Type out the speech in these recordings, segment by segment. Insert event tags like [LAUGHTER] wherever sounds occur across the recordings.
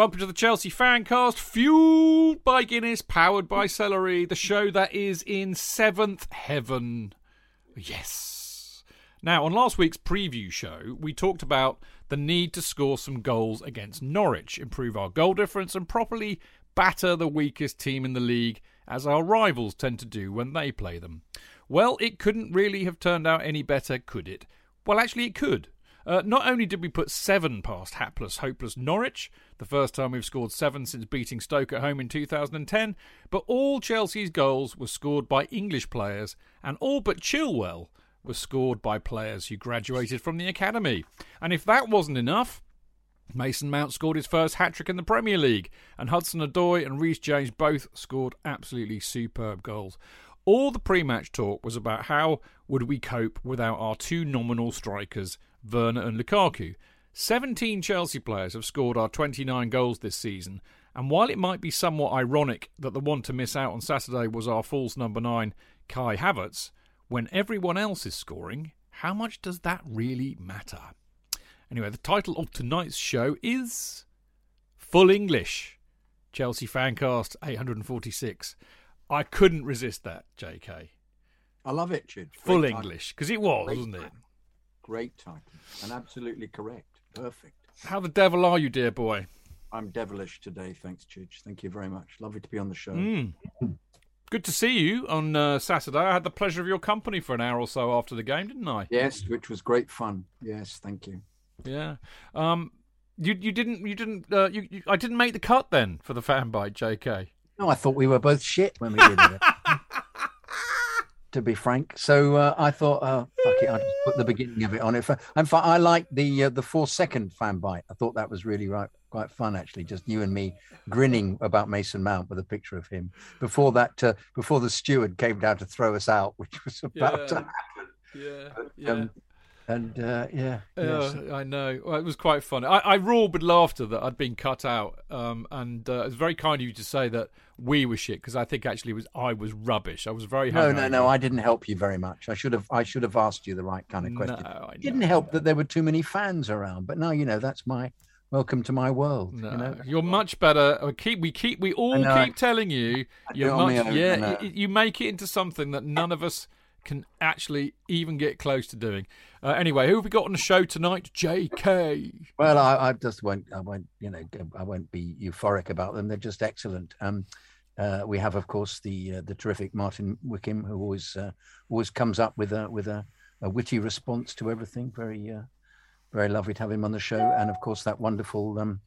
Welcome to the Chelsea Fancast, fueled by Guinness, powered by Celery, the show that is in seventh heaven. Yes. Now, on last week's preview show, we talked about the need to score some goals against Norwich, improve our goal difference, and properly batter the weakest team in the league, as our rivals tend to do when they play them. Well, it couldn't really have turned out any better, could it? Well, actually, it could. Uh, not only did we put seven past hapless, hopeless Norwich, the first time we've scored seven since beating Stoke at home in 2010, but all Chelsea's goals were scored by English players, and all but Chilwell were scored by players who graduated from the academy. And if that wasn't enough, Mason Mount scored his first hat trick in the Premier League, and Hudson Odoi and Reece James both scored absolutely superb goals. All the pre-match talk was about how would we cope without our two nominal strikers, Werner and Lukaku. 17 Chelsea players have scored our 29 goals this season, and while it might be somewhat ironic that the one to miss out on Saturday was our false number 9, Kai Havertz, when everyone else is scoring, how much does that really matter? Anyway, the title of tonight's show is Full English. Chelsea Fancast 846. I couldn't resist that, JK. I love it, Chid. Full. English, because it was, wasn't it? Title. Great title. And absolutely correct. Perfect. How the devil are you, dear boy? I'm devilish today. Thanks, Chidge. Thank you very much. Lovely to be on the show. Mm. Good to see you on uh, Saturday. I had the pleasure of your company for an hour or so after the game, didn't I? Yes, which was great fun. Yes, thank you. Yeah. Um, you you didn't you didn't uh, you, you I didn't make the cut then for the fan bite, JK. No, I thought we were both shit when we did it. [LAUGHS] to be frank, so uh, I thought, uh, fuck it, I'll just put the beginning of it on it. In fact, I like the uh, the four second fan bite. I thought that was really right, quite fun actually. Just you and me grinning about Mason Mount with a picture of him before that, uh, before the steward came down to throw us out, [LAUGHS] which was about to happen. Yeah. happen. Um, and uh, yeah, yes. I know. Well, it was quite funny. I, I roared with laughter that I'd been cut out, um, and uh, it was very kind of you to say that we were shit because I think actually it was I was rubbish. I was very No, no, hungover. no. I didn't help you very much. I should have. I should have asked you the right kind of question. No, I It didn't know. help that there were too many fans around. But now you know that's my welcome to my world. No, You know, you're much better. We keep we keep we all know, keep telling you you're do it on much. own, yeah, I you make it into something that none of us can actually even get close to doing. Uh, anyway, who have we got on the show tonight? J.K. Well, I, I just won't. I won't. You know, I won't be euphoric about them. They're just excellent. Um, uh, we have, of course, the uh, the terrific Martin Wickham, who always uh, always comes up with a with a, a witty response to everything. Very uh, very lovely to have him on the show, and of course that wonderful um,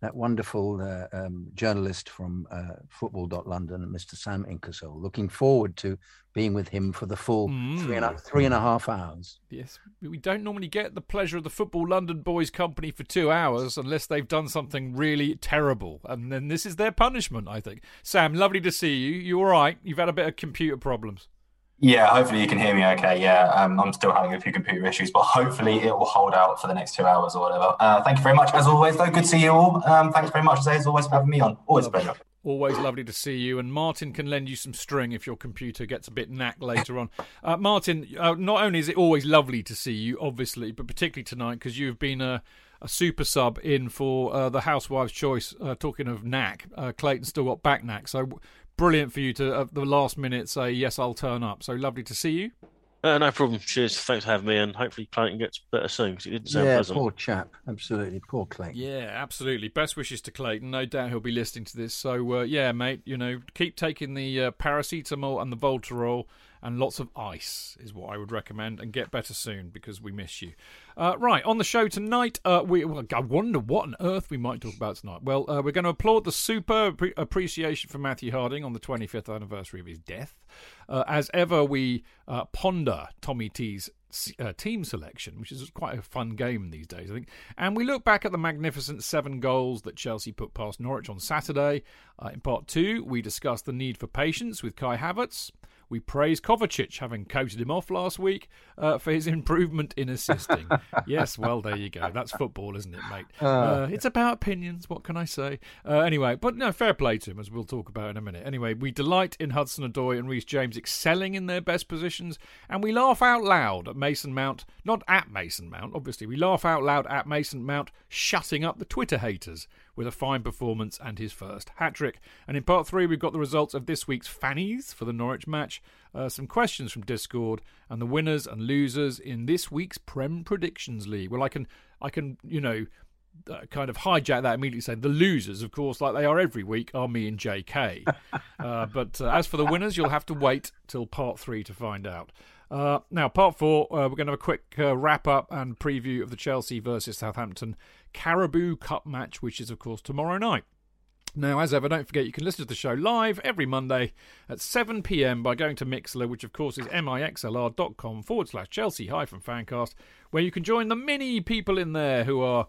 that wonderful uh, um, journalist from uh, Football.London, Mr. Sam Inkersole. Looking forward to being with him for the full three and a, three and a half hours. Yes, we don't normally get the pleasure of the Football London Boys Company for two hours unless they've done something really terrible, and then this is their punishment. I think. Sam, lovely to see you. You all right? You've had a bit of computer problems. Yeah, hopefully you can hear me okay. Yeah, um, I'm still having a few computer issues, but hopefully it will hold out for the next two hours or whatever. Uh, thank you very much. As always, though, good to see you all. Um, thanks very much, as always, for having me on. Always a pleasure. Always lovely to see you. And Martin can lend you some string if your computer gets a bit knack later on. Uh, Martin, uh, not only is it always lovely to see you, obviously, but particularly tonight because you've been a, a super sub in for uh, the Housewives' Choice. Uh, talking of knack, uh, Clayton still got back knack. So brilliant for you to, at the last minute, say, yes, I'll turn up. So lovely to see you. Uh, no problem. Cheers. Thanks for having me, and hopefully Clayton gets better soon because it didn't sound yeah, pleasant. poor chap. Absolutely, poor Clay. Yeah, absolutely. Best wishes to Clayton. No doubt he'll be listening to this. So, uh, yeah, mate, you know, keep taking the uh, paracetamol and the Voltarol and lots of ice is what I would recommend and get better soon because we miss you. Uh, right, on the show tonight, uh, we well, I wonder what on earth we might talk about tonight. Well, uh, we're going to applaud the super appre- appreciation for Matthew Harding on the 25th anniversary of his death. Uh, as ever, we uh, ponder Tommy T's uh, team selection, which is quite a fun game these days, I think. And we look back at the magnificent seven goals that Chelsea put past Norwich on Saturday. Uh, in part two, we discuss the need for patience with Kai Havertz. We praise Kovacic, having coated him off last week uh, for his [LAUGHS] improvement in assisting. yes, well, there you go. That's football, isn't it, mate? Uh, it's about opinions. What can I say? Uh, anyway, but no, fair play to him, as we'll talk about in a minute. Anyway, we delight in Hudson Odoi and Reece James excelling in their best positions, and we laugh out loud at Mason Mount, not at Mason Mount, obviously. We laugh out loud at Mason Mount shutting up the Twitter haters with a fine performance and his first hat trick. And in part three, we've got the results of this week's fannies for the Norwich match, uh, some questions from Discord, and the winners and losers in this week's Prem Predictions League. Well, I can, I can, you know. Uh, kind of hijack that immediately say the losers of course like they are every week are me and jk [LAUGHS] uh, but uh, as for the winners you'll have to wait till part three to find out uh, now part four uh, we're going to have a quick uh, wrap up and preview of the chelsea versus southampton caribou cup match which is of course tomorrow night now, as ever, don't forget you can listen to the show live every Monday at 7 pm by going to Mixlr, which of course is mixlr.com forward slash Chelsea hyphen fancast, where you can join the many people in there who are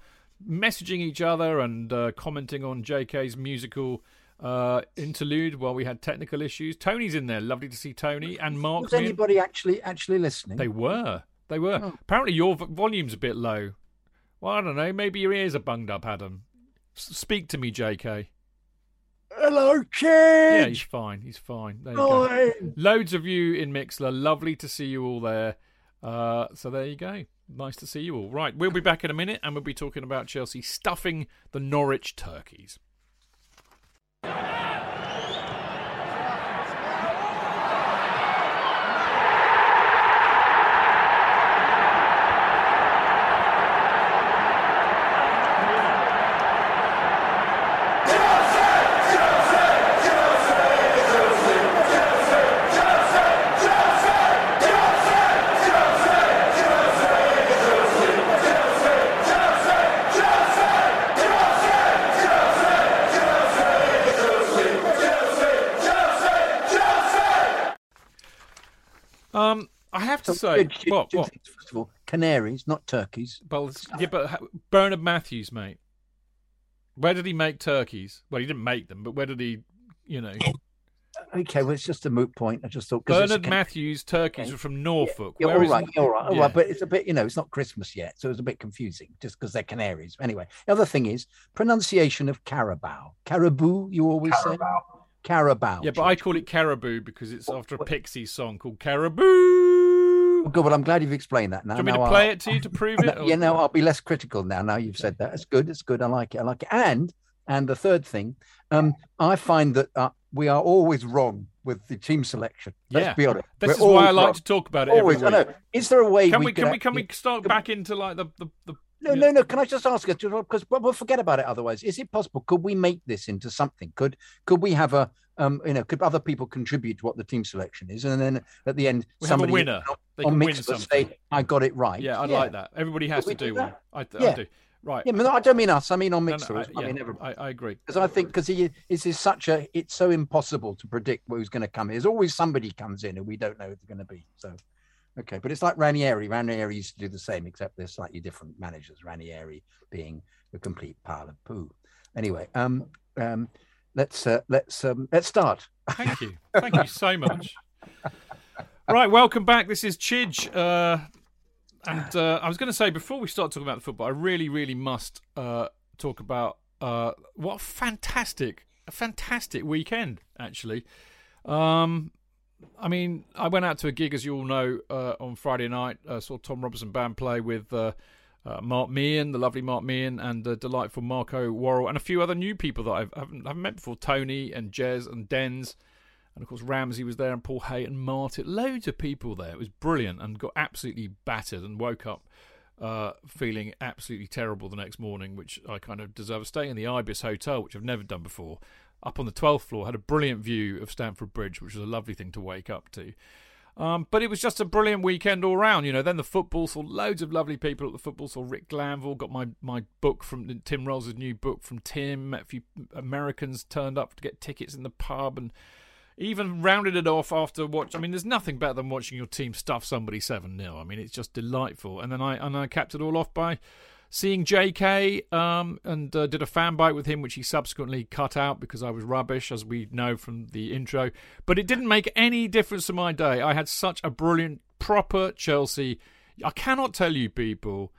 messaging each other and uh, commenting on JK's musical uh, interlude while we had technical issues. Tony's in there, lovely to see Tony, and Mark. Was anybody actually actually listening? They were. They were. Oh. Apparently, your volume's a bit low. Well, I don't know. Maybe your ears are bunged up, Adam. S- speak to me, JK. Hello, Yeah, he's fine. He's fine. There you go. Loads of you in Mixlr. Lovely to see you all there. Uh, so there you go. Nice to see you all. Right, we'll be back in a minute and we'll be talking about Chelsea stuffing the Norwich turkeys. Good, good, what, good what? things, First of all, canaries, not turkeys. Well, yeah, but Bernard Matthews, mate. Where did he make turkeys? Well, he didn't make them, but where did he, you know? Okay, well, it's just a moot point. I just thought Bernard can- Matthews turkeys Okay. are from Norfolk. Yeah, Where all is- right, all right, all Yeah. right, but it's a bit, you know, it's not Christmas yet, so it's a bit confusing just because they're canaries. Anyway, the other thing is pronunciation of carabao. Caribou, you always say Carabao. carabao. Yeah, but I call it Caribou because it's after a Pixies song called Caribou. Woo! Good, but I'm glad you've explained that now. Do you want me to play I'll- it to you to prove it? [LAUGHS] or- yeah, no, I'll be less critical now. Now you've said that. It's good. It's good. I like it. I like it. And and the third thing, um, I find that uh, we are always wrong with the team selection. Let's Yeah. be honest. This We're is why I like wrong. to talk about it every Always. I know. Is there a way Can we we can we can we start back into like the the, the No, no, no. Can I just ask you? Because we'll forget about it otherwise. Is it possible? Could we make this into something? Could could we have a um, you know, could other people contribute to what the team selection is, and then at the end, We have a somebody winner. They on can win mix say, "I got it right." Yeah, I'd like that. Everybody has Could to do do one. I, I Yeah. do. Right. Yeah, but no, I don't mean us. I mean on No, no, I-. I yeah, mean everybody. I, I agree. Because I think because he this is such a it's so impossible to predict who's going to come. In. There's always somebody comes in and we don't know who they're going to be. So, okay, but it's like Ranieri. Ranieri used to do the same, except they're slightly different managers. Ranieri being a complete pile of poo. Anyway, um, um, let's uh, let's um, let's start. Thank you. Thank you so much. Right, welcome back. This is Chidge. Uh, and uh, I was going to say, before we start talking about the football, I really, really must uh, talk about uh, what a fantastic, a fantastic weekend, actually. Um, I mean, I went out to a gig, as you all know, uh, on Friday night. Uh, saw Tom Robinson Band play with uh, uh, Mark Meehan, the lovely Mark Meehan, and the delightful Marco Worrall, and a few other new people that I've, I haven't, haven't met before Tony and Jez and Dens. And of course, Ramsey was there, and Paul Hay and Martin. Loads of people there. It was brilliant, and got absolutely battered, and woke up uh, feeling absolutely terrible the next morning, which I kind of deserve. Staying in the Ibis Hotel, which I've never done before, up on the 12th floor, had a brilliant view of Stamford Bridge, which was a lovely thing to wake up to. Um, but it was just a brilliant weekend all round. You know, then the football saw loads of lovely people at the football. Saw Rick Glanvill, got my, my book from Tim Rolls' new book from Tim. A few Americans turned up to get tickets in the pub and even rounded it off after watch. I mean, there's nothing better than watching your team stuff somebody seven 0 I mean, it's just delightful. And then I and I capped it all off by seeing J.K. Um, and uh, did a fan bite with him, which he subsequently cut out because I was rubbish, as we know from the intro. But it didn't make any difference to my day. I had such a brilliant, proper Chelsea. I cannot tell you, people.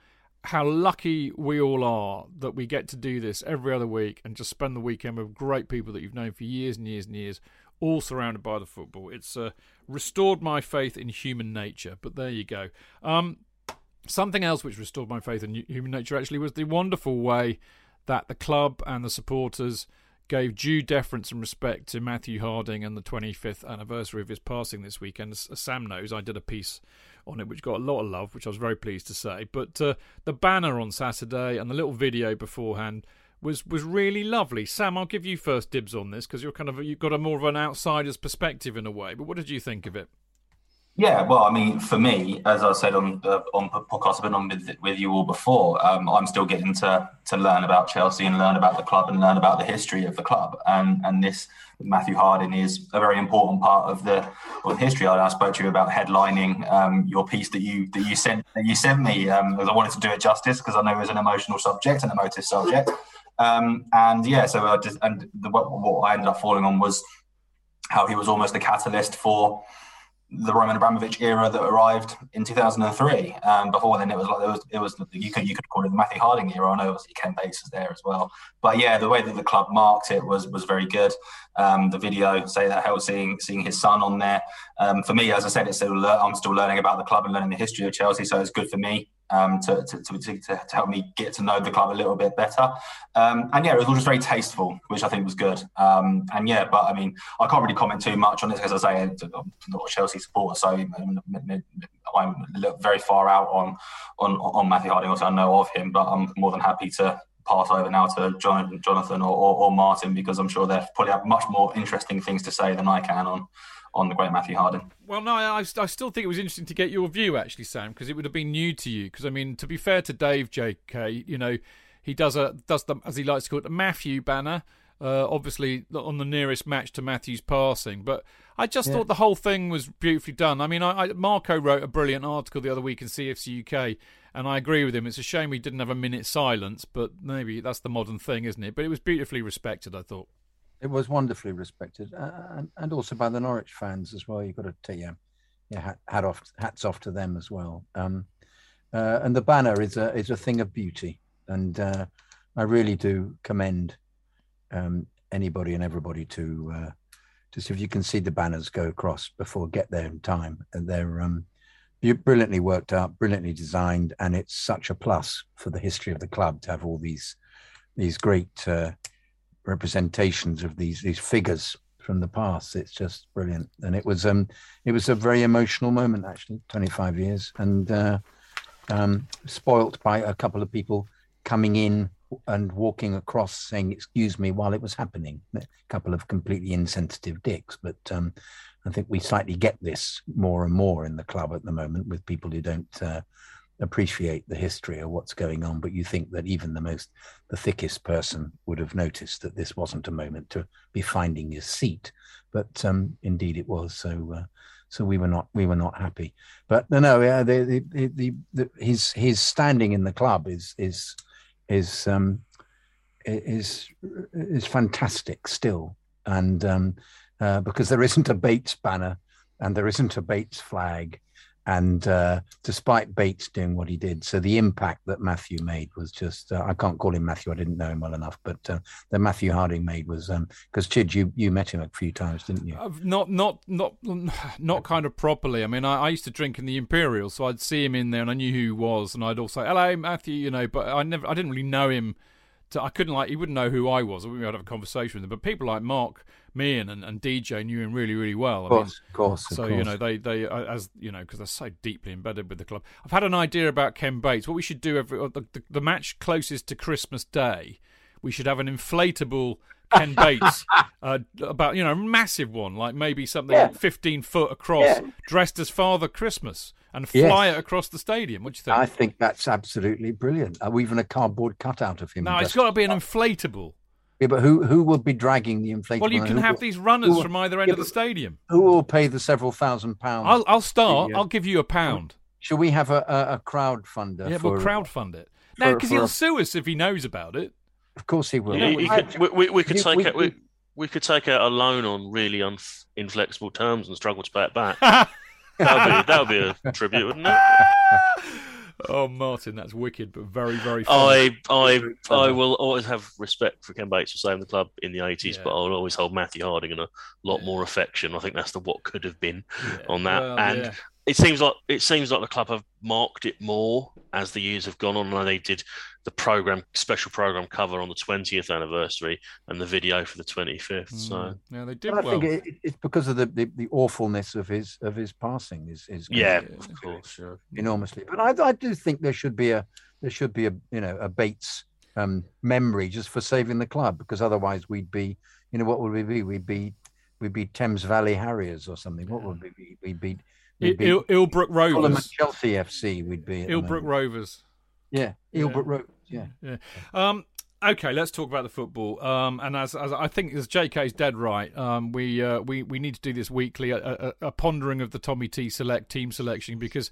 How lucky we all are that we get to do this every other week and just spend the weekend with great people that you've known for years and years and years, all surrounded by the football. It's uh, restored my faith in human nature. But there you go. Um, something else which restored my faith in human nature actually was the wonderful way that the club and the supporters gave due deference and respect to Matthew Harding and the 25th anniversary of his passing this weekend. As Sam knows, I did a piece on it which got a lot of love, which I was very pleased to say. But uh, the banner on Saturday and the little video beforehand was was really lovely. Sam, I'll give you first dibs on this because you're kind of you've got a more of an outsider's perspective in a way. But what did you think of it? Yeah, well, I mean, for me, as I said on the on podcast I've been on with, with you all before, um, I'm still getting to to learn about Chelsea and learn about the club and learn about the history of the club. And and this Matthew Harding is a very important part of the of the history. I, I spoke to you about headlining um, your piece that you that you sent that you sent me um, because I wanted to do it justice because I know it was an emotional subject, an emotive subject. Um, and yeah, so I just and the, what, what I ended up falling on was how he was almost the catalyst for the Roman Abramovich era that arrived in 2003. Um, before then, it was like there was it was you could you could call it the Matthew Harding era. I know obviously Ken Bates was there as well, but yeah, the way that the club marked it was was very good. Um, the video say that helped seeing seeing his son on there. Um, for me, as I said, it's still I'm still learning about the club and learning the history of Chelsea, so it's good for me. Um, to, to, to, to, help me get to know the club a little bit better. Um, and yeah, it was all just very tasteful, which I think was good. Um, and yeah, but I mean, I can't really comment too much on this because I say I'm not a Chelsea supporter, so I'm very far out on on on Matthew Harding. Also, I know of him, but I'm more than happy to pass over now to Jonathan, Jonathan or, or, or Martin because I'm sure they probably have much more interesting things to say than I can on on the great Matthew Harding. Well, no, I, I still think it was interesting to get your view, actually, Sam, because it would have been new to you. Because I mean, to be fair to Dave, J.K., you know, he does a does the as he likes to call it, the Matthew banner. Uh, obviously, on the nearest match to Matthew's passing, but I just Yeah. thought the whole thing was beautifully done. I mean, I, I, Marco wrote a brilliant article the other week in CFC UK, and I agree with him. It's a shame we didn't have a minute's silence, but maybe that's the modern thing, isn't it? But it was beautifully respected, I thought. It was wonderfully respected, uh, and, and also by the Norwich fans as well. You've got to take your, your hat, hat off, hats off to them as well. Um, uh, and the banner is a is a thing of beauty, and uh, I really do commend um, anybody and everybody to uh, to see if you can see the banners go across before get there in time. And they're um, brilliantly worked out, brilliantly designed, and it's such a plus for the history of the club to have all these these great uh, representations of these these figures from the past. It's just brilliant, and it was um it was a very emotional moment actually. Twenty five years and uh, um, spoilt by a couple of people coming in and walking across saying excuse me while it was happening. A couple of completely insensitive dicks, but um, I think we slightly get this more and more in the club at the moment with people who don't uh, appreciate the history or what's going on. But you think that even the most, the thickest person would have noticed that this wasn't a moment to be finding his seat. But um, indeed it was. So, uh, so we were not, we were not happy. But no, no, yeah, the, the, the, the, his his standing in the club is is is um, is is fantastic still, and um, uh, because there isn't a Bates banner and there isn't a Bates flag, and uh, despite Bates doing what he did, so the impact that Matthew made was just uh, I can't call him Matthew, I didn't know him well enough, but uh, that Matthew Harding made was because Chid, you you met him a few times, didn't you? Not not not not kind of properly. I mean, I, I used to drink in the Imperial, so I'd see him in there, and I knew who he was, and I'd also hello Matthew, you know, but I never I didn't really know him. To, I couldn't like he wouldn't know who I was. We would have a conversation with him, but people like Mark Meehan and, and DJ knew him really really well. I Of course, mean, of course. of so you know they they uh, as you know because they're so deeply embedded with the club. I've had an idea about Ken Bates. What we should do every uh, the, the, the match closest to Christmas Day, we should have an inflatable Ken Bates, [LAUGHS] uh, about you know a massive one, like maybe something Yeah. like fifteen foot across, Yeah. dressed as Father Christmas, and Yes. fly it across the stadium. What do you think? I think that's absolutely brilliant. Uh, even a cardboard cutout of him. no, it's dressed- got to be an inflatable. Yeah, but who who will be dragging the inflatable? Well, you can have will- these runners will- from either end yeah, of the stadium. Who will pay the several thousand pounds? I'll I'll start. Yeah. I'll give you a pound. Shall we have a a, a crowdfunder? Yeah, for, we'll crowdfund it. No, because he'll a- sue us if he knows about it. Of course he will. You- you I- could- we, we, we could we- take we- out we, we could take out a loan on really un, inflexible terms and struggle to pay it back. [LAUGHS] That'll be that'll be a tribute, wouldn't it? [LAUGHS] oh, Martin, that's wicked, but very, very funny. I I I will always have respect for Ken Bates for saving the club in the eighties, Yeah. but I'll always hold Matthew Harding in a lot more affection. I think that's the what could have been Yeah, on that. well, and yeah. It seems like it seems like the club have marked it more as the years have gone on. And they did the program special program cover on the twentieth anniversary and the video for the twenty fifth. So Mm, yeah, they did But I well. think it, it's because of the, the, the awfulness of his of his passing is is yeah, Yeah. of course, yeah. enormously. But I, I do think there should be a there should be a you know a Bates um, memory just for saving the club because otherwise we'd be you know what would we be we'd be we'd be Thames Valley Harriers or something. What would we be? We'd be Il- Il- Ilbrook Rovers. Chelsea FC. We'd be Ilbrook. Rovers. Yeah, Ilbrook Rovers. Yeah. Yeah. Um, okay, let's talk about the football. Um, and as, as I think as JK's dead right, um, we uh, we we need to do this weekly, a, a, a pondering of the Tommy T select team selection because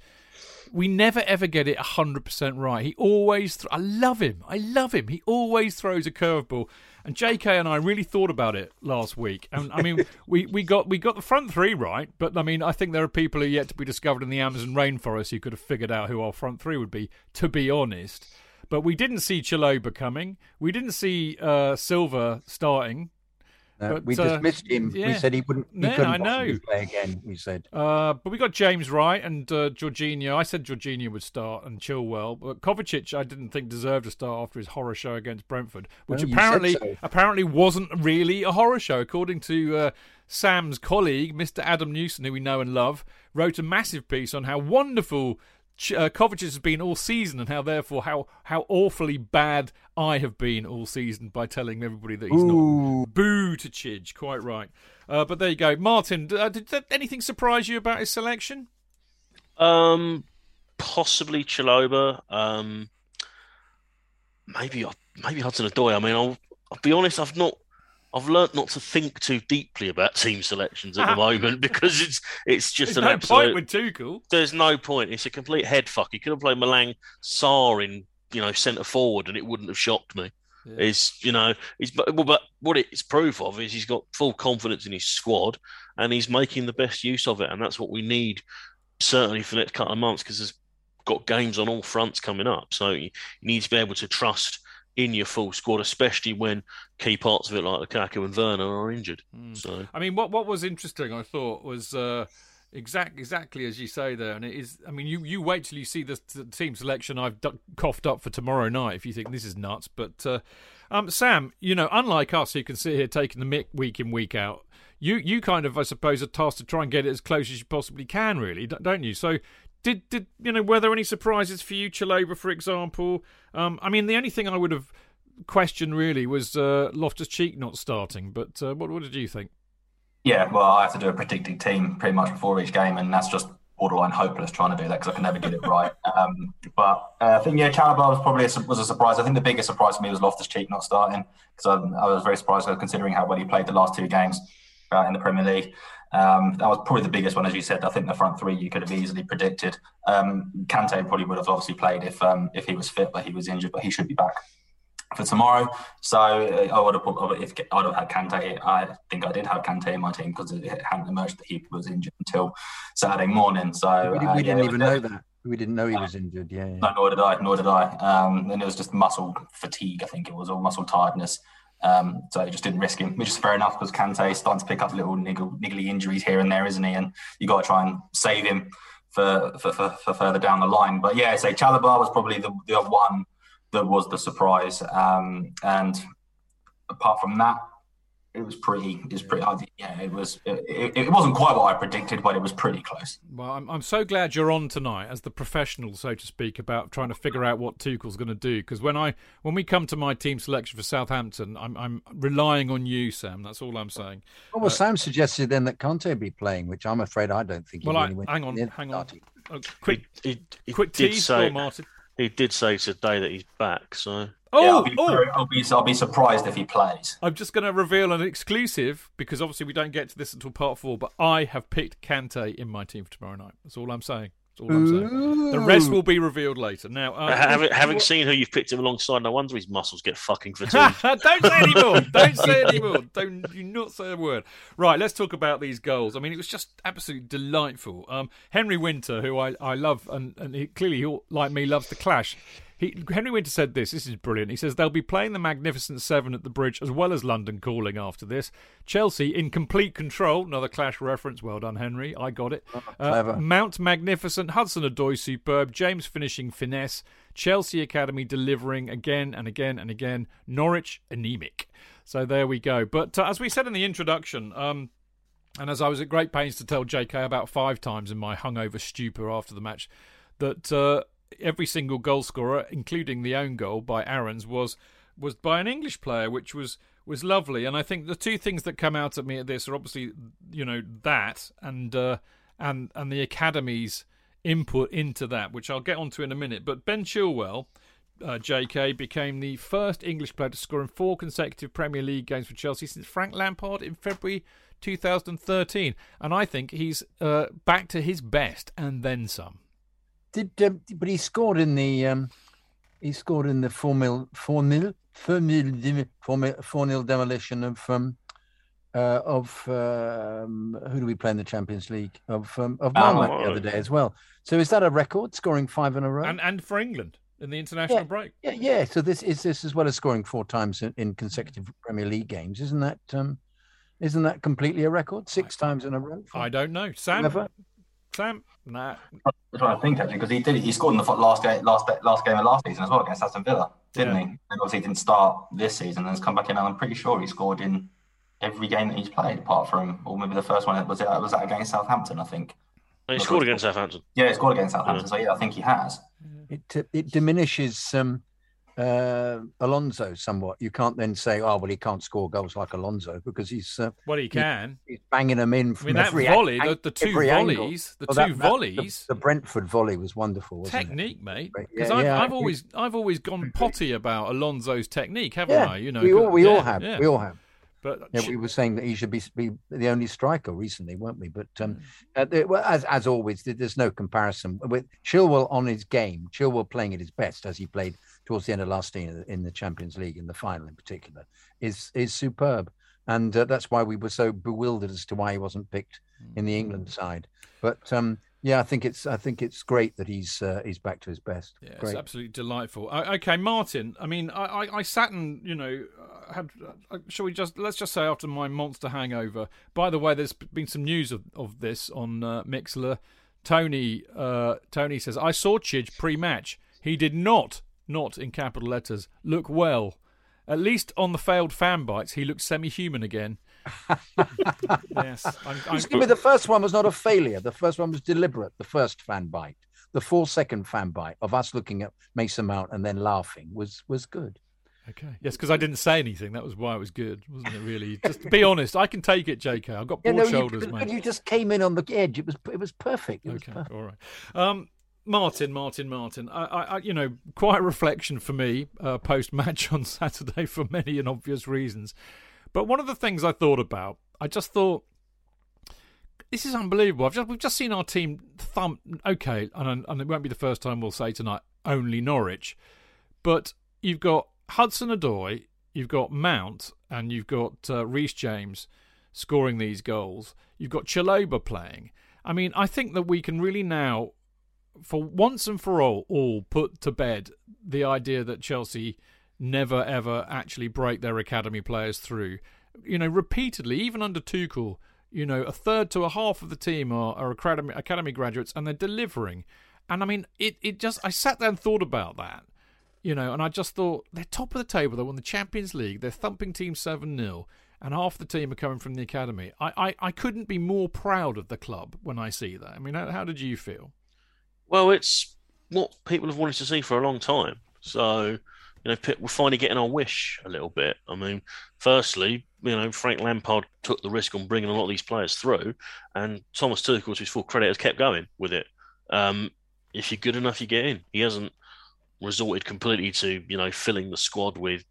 we never ever get it hundred percent right. He always, th- I love him, I love him. He always throws a curveball. And JK and I really thought about it last week, and I mean, [LAUGHS] we, we got we got the front three right, but I mean, I think there are people who are yet to be discovered in the Amazon rainforest who could have figured out who our front three would be. To be honest, but we didn't see Chalobah coming. We didn't see uh, Silva starting. No, But, we uh, dismissed him. yeah. We said he wouldn't. He Yeah, couldn't I know. play again. We said. Uh, but we got James right and uh, Jorginho. I said Jorginho would start and Chilwell, but Kovacic I didn't think deserved to start after his horror show against Brentford, which Well, apparently so. apparently wasn't really a horror show, according to uh, Sam's colleague, Mr. Adam Newson, who we know and love, wrote a massive piece on how wonderful. Ch- Uh, Kovacic has been all season, and how therefore how how awfully bad I have been all season by telling everybody that he's not Boo to Chidge, quite right. Uh, but there you go, Martin. Uh, did, did anything surprise you about his selection? Um, possibly Chalobah. Um, maybe I maybe Hudson Odoi. I mean, I'll, I'll be honest. I've not. I've learnt not to think too deeply about team selections at the ah. moment [LAUGHS] because it's it's just There's an no absolute. point with Tuchel. There's no point. It's a complete head fuck. He could have played Malang Sarr in you know centre forward and it wouldn't have shocked me. It's you know he's but, well, but what it's proof of is he's got full confidence in his squad and he's making the best use of it and that's what we need certainly for the next couple of months because there's got games on all fronts coming up so you need to be able to trust in your full squad especially when key parts of it like Lukaku and Werner are injured so I mean, what what was interesting, I thought, was uh, Exactly, exactly as you say there, and it is. I mean, you, you wait till you see the, the team selection I've coughed up for tomorrow night if you think this is nuts. But uh, um, Sam, you know, unlike us who can sit here taking the mick week in week out, you you kind of I suppose are tasked to try and get it as close as you possibly can, really, don't you? So. Did, did you know were there any surprises for you, Chalobah, for example? Um, I mean, the only thing I would have questioned really was uh, Loftus Cheek not starting. But uh, what what did you think? Yeah, well, I have to do a predicted team pretty much before each game, and that's just borderline hopeless trying to do that because I can never get it right. [LAUGHS] Um, but uh, I think yeah, Chalobah was probably a, was a surprise. I think the biggest surprise for me was Loftus Cheek not starting because I, I, was very surprised considering how well he played the last two games uh, in the Premier League. Um, that was probably the biggest one, as you said. I think the front three you could have easily predicted. Um, Kante probably would have obviously played if um, if he was fit, but he was injured. But he should be back for tomorrow. So uh, I would have put if I'd have had Kante. I think I did have Kante in my team because it hadn't emerged that he was injured until Saturday morning. So we, we uh, didn't even know that. We didn't know he was injured. Yeah, yeah. No, nor did I. Nor did I. Um, and it was just muscle fatigue. I think it was, all muscle tiredness. Um, so he just didn't risk him, which is fair enough because Kante is starting to pick up little niggle, niggly injuries here and there, isn't he? And you got to try and save him for, for, for, for further down the line. But yeah, say Chalobah was probably the, the one that was the surprise. Um, and apart from that, it was pretty. It was pretty. Yeah, it was. It, it, wasn't quite what I predicted, but it was pretty close. Well, I'm I'm so glad you're on tonight as the professional, so to speak, about trying to figure out what Tuchel's going to do. Because when I when we come to my team selection for Southampton, I'm I'm relying on you, Sam. That's all I'm saying. Well, well uh, Sam suggested then that Kante be playing, which I'm afraid I don't think. Well, I, hang on, hang on. Oh, quick, he, he, quick tease, say, Martin. He did say today that he's back, so. Oh, yeah, I'll, be, oh. I'll, be, I'll be surprised if he plays. I'm just going to reveal an exclusive because obviously we don't get to this until part four. But I have picked Kante in my team for tomorrow night. That's all I'm saying That's all I'm saying. The rest will be revealed later. Now, uh, having, [LAUGHS] having seen who you've picked him alongside, no wonder his muscles get fucking [LAUGHS] fatigued. Don't say anymore. [LAUGHS] Don't say anymore. Don't do not say a word. Right, let's talk about these goals. I mean, it was just absolutely delightful. Um, Henry Winter, who I, I love, and, and he, clearly, he, like me, loves the clash. He, Henry Winter said this. This is brilliant. He says they'll be playing the Magnificent Seven at the Bridge as well as London Calling after this. Chelsea in complete control. Another Clash reference. Well done, Henry. I got it. Uh, Mount Magnificent, Hudson Odoi superb, James finishing finesse, Chelsea Academy delivering again and again and again, Norwich anemic. So there we go. But uh, as we said in the introduction, um, and as I was at great pains to tell JK about five times in my hungover stupor after the match, that. Uh, every single goal scorer, including the own goal by Aarons, was was by an English player, which was was lovely. And I think the two things that come out at me at this are obviously, you know, that and uh, and and the academy's input into that, which I'll get onto in a minute. But Ben Chilwell. Uh, JK became the first English player to score in four consecutive Premier League games for Chelsea since Frank Lampard in February 2013, and I think he's uh, back to his best and then some. Did um, but he scored in the um, he scored in the four mil four nil four nil four nil demolition of um, uh, of um, who do we play in the Champions League of um, of Malmo oh, the other day as well. So is that a record scoring five in a row? And and for England in the international yeah, break. Yeah, yeah. So this is this as well as scoring four times in, in consecutive Premier League games. Isn't that um, isn't that completely a record? Six times in a row. I don't know, Sam. Never? Sam, nah. I'm trying to think actually because he did. He scored in the last game, last last game of last season as well against Aston Villa, didn't yeah. he? And obviously he didn't start this season and has come back in. And I'm pretty sure he scored in every game that he's played, apart from or maybe the first one was it was that against Southampton, I think. He scored against Southampton. Yeah, he scored against Southampton. Yeah. So yeah, I think he has. It it diminishes um, uh, Alonso somewhat. You can't then say, "Oh, well, he can't score goals like Alonso because he's uh, well, he can. He, he's banging them in from I mean, that volley, ang- the, the two volleys, angle. the well, two that, volleys. The, the, Brentford volley was wonderful. technique, it? mate. Because yeah, I've, yeah, I've always, I've always gone [LAUGHS] potty about Alonso's technique, haven't yeah, I? You know, we all, we all have, we all have. But yeah, we were saying that he should be, be the only striker recently, weren't we? But um, mm. uh, well, as as always, there's no comparison with Chilwell on his game. Chilwell playing at his best as he played towards the end of last year in the Champions League, in the final in particular, is is superb, and uh, that's why we were so bewildered as to why he wasn't picked in the England mm. side. But um, Yeah, I think it's I think it's great that he's uh, he's back to his best. Yeah, great. it's absolutely delightful. Uh, okay, Martin. I mean, I, I, I sat and you know uh, had. Uh, shall we just let's just say after my monster hangover. By the way, there's been some news of, of this on uh, Mixlr. Tony uh, Tony says I saw Chidge pre-match. He did not, not in capital letters, look well. At least on the failed fan bites, he looked semi-human again. Yes, I'm, [LAUGHS] I'm, Excuse me, the first one was not a failure. The first one was deliberate. The first fan bite, the four second fan bite of us looking at Mason Mount and then laughing was was good. Okay. Yes, because I didn't say anything. That was why it was good, wasn't it? Really, just be honest. I can take it, J.K. I've got broad Yeah, no, shoulders, you, mate. You just came in on the edge. It was it was perfect. It was Okay, perfect. all right. Um, Martin, Martin, Martin. I, I, I, you know, quite a reflection for me uh, post match [LAUGHS] on Saturday for many and obvious reasons. But one of the things I thought about, I just thought, this is unbelievable. I've just we've just seen our team thump. Okay, and, and it won't be the first time we'll say tonight only Norwich, but you've got Hudson Odoi, you've got Mount, and you've got uh, Reece James scoring these goals. You've got Chalobah playing. I mean, I think that we can really now, for once and for all, all put to bed the idea that Chelsea never ever actually break their academy players through. You know, repeatedly, even under Tuchel, you know, a third to a half of the team are, are academy, academy graduates and they're delivering. And I mean, it, it just, I sat there and thought about that, you know, and I just thought they're top of the table. They won the Champions League, they're thumping team 7 0, and half the team are coming from the academy. I, I, I couldn't be more proud of the club when I see that. I mean, how, how did you feel? Well, it's what people have wanted to see for a long time. So, you know, we're finally getting our wish a little bit. I mean, firstly, you know, Frank Lampard took the risk on bringing a lot of these players through, and Thomas Tuchel, to his full credit, has kept going with it. Um, if you're good enough, you get in. He hasn't resorted completely to, you know, filling the squad with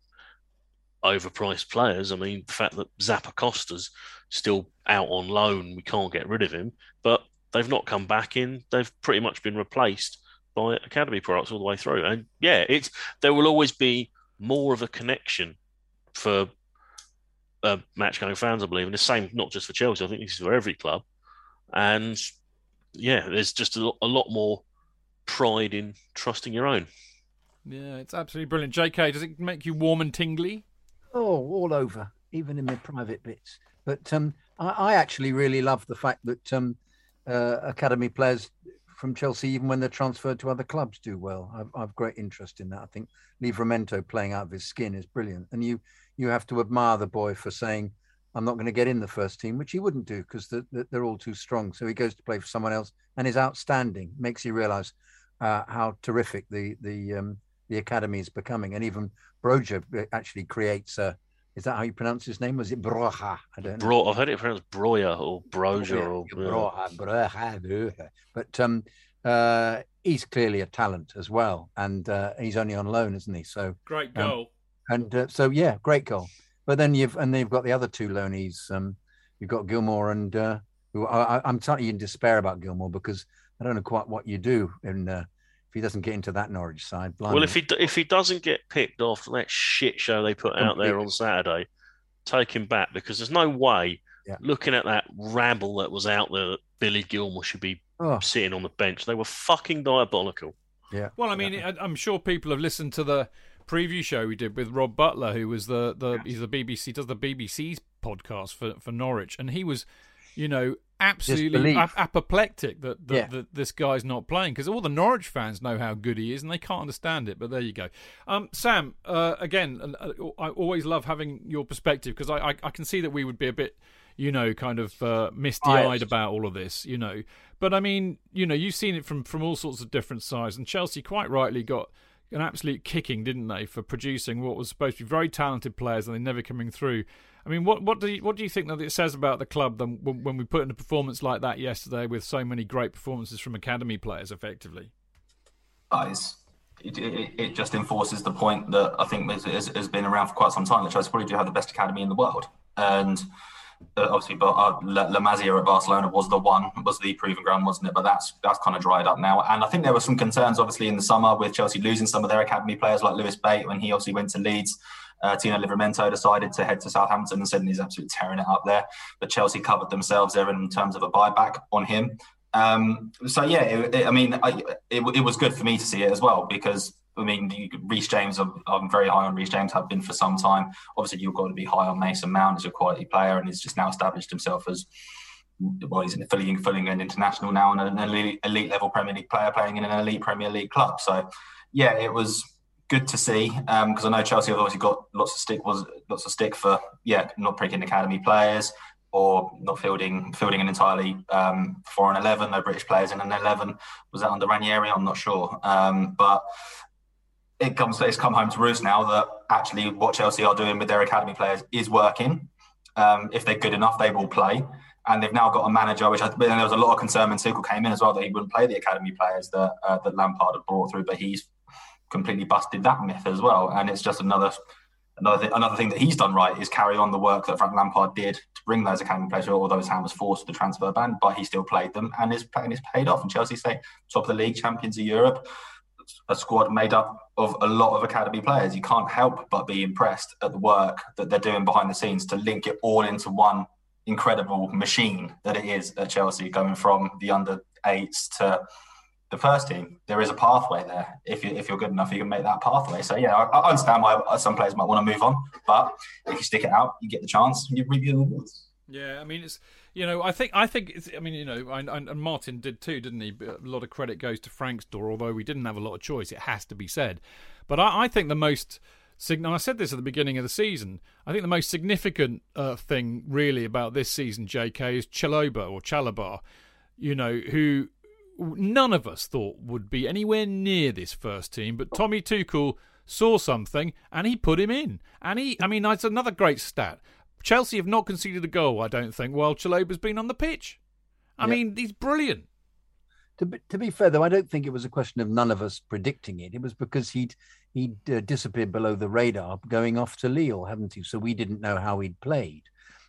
overpriced players. I mean, the fact that Zappacosta's still out on loan, we can't get rid of him, but they've not come back in. They've pretty much been replaced by academy products all the way through. And yeah, it's there will always be more of a connection for uh, match going fans, I believe, and the same not just for Chelsea. I think this is for every club. And yeah, there's just a lot, a lot more pride in trusting your own. Yeah, it's absolutely brilliant. JK, does it make you warm and tingly? Oh, all over, even in the private bits. But um, I, I actually really love the fact that um, uh, academy players from Chelsea, even when they're transferred to other clubs, do well. I've, I've great interest in that. I think Livramento playing out of his skin is brilliant, and you you have to admire the boy for saying, "I'm not going to get in the first team," which he wouldn't do because they're, they're all too strong. So he goes to play for someone else, and is outstanding. Makes you realise uh, how terrific the the um, the academy is becoming, and even Broja actually creates a. Is that how you pronounce his name? Was it Broja? I don't know. Bro, I've heard it pronounced Broya or Broja or Broja, Broja, Broja. But um, uh, he's clearly a talent as well, and uh, he's only on loan, isn't he? So Great Um, goal. and uh, so yeah, great goal. But then you've and then you've got the other two loanees. Um, you've got Gilmour and uh, who I, I- I'm totally in despair about Gilmour because I don't know quite what you do in uh, if he doesn't get into that Norwich side. Well, if he if he doesn't get picked off that shit show they put out there on Saturday, take him back because there's no way. Yeah. Looking at that rabble that was out there, that Billy Gilmour should be Oh. sitting on the bench. They were fucking diabolical. yeah. Well, I mean, I, I'm sure people have listened to the preview show we did with Rob Butler, who was the, the he's the BBC does the BBC's podcast for for Norwich, and he was, you know, absolutely ap- apoplectic that, that, Yeah. that this guy's not playing because all the Norwich fans know how good he is and they can't understand it. But there you go. Um, Sam, uh, again, uh, I always love having your perspective because I, I I can see that we would be a bit. You know, kind of uh, misty-eyed about all of this. You know, but I mean, you know, you've seen it from from all sorts of different sides, and Chelsea quite rightly got an absolute kicking, didn't they, for producing what was supposed to be very talented players and they never coming through. I mean, what what do you, what do you think that it says about the club then when, we put in a performance like that yesterday with so many great performances from academy players, effectively? Uh, guys. It, it, it just enforces the point that I think has, has, been around for quite some time that Chelsea probably do have the best academy in the world. And uh, obviously, but uh, La, La Masia at Barcelona was the one, was the proving ground, wasn't it? But that's that's kind of dried up now. And I think there were some concerns, obviously, in the summer with Chelsea losing some of their academy players, like Lewis Bate when he obviously went to Leeds. Uh, Tino Livramento decided to head to Southampton and said he's absolutely tearing it up there. But Chelsea covered themselves there in terms of a buyback on him. Um, so yeah, it, it, I mean, I, it, it was good for me to see it as well because I mean, Reece James, I'm, very high on Reece James, have been for some time. Obviously, you've got to be high on Mason Mount as a quality player, and he's just now established himself as well. He's fully filling an international now and an elite, elite level Premier League player playing in an elite Premier League club. So, yeah, it was good to see because um, I know Chelsea have obviously got lots of stick was lots of stick for yeah not picking academy players or not fielding fielding an entirely um, foreign eleven, no British players in an eleven. Was that under Ranieri? I'm not sure, um, but it comes it's come home to roost now that actually what Chelsea are doing with their academy players is working. Um, if they're good enough, they will play. And they've now got a manager, which I, there was a lot of concern when Tuchel came in as well that he wouldn't play the academy players that uh, that Lampard had brought through, but he's completely busted that myth as well. And it's just another another thing, another thing that he's done right is carry on the work that Frank Lampard did to bring those academy players. Although hand was forced to the transfer ban, but he still played them, and his and it's paid off. And Chelsea stay top of the league, champions of Europe a squad made up of a lot of academy players. You can't help but be impressed at the work that they're doing behind the scenes to link it all into one incredible machine that it is at Chelsea, going from the under eights to the first team. There is a pathway there. If you if you're good enough, you can make that pathway. So yeah, I, I understand why some players might want to move on, but if you stick it out, you get the chance, you reap the rewards. Yeah, I mean it's you know I think I think it's, I mean you know and, and Martin did too, didn't he? A lot of credit goes to Frank's door, although we didn't have a lot of choice. It has to be said, but I, I think the most I said this at the beginning of the season. I think the most significant uh, thing really about this season, J.K., is Chaloba or Chalobah. You know who none of us thought would be anywhere near this first team, but Tommy Tuchel saw something and he put him in. And he, I mean, that's another great stat. Chelsea have not conceded a goal, I don't think, while Chalobah's been on the pitch. I yep. mean, he's brilliant. To be, to be fair, though, I don't think it was a question of none of us predicting it. It was because he'd he'd uh, disappeared below the radar, going off to Lille, haven't he? So we didn't know how he'd played,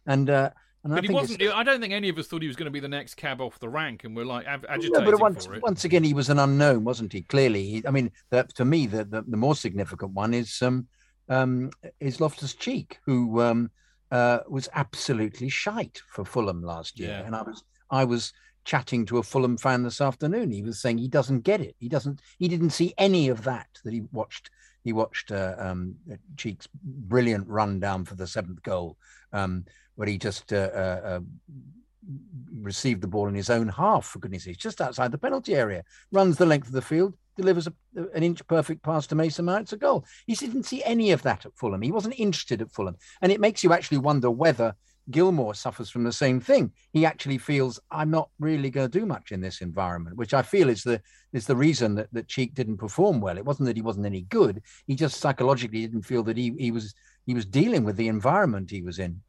and. Uh, and but I he wasn't. I don't think any of us thought he was going to be the next cab off the rank, and we're like ag- agitating no, but once, for it. Once again, he was an unknown, wasn't he? Clearly, he, I mean, the, to me, the, the, the more significant one is um, um, is Loftus Cheek, who um, uh, was absolutely shite for Fulham last year. Yeah. And I was I was chatting to a Fulham fan this afternoon. He was saying he doesn't get it. He doesn't. He didn't see any of that that he watched. He watched uh, um, Cheek's brilliant run down for the seventh goal, um, where he just uh, uh, uh received the ball in his own half. For goodness' sake, just outside the penalty area, runs the length of the field, delivers a, an inch perfect pass to Mason Mount. It's a goal. He didn't see any of that at Fulham. He wasn't interested at Fulham. And it makes you actually wonder whether Gilmour suffers from the same thing. He actually feels I'm not really going to do much in this environment, which I feel is the is the reason that, that Cheek didn't perform well. It wasn't that he wasn't any good. He just psychologically didn't feel that he, he was he was dealing with the environment he was in.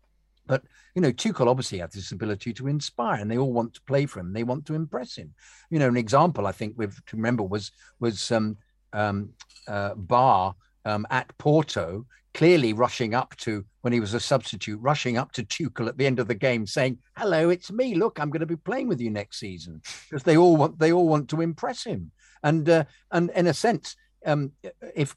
But you know, Tuchel obviously has this ability to inspire, and they all want to play for him. They want to impress him. You know, an example I think we've to remember was was um, um, uh, Ba um, at Porto, clearly rushing up to when he was a substitute, rushing up to Tuchel at the end of the game, saying, "Hello, it's me. Look, I'm going to be playing with you next season," because they all want they all want to impress him. And uh, and in a sense, um, if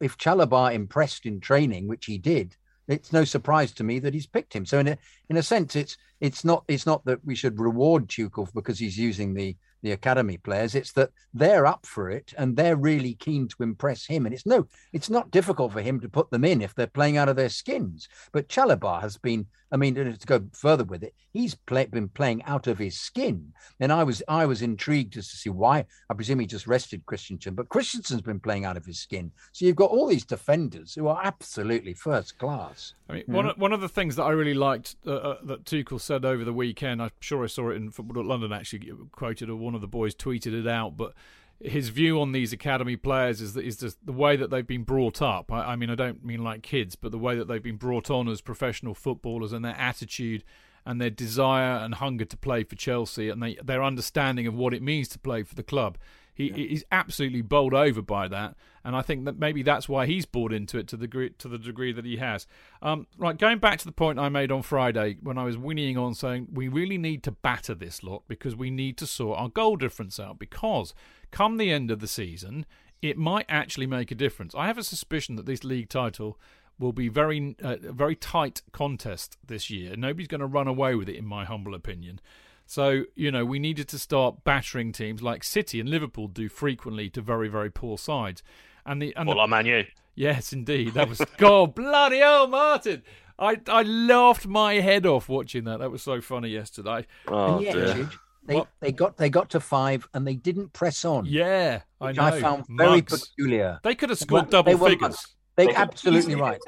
if Chalobah impressed in training, which he did, it's no surprise to me that he's picked him. So in a in a sense, it's it's not it's not that we should reward Tuchel because he's using the the academy players. It's that they're up for it and they're really keen to impress him. And it's no, it's not difficult for him to put them in if they're playing out of their skins. But Chalobah has been, I mean, to go further with it, he's play, been playing out of his skin. And I was I was intrigued just to see why. I presume he just rested Christensen, but Christensen's been playing out of his skin. So you've got all these defenders who are absolutely first class. I mean, one, one of the things that I really liked uh, uh, that Tuchel said over the weekend, I'm sure I saw it in Football London actually quoted a one of the boys tweeted it out, but his view on these academy players is that is just the way that they've been brought up. I, I, mean, I don't mean like kids, but the way that they've been brought on as professional footballers and their attitude and their desire and hunger to play for Chelsea and they, their understanding of what it means to play for the club. He, yeah. He's absolutely bowled over by that, and I think that maybe that's why he's bought into it to the degree, to the degree that he has. Um, right, going back to the point I made on Friday when I was whinnying on saying we really need to batter this lot because we need to sort our goal difference out because come the end of the season, it might actually make a difference. I have a suspicion that this league title will be very uh, very tight contest this year. Nobody's going to run away with it, in my humble opinion. So, you know, we needed to start battering teams like City and Liverpool do frequently to very, very poor sides. And the and Well, the, like Man U. Yes, indeed. That was [LAUGHS] God bloody hell, Martin. I I laughed my head off watching that. That was so funny yesterday. Oh, and yet, dear. They, What? they got they got to five and they didn't press on. Yeah, I know. I found very Mugs. peculiar. They could have scored They double were figures. mugs. They, They absolutely right.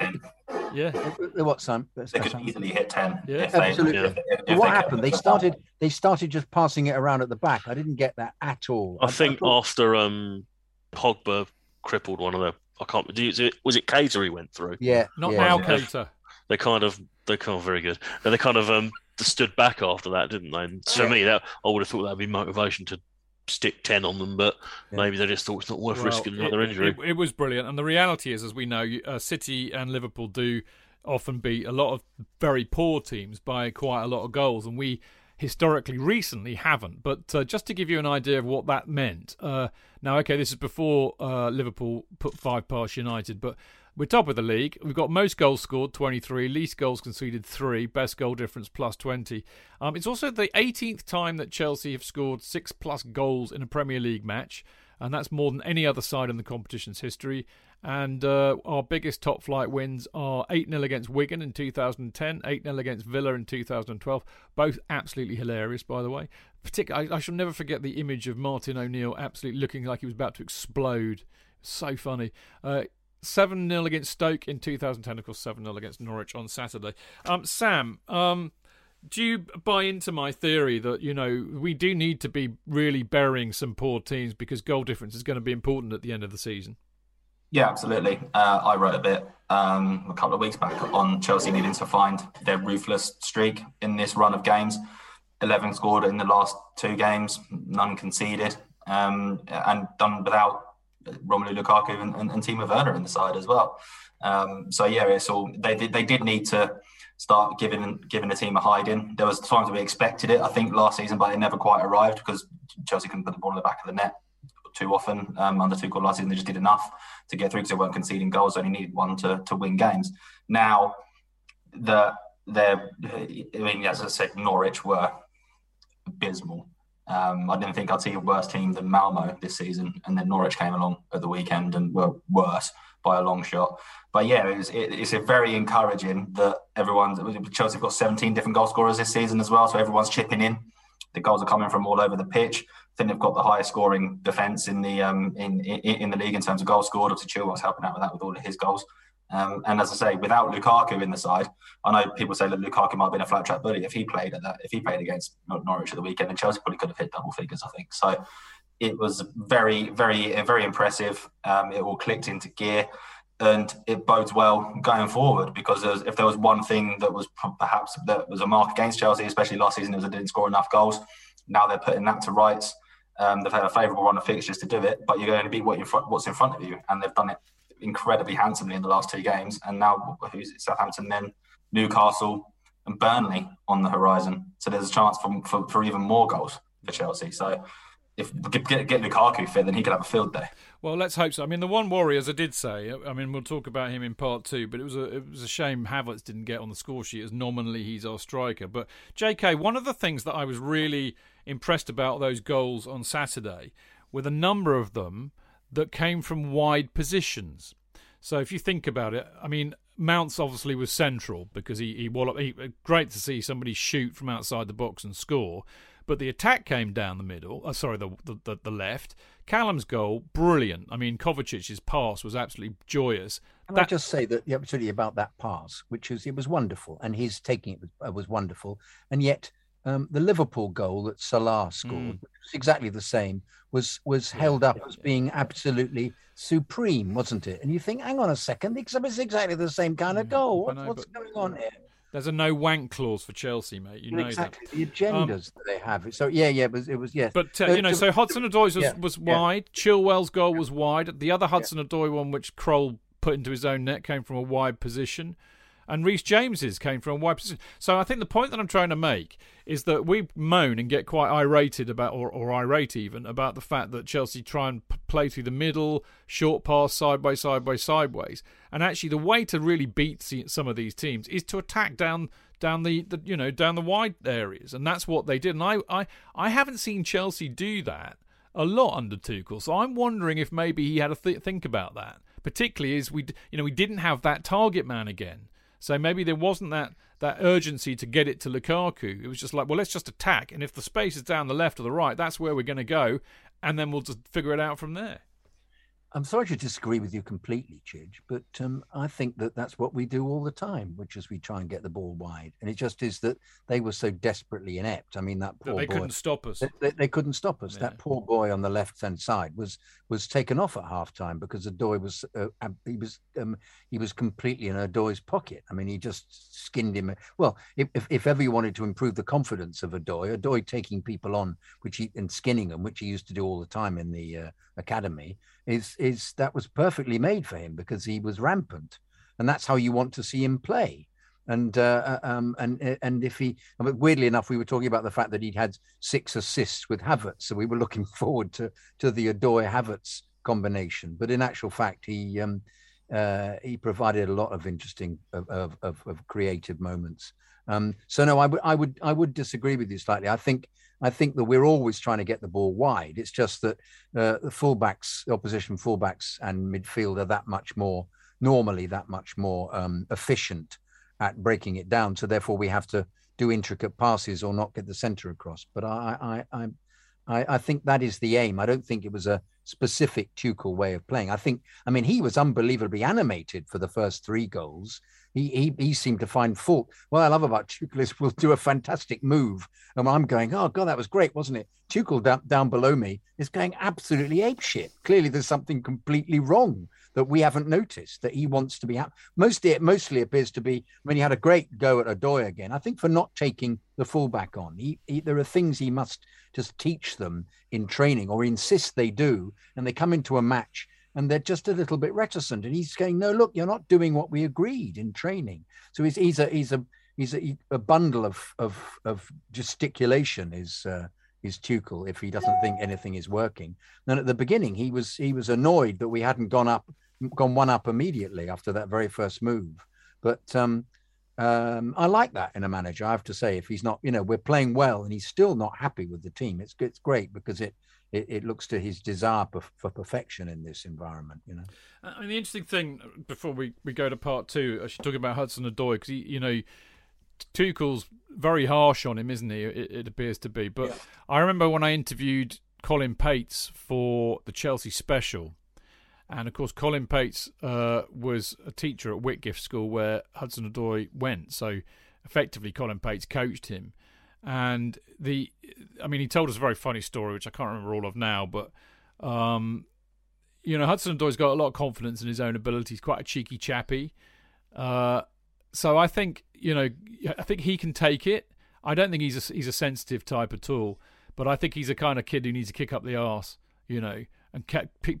Yeah. They- they- What Sam? They could easily hit 10. Yeah. if they- Absolutely. if- if- if what they happened? They the started. They started just passing it around at the back. I didn't get that at all. I think thought- after um, Pogba crippled one of the, I can't. Was it, was it Keita he went through? yeah, Not yeah. now, Yeah. Keita. They kind of, they kind of very good. And they kind of um stood back after that, didn't they? And for Yeah. me, that I would have thought that'd be motivation to stick ten on them, but Yeah. maybe they just thought it's not worth Well, risking it- another injury. It, it was brilliant, and the reality is, as we know, uh, City and Liverpool do often beat a lot of very poor teams by quite a lot of goals, and we historically recently haven't. But uh, just to give you an idea of what that meant, uh, now okay, this is before uh, Liverpool put five past United, but. We're top of the league. We've got most goals scored, 23, least goals conceded, 3, best goal difference, plus 20. Um, it's also the 18th time that Chelsea have scored 6 plus goals in a Premier League match and that's more than any other side in the competition's history. And uh, our biggest top flight wins are 8 0 against Wigan in 2010, 8 0 against Villa in 2012. Both absolutely hilarious, by the way. Partic- I, I shall never forget the image of Martin O'Neill absolutely looking like he was about to explode. So funny. Uh, 7 0 against Stoke in 2010, of course, 7 0 against Norwich on Saturday. Um, Sam, um, do you buy into my theory that you know we do need to be really burying some poor teams because goal difference is going to be important at the end of the season? Yeah, absolutely. Uh, I wrote a bit um, a couple of weeks back on Chelsea needing to find their ruthless streak in this run of games. 11 scored in the last two games, none conceded, um, and done without Romelu Lukaku and, and, and Timo Werner in the side as well. Um, so yeah, it's all they did. They did need to start giving giving the team a hiding. There was times we expected it, I think, last season, but it never quite arrived because Chelsea couldn't put the ball in the back of the net too often. Um, under Tuchel last season, they just did enough to get through because they weren't conceding goals. They only needed one to to win games. Now, the they're, I mean, as I said, Norwich were abysmal. Um, I didn't think I'd see a worse team than Malmo this season, and then Norwich came along at the weekend and were worse by a long shot. But yeah, it was, it, it's very encouraging that everyone Chelsea have got 17 different goal scorers this season as well, so everyone's chipping in. The goals are coming from all over the pitch. I think they've got the highest scoring defence in the um, in, in in the league in terms of goals scored. Obviously, Chilwell's helping out with that with all of his goals. Um, and as I say, without Lukaku in the side, I know people say that Lukaku might have been a flat track bully if he played at that. If he played against Nor- Norwich at the weekend, and Chelsea probably could have hit double figures. I think so. It was very, very, very impressive. Um, it all clicked into gear, and it bodes well going forward because there's, if there was one thing that was perhaps that was a mark against Chelsea, especially last season, it was they didn't score enough goals. Now they're putting that to rights. Um, they've had a favourable run of fixtures to do it, but you're going to beat what what's in front of you, and they've done it incredibly handsomely in the last two games. And now, who's it? Southampton, then Newcastle and Burnley on the horizon. So there's a chance for, for, for even more goals for Chelsea. So if get, get Lukaku fit, then he could have a field day. Well, let's hope so. I mean, the one worry, as I did say, I mean, we'll talk about him in part two, but it was a it was a shame Havertz didn't get on the score sheet as nominally he's our striker. But J.K., one of the things that I was really impressed about those goals on Saturday with a number of them that came from wide positions. So if you think about it, I mean, Mounts obviously was central because he he, wallop, he great to see somebody shoot from outside the box and score. But the attack came down the middle. Uh, sorry, the, the the the left. Callum's goal, brilliant. I mean, Kovacic's pass was absolutely joyous. Can I just say that the opportunity about that pass, which is it was wonderful, and his taking it was, uh, was wonderful, and yet um, the Liverpool goal that Salah scored, Mm. which was exactly the same, was was held up as being absolutely supreme, wasn't it? And you think, hang on a second, it's it's exactly the same kind of goal. What, know, what's going on here? There's a no wank clause for Chelsea, mate. You know that. exactly the agendas that they have. So yeah, yeah, it was it was yes. But uh, So you know, so Hudson Odoi's was, yeah, was yeah. wide. Chilwell's goal was wide. The other Hudson Odoi one, which Krul put into his own net, came from a wide position. And Reece James's came from a wide position. So I think the point that I'm trying to make is that we moan and get quite irated about, or, or irate even, about the fact that Chelsea try and p- play through the middle, short pass, sideways, sideways, sideways. And actually, the way to really beat some of these teams is to attack down down the, the you know down the wide areas, and that's what they did. And I I, I haven't seen Chelsea do that a lot under Tuchel, so I'm wondering if maybe he had to th- think about that. Particularly as we you know we didn't have that target man again. So maybe there wasn't that that urgency to get it to Lukaku. It was just like, well, let's just attack, and if the space is down the left or the right, that's where we're going to go, and then we'll just figure it out from there. I'm sorry to disagree with you completely, Chidge, but um, I think that that's what we do all the time, which is we try and get the ball wide. And it just is that they were so desperately inept. I mean, that poor they boy, couldn't stop us. They, they, couldn't stop us. Yeah. That poor boy on the left hand side was was taken off at half time because Odoi was uh, he was um, he was completely in Odoi's pocket. I mean, he just skinned him. Well, if, if, if ever you wanted to improve the confidence of Odoi, Odoi taking people on, which he and skinning them, which he used to do all the time in the uh, academy is is that was perfectly made for him because he was rampant, and that's how you want to see him play. And uh, um, and and if he, weirdly enough, we were talking about the fact that he'd had six assists with Havertz, so we were looking [LAUGHS] forward to to the Odoi Havertz combination. But in actual fact, he um, uh, he provided a lot of interesting of, of, of creative moments. Um, so no, I would I would I would disagree with you slightly. I think I think that we're always trying to get the ball wide. It's just that uh, the fullbacks, opposition fullbacks and midfield are that much more normally that much more um, efficient at breaking it down. So therefore, we have to do intricate passes or not get the centre across. But I, I, I, I, I think that is the aim. I don't think it was a specific Tuchel way of playing. I think, I mean, he was unbelievably animated for the first three goals. He, he, he seemed to find fault. What I love about Tuchel is we'll do a fantastic move, and I'm going, oh god, that was great, wasn't it? Tuchel down, down below me is going absolutely apeshit. Clearly, there's something completely wrong that we haven't noticed. That he wants to be ha- mostly it mostly appears to be. Mean, he had a great go at Odoi again. I think for not taking the fullback on. He, he, there are things he must just teach them in training or insist they do, and they come into a match and they're just a little bit reticent. And he's saying, "No, look, you're not doing what we agreed in training." So he's he's a he's a he's a, a bundle of of of gesticulation. Is uh, is Tuchel if he doesn't think anything is working? Then at the beginning, he was he was annoyed that we hadn't gone up gone one up immediately after that very first move. But um, um, I like that in a manager. I have to say, if he's not, you know, we're playing well and he's still not happy with the team, it's it's great because it it, it looks to his desire for, for, perfection in this environment. You know. I mean, the interesting thing before we, we go to part two, I should talk about Hudson Odoi because you know, Tuchel's very harsh on him, isn't he? It, it appears to be. But yeah. I remember when I interviewed Colin Pates for the Chelsea special. And of course, Colin Pates uh, was a teacher at Whitgift School where Hudson Odoi went. So effectively, Colin Pates coached him. And the, I mean, he told us a very funny story, which I can't remember all of now, but, um, you know, Hudson Odoi's got a lot of confidence in his own ability. He's quite a cheeky chappy. Uh, so I think, you know, I think he can take it. I don't think he's a, he's a sensitive type at all, but I think he's a kind of kid who needs to kick up the arse, you know, and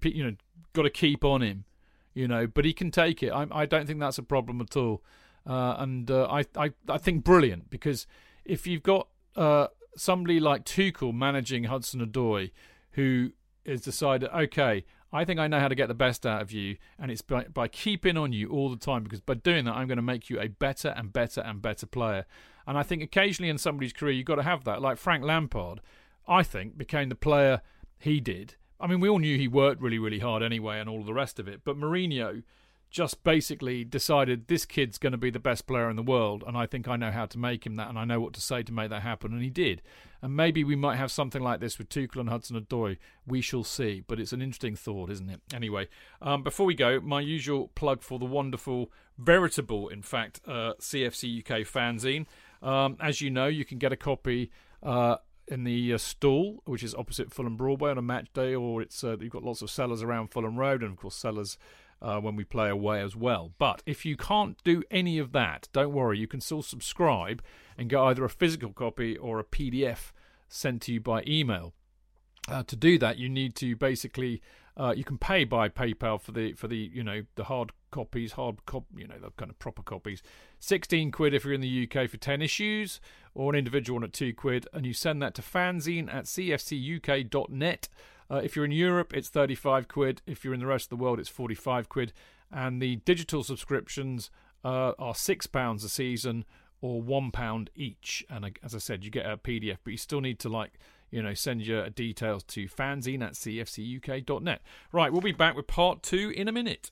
you know, got to keep on him, you know. But he can take it. I, I don't think that's a problem at all. Uh, and uh, I, I, I think brilliant because if you've got uh, somebody like Tuchel managing Hudson Odoi, who has decided, okay, I think I know how to get the best out of you, and it's by, by keeping on you all the time because by doing that, I'm going to make you a better and better and better player. And I think occasionally in somebody's career, you've got to have that. Like Frank Lampard, I think, became the player he did. I mean, we all knew he worked really, really hard anyway and all the rest of it, but Mourinho just basically decided this kid's going to be the best player in the world, and I think I know how to make him that, and I know what to say to make that happen, and he did. And maybe we might have something like this with Tuchel and Hudson Odoi. We shall see, but it's an interesting thought, isn't it? Anyway, um, before we go, my usual plug for the wonderful, veritable, in fact, uh, CFC UK fanzine. Um, as you know, you can get a copy. Uh, in the uh, stall, which is opposite Fulham Broadway on a match day, or it's uh, you've got lots of sellers around Fulham Road, and of course sellers uh, when we play away as well. But if you can't do any of that, don't worry, you can still subscribe and get either a physical copy or a PDF sent to you by email. Uh, to do that, you need to basically uh, you can pay by PayPal for the for the you know the hard copies, hard cop, you know, the kind of proper copies. 16 quid if you're in the UK for 10 issues, or an individual one at 2 quid, and you send that to fanzine at cfcuk.net. Uh, if you're in Europe, it's 35 quid. If you're in the rest of the world, it's 45 quid. And the digital subscriptions uh, are £6 a season or £1 each. And as I said, you get a PDF, but you still need to, like, you know, send your details to fanzine at cfcuk.net. Right, we'll be back with part two in a minute.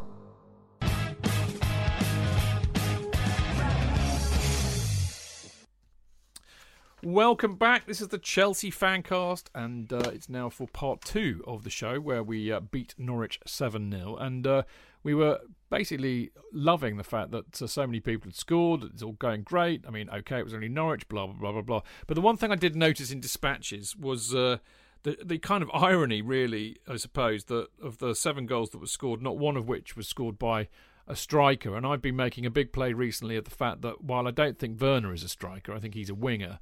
Welcome back. This is the Chelsea Fancast, and uh, it's now for part two of the show where we uh, beat Norwich 7 0. And uh, we were basically loving the fact that uh, so many people had scored. It's all going great. I mean, okay, it was only Norwich, blah, blah, blah, blah, blah. But the one thing I did notice in dispatches was. Uh, the, the kind of irony, really, I suppose, that of the seven goals that were scored, not one of which was scored by a striker. And I've been making a big play recently at the fact that while I don't think Werner is a striker, I think he's a winger.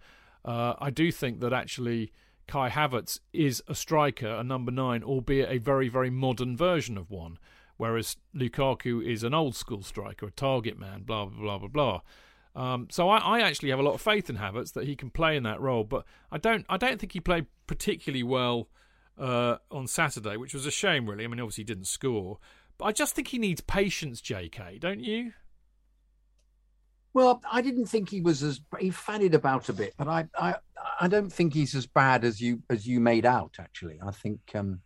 Uh, I do think that actually Kai Havertz is a striker, a number nine, albeit a very, very modern version of one. Whereas Lukaku is an old school striker, a target man, blah, blah, blah, blah, blah. Um, so I, I, actually have a lot of faith in Havertz that he can play in that role, but I don't I don't think he played particularly well uh, on Saturday, which was a shame, really. I mean, obviously he didn't score, but I just think he needs patience, J.K. Don't you? Well, I didn't think he was as he fannied about a bit, but I I, I don't think he's as bad as you as you made out. Actually, I think. Um,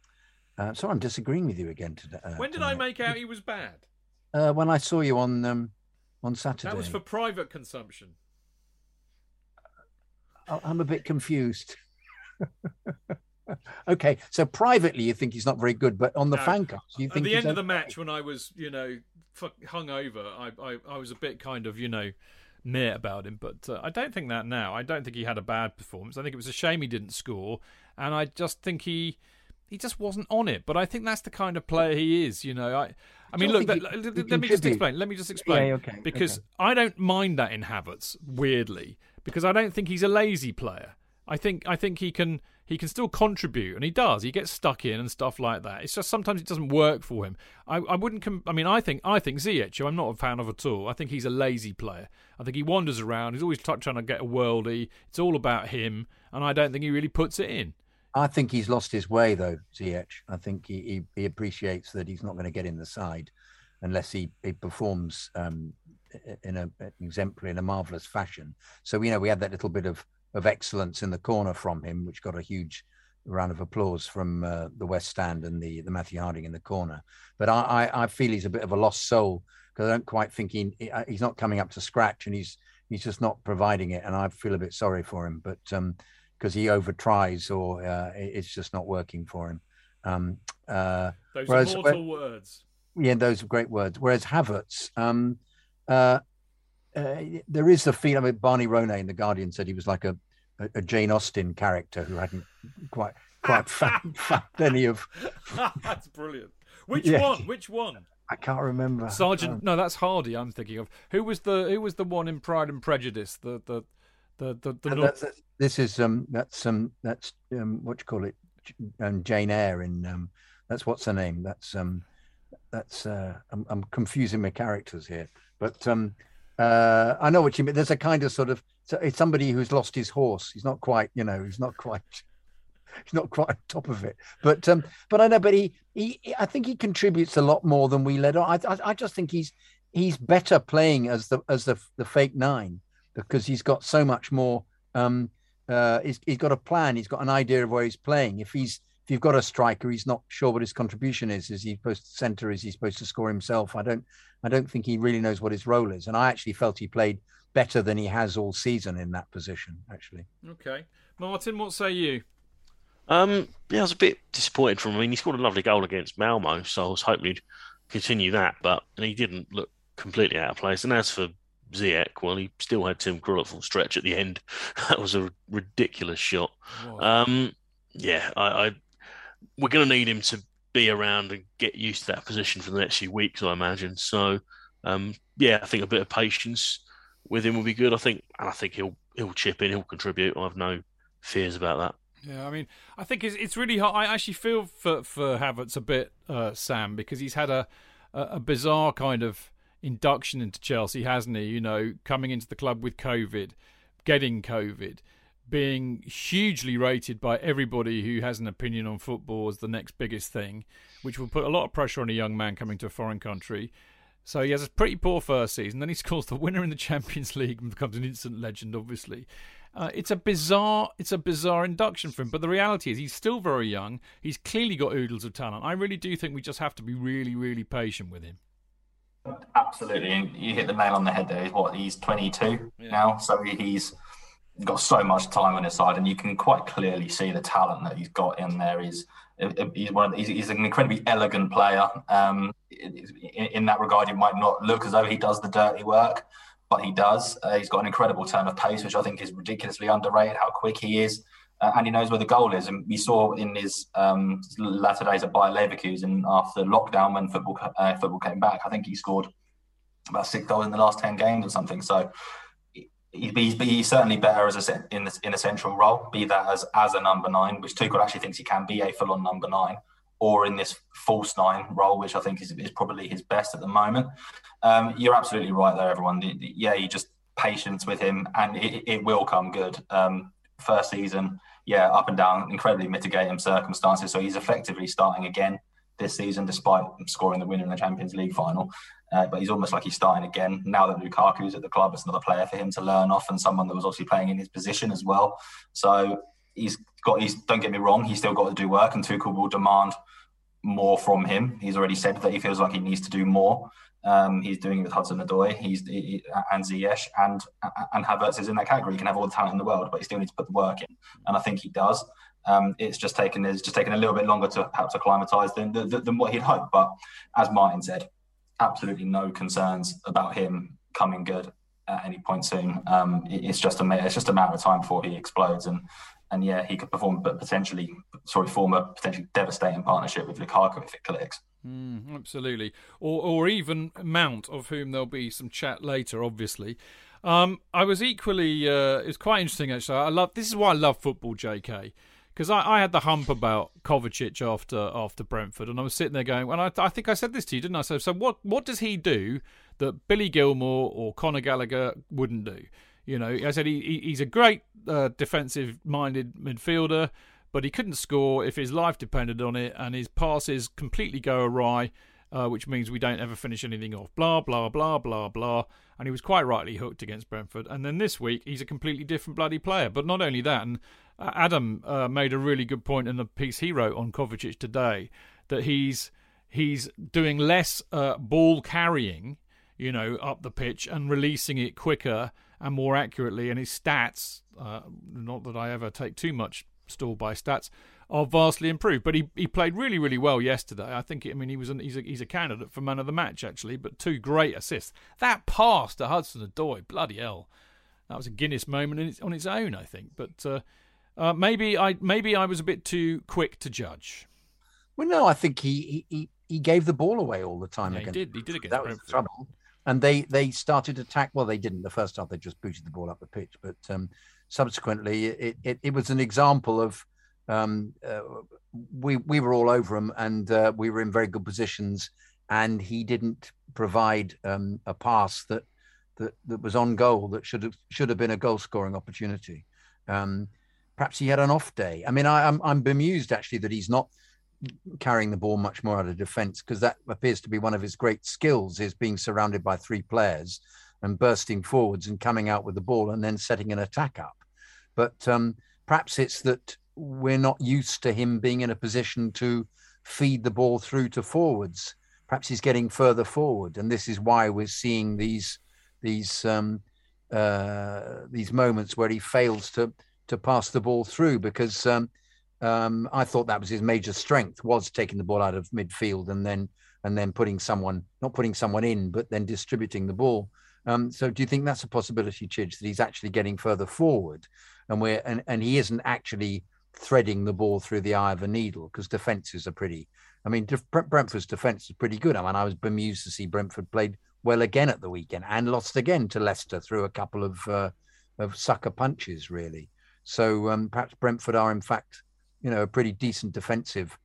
uh, sorry, I'm disagreeing with you again today. Uh, when did tonight. I make out he was bad? Uh, when I saw you on um, on Saturday. That was for private consumption. I'm a bit confused. [LAUGHS] okay, so privately you think he's not very good, but on the No. fancast you think At the end of the match, when I was, you know, fuck, hung over, I, I, I was a bit kind of, you know, meh about him. But uh, I don't think that now. I don't think he had a bad performance. I think it was a shame he didn't score, and I just think he. He just wasn't on it, but I think that's the kind of player he is. You know, I, I mean, look. think Let, let- let me just explain. Let me just explain. Yeah, okay, Because okay. I don't mind that in Havertz, weirdly, because I don't think he's a lazy player. I think I think he can he can still contribute, and he does. He gets stuck in and stuff like that. It's just sometimes it doesn't work for him. I, I wouldn't. Com- I mean, I think I think Ziyech, who I'm not a fan of at all. I think he's a lazy player. I think he wanders around. He's always t- trying to get a worldie. It's all about him, and I don't think he really puts it in. I think he's lost his way though, Ziyech. I think he, he, he appreciates that he's not going to get in the side unless he, he performs um, in a an exemplary, in a marvelous fashion. So you know we had that little bit of of excellence in the corner from him, which got a huge round of applause from uh, the West Stand and the the Matthew Harding in the corner. But I I, I feel he's a bit of a lost soul because I don't quite think he he's not coming up to scratch and he's he's just not providing it, and I feel a bit sorry for him. But um, because he over tries or uh, it's just not working for him. Um, uh, Those Whereas- immortal words. yeah, those are great words. Whereas Havertz, um, uh, uh, there is the feel. I mean, Barney Ronay in the Guardian said he was like a, a, a Jane Austen character who hadn't quite quite [LAUGHS] found, found any of. [LAUGHS] That's brilliant. Which Yeah. one? Which one? I can't remember. Sergeant? Um, no, that's Hardy. I'm thinking of who was the who was the one in Pride and Prejudice? The the the the, the and Nor- that's, that's- this is um that's um that's um what you call it J- um, Jane Eyre in um that's what's her name that's um that's uh I'm, I'm confusing my characters here but um uh I know what you mean. There's a kind of sort of it's somebody who's lost his horse. He's not quite you know he's not quite [LAUGHS] he's not quite on top of it. But um but I know but he he I think he contributes a lot more than we let on. I I, I just think he's he's better playing as the as the the fake nine because he's got so much more um uh he's, he's got a plan. He's got an idea of where he's playing. If he's if you've got a striker he's not sure what his contribution is is he supposed to center is he supposed to score himself i don't i don't think he really knows what his role is and i actually felt he played better than he has all season in that position actually Okay, Martin, what say you? Um, yeah, I was a bit disappointed from him. I mean, he scored a lovely goal against Malmo, so I was hoping he'd continue that, but and he didn't look completely out of place. And as for Ziyech, well, he still had Tim Krul at full stretch at the end. [LAUGHS] That was a ridiculous shot. Um, yeah, I, I we're going to need him to be around and get used to that position for the next few weeks, I imagine. So, um, yeah, I think a bit of patience with him will be good. I think, and I think he'll he'll chip in, he'll contribute. I have no fears about that. Yeah, I mean, I think it's it's really hard. I actually feel for for Havertz a bit, uh, Sam, because he's had a, a a bizarre kind of induction into Chelsea, hasn't he? You know, coming into the club with COVID, getting COVID, being hugely rated by everybody who has an opinion on football as the next biggest thing, which will put a lot of pressure on a young man coming to a foreign country. So he has a pretty poor first season. Then he [LAUGHS] scores the winner in the Champions League and becomes an instant legend, obviously. Uh, it's a bizarre, it's a bizarre induction for him. But the reality is, he's still very young. He's clearly got oodles of talent. I really do think we just have to be really, really patient with him. Absolutely, and you hit the nail on the head there. What he's 22 yeah. now, so he's got so much time on his side, and you can quite clearly see the talent that he's got in there. He's he's one of, he's, he's an incredibly elegant player. Um, in, in, that regard, it might not look as though he does the dirty work, but he does. Uh, he's got an incredible turn of pace, which I think is ridiculously underrated. How quick he is. Uh, and he knows where the goal is. And we saw in his um, latter days at Bayer Leverkusen after lockdown when football uh, football came back, I think he scored about six goals in the last ten games or something. So he's, he's certainly better as a in the, in a central role, be that as as a number nine, which Tuchel actually thinks he can be a full on number nine, or in this false nine role, which I think is, is probably his best at the moment. Um, you're absolutely right there, everyone. Yeah, you just patience with him, and it, it will come good. Um, first season, yeah, up and down, incredibly mitigating circumstances. So he's effectively starting again this season, despite scoring the winner in the Champions League final. Uh, but he's almost like he's starting again now that Lukaku's at the club. It's another player for him to learn off, and someone that was obviously playing in his position as well. So he's got. He's don't get me wrong. He's still got to do work, and Tuchel will demand more from him. He's already said that he feels like he needs to do more. Um, he's doing it with Hudson Odoi. He's he, and Ziyech and and Havertz is in that category. He can have all the talent in the world, but he still needs to put the work in, and I think he does. Um, it's just taken it's just taken a little bit longer to perhaps acclimatise than, than, than what he'd hoped. But as Martin said, absolutely no concerns about him coming good at any point soon. Um, it's just a it's just a matter of time before he explodes, and and yeah, he could perform, but potentially sorry, form a potentially devastating partnership with Lukaku if it clicks. Mm, absolutely, or or even Mount, of whom there'll be some chat later, obviously. Um, I was equally. Uh, it's quite interesting actually. I love this is why I love football, J.K because I, I, had the hump about Kovacic after after Brentford, and I was sitting there going, and I, I think I said this to you, didn't I? So, so what what does he do that Billy Gilmour or Conor Gallagher wouldn't do? You know, I said he, he's a great uh, defensive minded midfielder, but he couldn't score if his life depended on it, and his passes completely go awry. Uh, which means we don't ever finish anything off. Blah, blah, blah, blah, blah. And he was quite rightly hooked against Brentford. And then this week, he's a completely different bloody player. But not only that, and uh, Adam uh, made a really good point in the piece he wrote on Kovacic today that he's he's doing less uh, ball carrying, you know, up the pitch and releasing it quicker and more accurately. And his stats, uh, not that I ever take too much store by stats, are vastly improved. But he, he played really really well yesterday. I think I mean he was an, he's a he's a candidate for man of the match actually. But two great assists. That pass to Hudson Odoi, bloody hell, that was a Guinness moment on its own. I think, but. Uh, uh, maybe I maybe I was a bit too quick to judge. Well, no, I think he he, he gave the ball away all the time. Yeah, he did. He did against that was trouble. And they they started to attack. Well, they didn't the first half. They just booted the ball up the pitch. But um, subsequently, it, it, it was an example of um, uh, we we were all over him, and uh, we were in very good positions, and he didn't provide um, a pass that that that was on goal that should have should have been a goal scoring opportunity. Um, perhaps he had an off day. I mean, I, am I'm, I'm bemused actually that he's not carrying the ball much more out of defence because that appears to be one of his great skills is being surrounded by three players and bursting forwards and coming out with the ball and then setting an attack up. But um, perhaps it's that we're not used to him being in a position to feed the ball through to forwards. Perhaps he's getting further forward, and this is why we're seeing these these um, uh, these moments where he fails to to pass the ball through because um, Um, I thought that was his major strength was taking the ball out of midfield and then and then putting someone not putting someone in, but then distributing the ball. Um, so do you think that's a possibility, Chidge, that he's actually getting further forward and we're and, and he isn't actually threading the ball through the eye of a needle because defenses are pretty. I mean, Brentford's defense is pretty good. I mean, I was bemused to see Brentford played well again at the weekend and lost again to Leicester through a couple of uh, of sucker punches, really. So um, perhaps Brentford are in fact, you know, a pretty decent defensive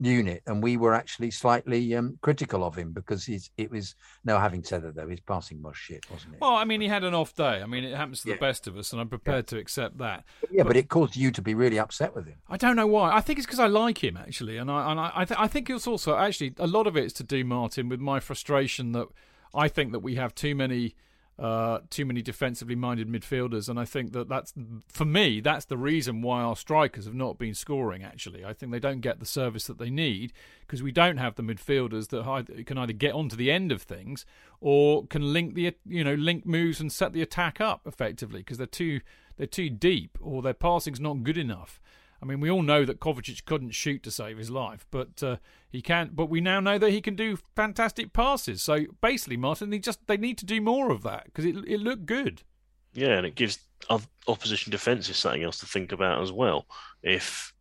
unit, and we were actually slightly um, critical of him because he's it was. No, having said that though, his passing was shit, wasn't it? Well, I mean, he had an off day. I mean, it happens to yeah. the best of us, and I'm prepared yeah. to accept that. Yeah, but, but, it caused you to be really upset with him. I don't know why. I think it's because I like him actually, and I and I I, th- I think it's also actually a lot of it's to do, Martin, with my frustration that I think that we have too many uh, too many defensively minded midfielders, and I think that that's for me that's the reason why our strikers have not been scoring. Actually, I think they don't get the service that they need because we don't have the midfielders that can either get onto the end of things or can link the you know link moves and set the attack up effectively because they're too they're too deep or their passing's not good enough. I mean, we all know that Kovacic couldn't shoot to save his life, but uh, he can. But we now know that he can do fantastic passes. So basically, Martin, they just they need to do more of that because it it looked good. Yeah, and it gives opposition defenses something else to think about as well. If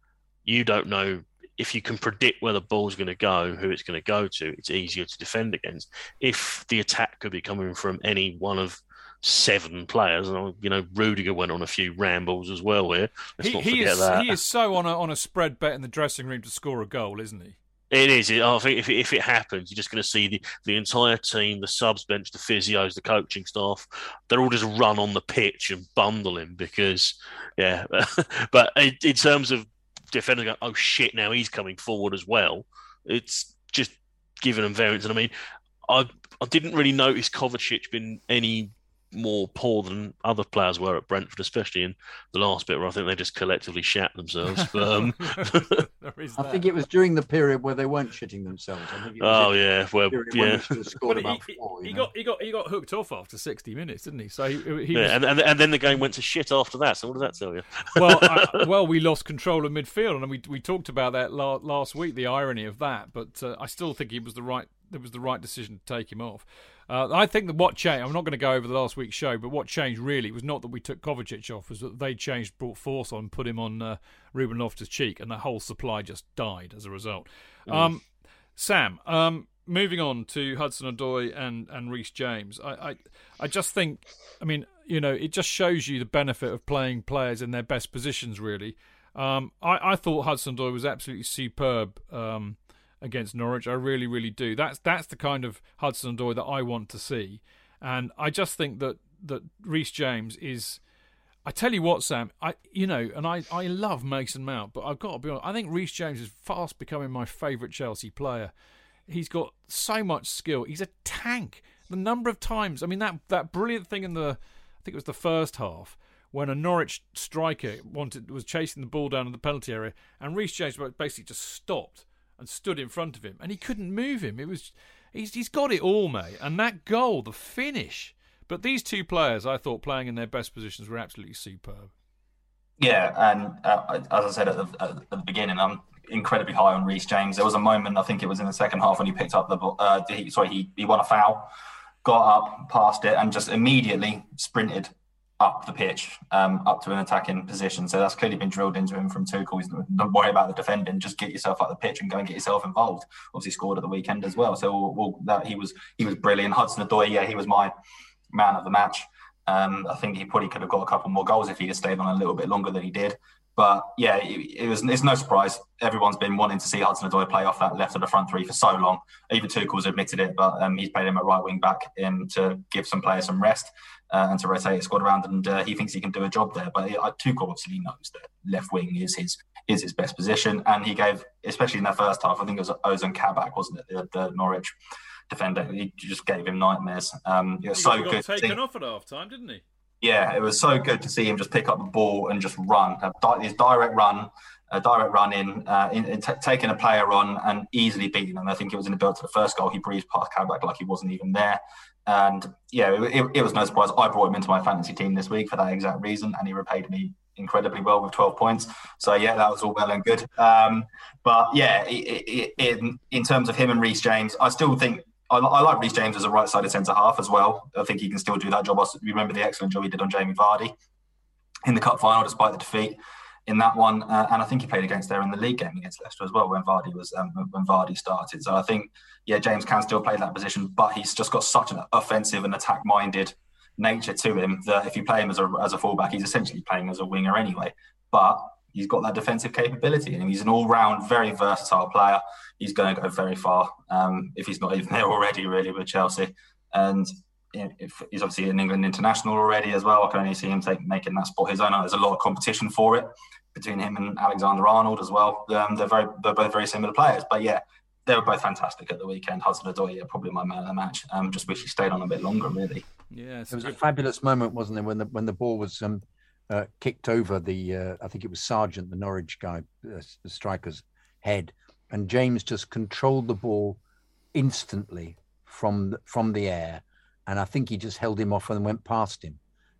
you don't know if you can predict where the ball's going to go, who it's going to go to, it's easier to defend against. If the attack could be coming from any one of seven players. And you know, Rudiger went on a few rambles as well here. Let's he, not forget is, that. He is so on a on a spread bet in the dressing room to score a goal, isn't he? It is. I think if, if it happens, you're just going to see the, the entire team, the subs bench, the physios, the coaching staff, they're all just run on the pitch and bundle him because, yeah. [LAUGHS] but in terms of defending, oh shit, now he's coming forward as well. It's just giving them variance. And I mean, I I didn't really notice Kovacic been any more poor than other players were at Brentford, especially in the last bit where I think they just collectively shat themselves. But, [LAUGHS] um... [LAUGHS] I think it was during the period where they weren't shitting themselves. oh yeah, well yeah. He, he, he got he got he got hooked off after sixty minutes, didn't he? So he, he yeah, was... and, and and then the game went to shit after that. So what does that tell you? [LAUGHS] well, I, well, we lost control of midfield, and we we talked about that last week. The irony of that, but uh, I still think it was the right it was the right decision to take him off. Uh, I think that what changed, I'm not going to go over the last week's show, but what changed really was not that we took Kovacic off, was that they changed, brought Force on, put him on uh, Ruben Loftus Cheek, and the whole supply just died as a result. Mm. Um, Sam, um, moving on to Hudson Odoi and, and Reece James, I, I, I just think, I mean, you know, it just shows you the benefit of playing players in their best positions, really. Um, I, I thought Hudson Odoi was absolutely superb. Um, against Norwich. I really, really do. That's that's the kind of Hudson Odoi that I want to see, and I just think that that Reece James is. I tell you what, Sam. I you know, and I, I love Mason Mount, but I've got to be honest. I think Reece James is fast becoming my favourite Chelsea player. He's got so much skill. He's a tank. The number of times, I mean, that that brilliant thing in the, I think it was the first half when a Norwich striker wanted was chasing the ball down in the penalty area, and Reece James basically just stopped and stood in front of him, and he couldn't move him. It was he's he's got it all, mate. And that goal, the finish. But these two players, I thought, playing in their best positions, were absolutely superb. Yeah, and uh, as I said at the, at the, beginning, I'm incredibly high on Reece James. There was a moment, I think it was in the second half, when he picked up the ball. Uh, he, sorry, he, he won a foul, got up, passed it, and just immediately sprinted up the pitch, um, up to an attacking position. So that's clearly been drilled into him from Tuchel. He's, don't worry about the defending, just get yourself up the pitch and go and get yourself involved. Obviously scored at the weekend as well. So we'll, we'll, that he was he was brilliant. Hudson Odoi, yeah, he was my man of the match. Um, I think he probably could have got a couple more goals if he'd have stayed on a little bit longer than he did. But yeah, it, it, was. It's no surprise. Everyone's been wanting to see Hudson Odoi play off that left of the front three for so long. Even Tuchel's admitted it, but um, he's played him at right wing back in to give some players some rest uh, and to rotate his squad around, and uh, he thinks he can do a job there. But uh, Tuchel obviously knows that left wing is his is his best position, and he gave, especially in that first half, I think it was Ozan Kabak, wasn't it, the, the Norwich defender? He just gave him nightmares. Um, it was he so good. Taken off at half time, didn't he? Yeah, it was so good to see him just pick up the ball and just run. His direct run, a direct run in, uh, in, in t- taking a player on and easily beating him. I think it was in the build to the first goal. He breezed past Kabak like he wasn't even there. And yeah, it, it, was no surprise. I brought him into my fantasy team this week for that exact reason, and he repaid me incredibly well with 12 points. So yeah, that was all well and good. Um, but yeah, in in terms of him and Reece James, I still think I, I like Reece James as a right-sided centre half as well. I think he can still do that job. I remember the excellent job he did on Jamie Vardy in the cup final, despite the defeat in that one. Uh, and I think he played against there in the league game against Leicester as well when Vardy was um, when Vardy started. So I think yeah, James can still play that position, but he's just got such an offensive and attack-minded nature to him that if you play him as a as a fullback, he's essentially playing as a winger anyway. But he's got that defensive capability, and he's an all-round, very versatile player. He's going to go very far um, if he's not even there already, really, with Chelsea. And if he's obviously an England international already as well. I can only see him take, making that spot his own. There's a lot of competition for it between him and Alexander Arnold as well. Um, they're very, they're both very similar players. But yeah, they were both fantastic at the weekend. Hudson Odoi, probably my man of the match. Um, just wish he stayed on a bit longer, really. Yeah, it was a fabulous moment, wasn't it, when the when the ball was um, uh, kicked over the uh, I think it was Sargent, the Norwich guy, uh, the striker's head, and James just controlled the ball instantly from the, from the air and I think he just held him off and went past him.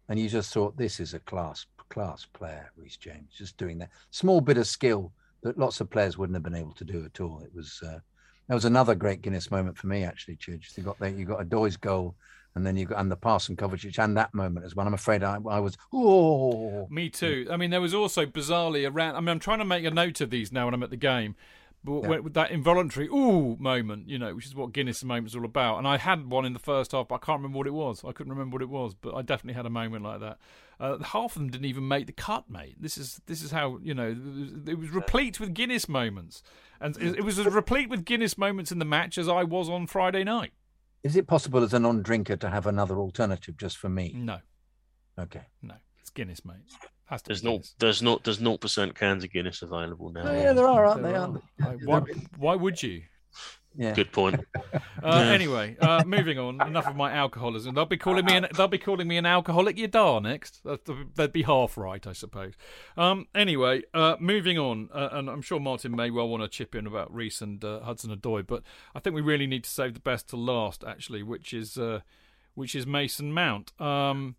And you just thought, this is a class class player, Reece James, just doing that small bit of skill that lots of players wouldn't have been able to do at all. It was uh, that was another great Guinness moment for me, actually, Chidge. You got there, you got Odoi's goal, and then you got and the pass from Kovacic, and that moment as well. I'm afraid I, I was oh. Me too. I mean, there was also bizarrely around. I mean, I'm trying to make a note of these now when I'm at the game. But yeah. with that involuntary ooh moment, you know, which is what Guinness moment is all about. And I had one in the first half, but I can't remember what it was. I couldn't remember what it was, but I definitely had a moment like that. Uh, half of them didn't even make the cut, mate. This is this is how you know it was replete with Guinness moments, and it was as replete with Guinness moments in the match as I was on Friday night. Is it possible as a non-drinker to have another alternative just for me? No. Okay. No, it's Guinness, mate. There's not there's not there's not percent cans of Guinness available now. Oh, yeah, there are, aren't there they? Are. Aren't why, why would you? Yeah. Good point. [LAUGHS] Uh, anyway, uh, moving on. Enough of my alcoholism. They'll be calling me an they'll be calling me an alcoholic Yadar next. That'd be half right, I suppose. Um, anyway, uh, moving on, uh, and I'm sure Martin may well want to chip in about Reece and uh, Hudson Odoi, but I think we really need to save the best to last, actually, which is uh, which is Mason Mount. Um,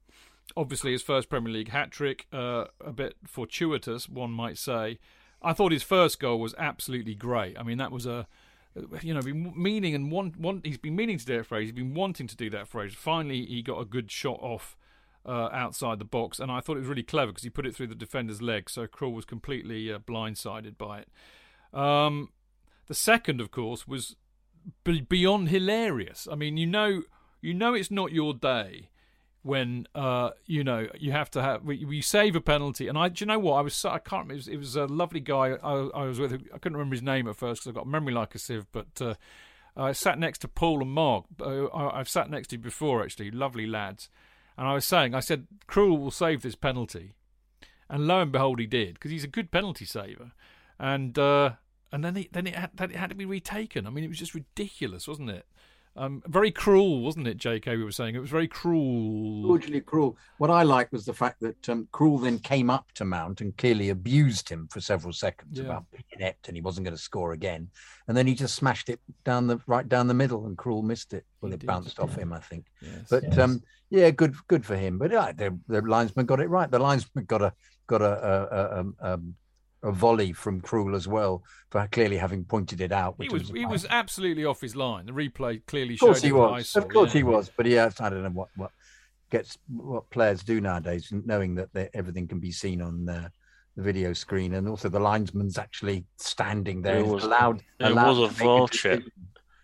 obviously his first Premier League hat trick, uh, a bit fortuitous, one might say. I thought his first goal was absolutely great. I mean, that was a, you know, been meaning and want, want he's been meaning to do for ages. He's been wanting to do that ages. Finally, he got a good shot off uh, outside the box, and I thought it was really clever because he put it through the defender's leg, so Krul was completely uh, blindsided by it. Um, the second, of course, was beyond hilarious. I mean, you know, you know, it's not your day when uh, you know you have to have we, save a penalty. And I, do you know what? I was I can't. It was, it was a lovely guy I, I, was with. I couldn't remember his name at first because I've got memory like a sieve. But uh, I sat next to Paul and Mark. Uh, I've sat next to you before, actually. Lovely lads. And I was saying, I said, Krul will save this penalty, and lo and behold, he did because he's a good penalty saver. And uh, and then he, then it had, it had to be retaken. I mean, it was just ridiculous, wasn't it? Um, very cruel, wasn't it, J.K.? We were saying it was very cruel. Hugely cruel. What I liked was the fact that um, Krul then came up to Mount and clearly abused him for several seconds yeah. about being inept and he wasn't going to score again. And then he just smashed it down the right down the middle, and Krul missed it. Well, he it did, bounced off him, I think. Yes, but yes. Um, yeah, good good for him. But uh, the, the linesman got it right. The linesman got a got a, a, a, a um, a volley from Krul as well for clearly having pointed it out. he was, was he was absolutely off his line. The replay clearly showed. Of course he was. Saw, of course yeah. he was. But yeah, I don't know what what gets what players do nowadays, knowing that everything can be seen on the video screen, and also the linesman's actually standing there. It was allowed. It allowed was a VAR check.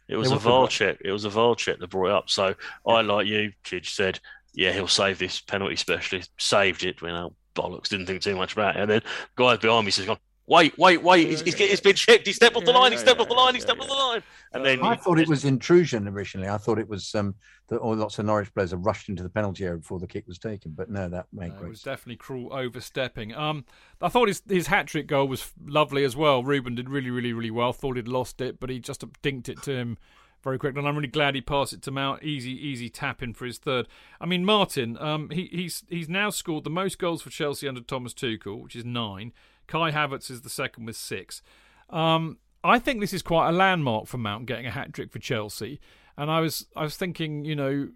It was, it was a VAR check. It was a VAR check that brought it up. So yeah. I, like you, Chidge, said, yeah, he'll save this penalty specialist. Saved it. Went out bollocks. Didn't think too much about it. And then guys behind me says, wait, wait, wait, he's, he's, he's been checked. He stepped off the line. He stepped off the line. He stepped off the line. And then I thought it was intrusion originally. I thought it was um, that all lots of Norwich players have rushed into the penalty area before the kick was taken. But no, that made no, It was definitely Krul overstepping. Um, I thought his his hat trick goal was lovely as well. Ruben did really, really, really well. Thought he'd lost it, but he just dinked it to him very quick. And I'm really glad he passed it to Mount. Easy, easy tap in for his third. I mean, Martin, um, he, he's he's now scored the most goals for Chelsea under Thomas Tuchel, which is nine. Kai Havertz is the second with six. Um, I think this is quite a landmark for Mount getting a hat trick for Chelsea. And I was I was thinking, you know,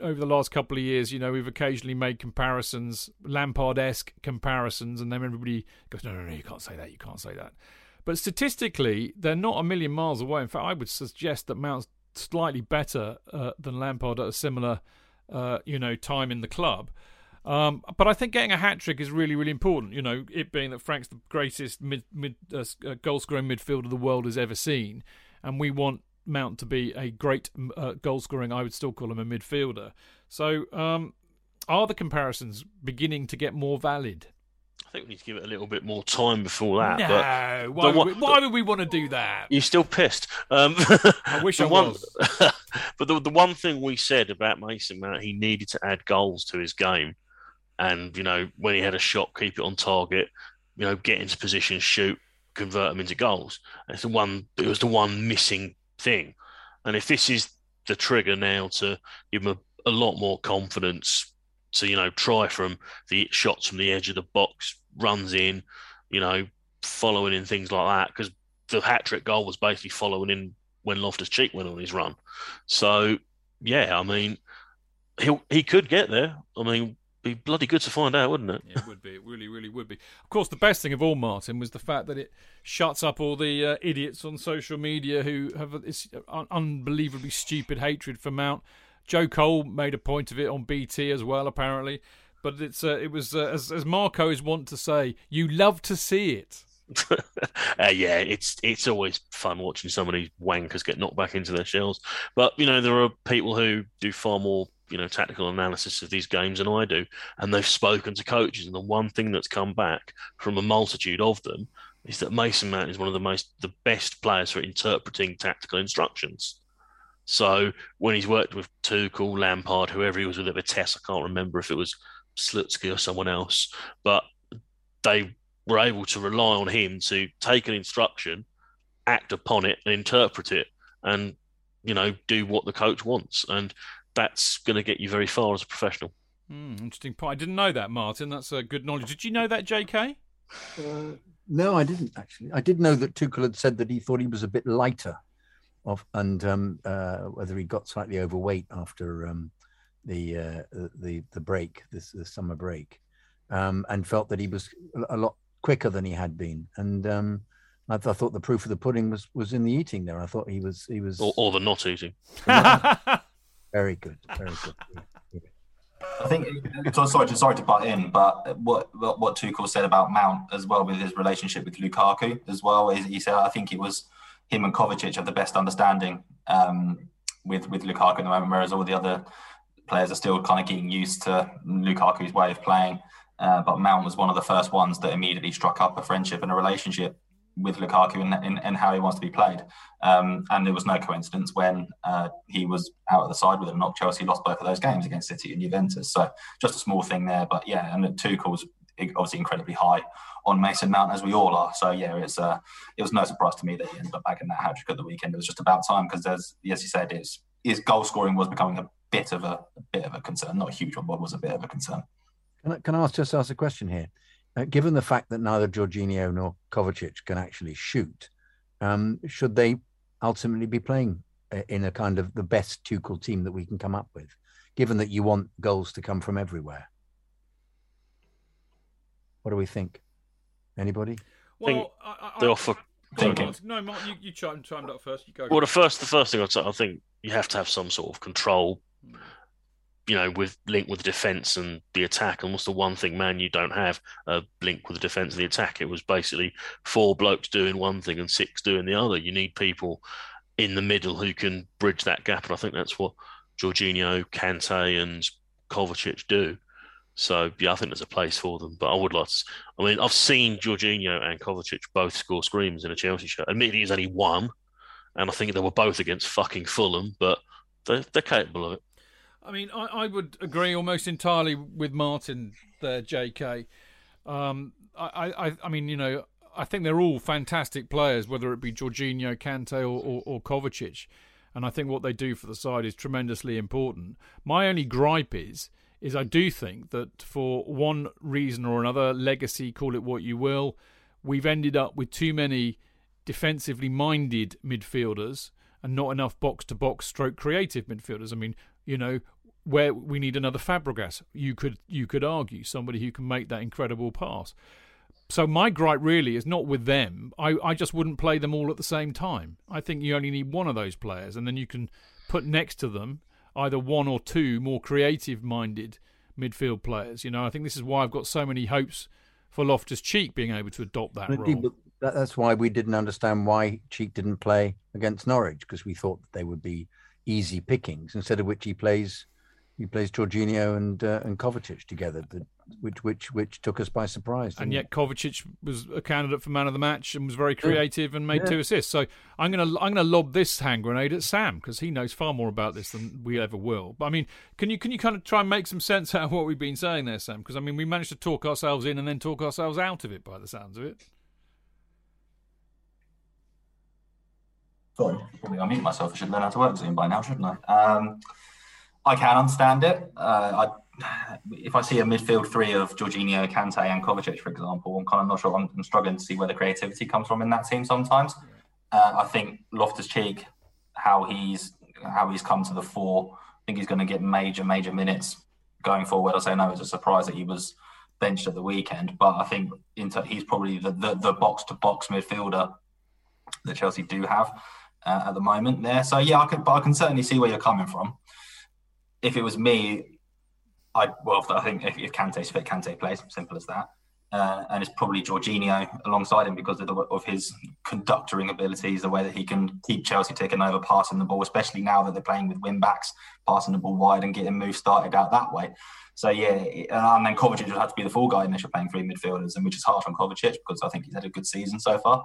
over the last couple of years, you know, we've occasionally made comparisons, Lampard esque comparisons, and then everybody goes, no, no, no, you can't say that, you can't say that. But statistically, they're not a million miles away. In fact, I would suggest that Mount's slightly better uh, than Lampard at a similar, uh, you know, time in the club. Um, but I think getting a hat trick is really, really important. You know, it being that Frank's the greatest mid, mid uh, uh goal scoring midfielder the world has ever seen, and we want Mount to be a great uh, goal scoring. I would still call him a midfielder. So, um, are the comparisons beginning to get more valid? I think we need to give it a little bit more time before that. No, but why, one, would we, why would we want to do that? You're still pissed. Um, [LAUGHS] I wish [LAUGHS] I one, was. [LAUGHS] but the, the one thing we said about Mason Mount, he needed to add goals to his game, and you know when he had a shot, keep it on target. You know, get into position, shoot, convert them into goals. It's the one. It was the one missing thing. And if this is the trigger now to give him a, a lot more confidence to you know try from the shots from the edge of the box, runs in, you know, following in things like that because the hat trick goal was basically following in when Loftus Cheek went on his run. So yeah, I mean, he he could get there. I mean, be bloody good to find out, wouldn't it? Yeah, it would be. It really, really would be. Of course, the best thing of all, Martin, was the fact that it shuts up all the uh, idiots on social media who have this unbelievably stupid hatred for Mount. Joe Cole made a point of it on BT as well, apparently. But it's uh, it was uh, as as is wont to say, you love to see it. [LAUGHS] uh, yeah, it's it's always fun watching some of these wankers get knocked back into their shells. But you know, there are people who do far more you know tactical analysis of these games than I do, and they've spoken to coaches, and the one thing that's come back from a multitude of them is that Mason Mount is one of the most the best players for interpreting tactical instructions. So when he's worked with Tuchel, Lampard, whoever he was with at Vitesse, I can't remember if it was Slutsky or someone else, but they were able to rely on him to take an instruction, act upon it, and interpret it, and you know do what the coach wants. And that's going to get you very far as a professional. Hmm, interesting point. I didn't know that, Martin. That's a good knowledge. Did you know that, J.K.? Uh, no, I didn't actually. I did know that Tuchel had said that he thought he was a bit lighter, of and um, uh, whether he got slightly overweight after um, the uh, the the break, this the summer break, um, and felt that he was a lot quicker than he had been. And um, I, th- I, thought the proof of the pudding was was in the eating. There, I thought he was he was or, or the not eating. [LAUGHS] Very good. Very good. I think it's sorry to sorry to butt in, but what what Tuchel said about Mount as well with his relationship with Lukaku as well is he said I think it was him and Kovacic have the best understanding um, with with Lukaku at the moment, whereas all the other players are still kind of getting used to Lukaku's way of playing. Uh, but Mount was one of the first ones that immediately struck up a friendship and a relationship with Lukaku and, and, how he wants to be played. Um, and there was no coincidence when uh, he was out of the side with him. Not Chelsea lost both of those games against City and Juventus. So just a small thing there. But yeah, and Tuchel's obviously incredibly high on Mason Mount as we all are. So yeah, it's uh, it was no surprise to me that he ended up back in that hat trick at the weekend. It was just about time because as you said, his his goal scoring was becoming a bit of a, a bit of a concern. Not a huge one, but was a bit of a concern. Can I, can I ask, just ask a question here? Uh, given the fact that neither Jorginho nor Kovacic can actually shoot, um, should they ultimately be playing uh, in a kind of the best Tuchel team that we can come up with, given that you want goals to come from everywhere? What do we think? Anybody? Well, I, I, they offer. Thinking. No, Mark, you, you chimed, chimed up first. You go. Well, the first, the first thing I'd say, I think you have to have some sort of control you know, with link with the defense and the attack. And what's the one thing, man, you don't have a link with the defense and the attack? It was basically four blokes doing one thing and six doing the other. You need people in the middle who can bridge that gap. And I think that's what Jorginho, Kante, and Kovacic do. So yeah, I think there's a place for them. But I would like to. I mean, I've seen Jorginho and Kovacic both score screams in a Chelsea shirt. Admittedly, it's only one, and I think they were both against fucking Fulham, but they're, they're capable of it. I mean, I, I would agree almost entirely with Martin there, J.K. Um, I, I, I mean, you know, I think they're all fantastic players, whether it be Jorginho, Kante, or, or, or Kovacic. And I think what they do for the side is tremendously important. My only gripe is, is I do think that for one reason or another, legacy, call it what you will, we've ended up with too many defensively minded midfielders and not enough box to box stroke creative midfielders. I mean, you know, where we need another Fabregas. You could you could argue somebody who can make that incredible pass. So my gripe really is not with them. I, I just wouldn't play them all at the same time. I think you only need one of those players, and then you can put next to them either one or two more creative-minded midfield players. You know, I think this is why I've got so many hopes for Loftus Cheek being able to adopt that Indeed, role. that's why we didn't understand why Cheek didn't play against Norwich because we thought that they would be easy pickings. Instead of which he plays, he plays Jorginho and uh, and Kovacic together, the, which which which took us by surprise. and yet it? Kovacic was a candidate for man of the match and was very creative and made Yeah. two assists. So I'm gonna I'm gonna lob this hand grenade at Sam because he knows far more about this than we ever will. But I mean, can you can you kind of try and make some sense out of what we've been saying there, Sam? Because I mean, we managed to talk ourselves in and then talk ourselves out of it by the sounds of it. Sorry, probably I mute myself. I should learn how to work Zoom by now, shouldn't I? Um, I can understand it. Uh, I, if I see a midfield three of Jorginho, Kante, and Kovacic, for example, I'm kind of not sure. I'm, I'm struggling to see where the creativity comes from in that team sometimes. Uh, I think Loftus Cheek, how he's how he's come to the fore, I think he's going to get major, major minutes going forward. I say no, it's a surprise that he was benched at the weekend, but I think he's probably the, the, the box to box midfielder that Chelsea do have uh, at the moment there. So yeah, I can, but I can certainly see where you're coming from. If it was me, I well, I think if, if Kante's fit, Kante plays. Simple as that. Uh, and it's probably Jorginho alongside him because of, the, of his conductoring abilities, the way that he can keep Chelsea taking over, passing the ball, especially now that they're playing with wing backs, passing the ball wide and getting moves started out that way. So yeah, and then Kovacic would have to be the full guy unless you're playing three midfielders, and which is hard on Kovacic because I think he's had a good season so far.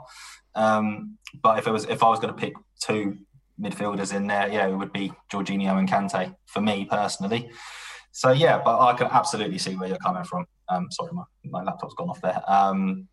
Um, but if it was if I was going to pick two midfielders in there, yeah, it would be Jorginho and Kante for me personally. So yeah, but I can absolutely see where you're coming from. Um, sorry, my, my laptop's gone off there. Um,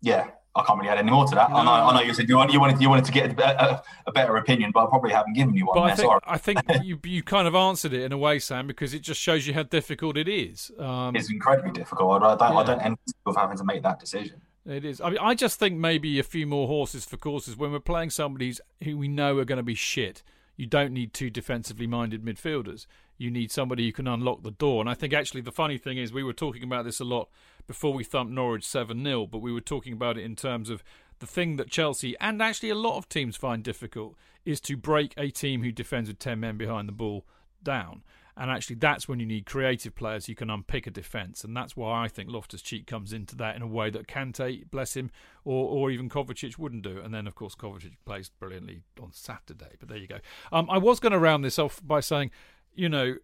yeah, I can't really add any more to that. I, know, I know you said you, want, you wanted you wanted to get a, a, a better opinion, but I probably haven't given you one. But I there. think Sorry. I think you you kind of answered it in a way, Sam, because it just shows you how difficult it is. Um, It's incredibly difficult. I don't, I Yeah. don't envy you of having to make that decision. It is. I mean, I just think maybe a few more horses for courses when we're playing somebody who we know are going to be shit. You don't need two defensively minded midfielders. You need somebody who can unlock the door. And I think actually the funny thing is we were talking about this a lot before we thumped Norwich 7 0, but we were talking about it in terms of the thing that Chelsea and actually a lot of teams find difficult is to break a team who defends with 10 men behind the ball down. And actually, that's when you need creative players who can unpick a defence. And that's why I think Loftus Cheek comes into that in a way that Kante, bless him, or, or even Kovacic wouldn't do. And then, of course, Kovacic plays brilliantly on Saturday. But there you go. Um, I was going to round this off by saying, you know,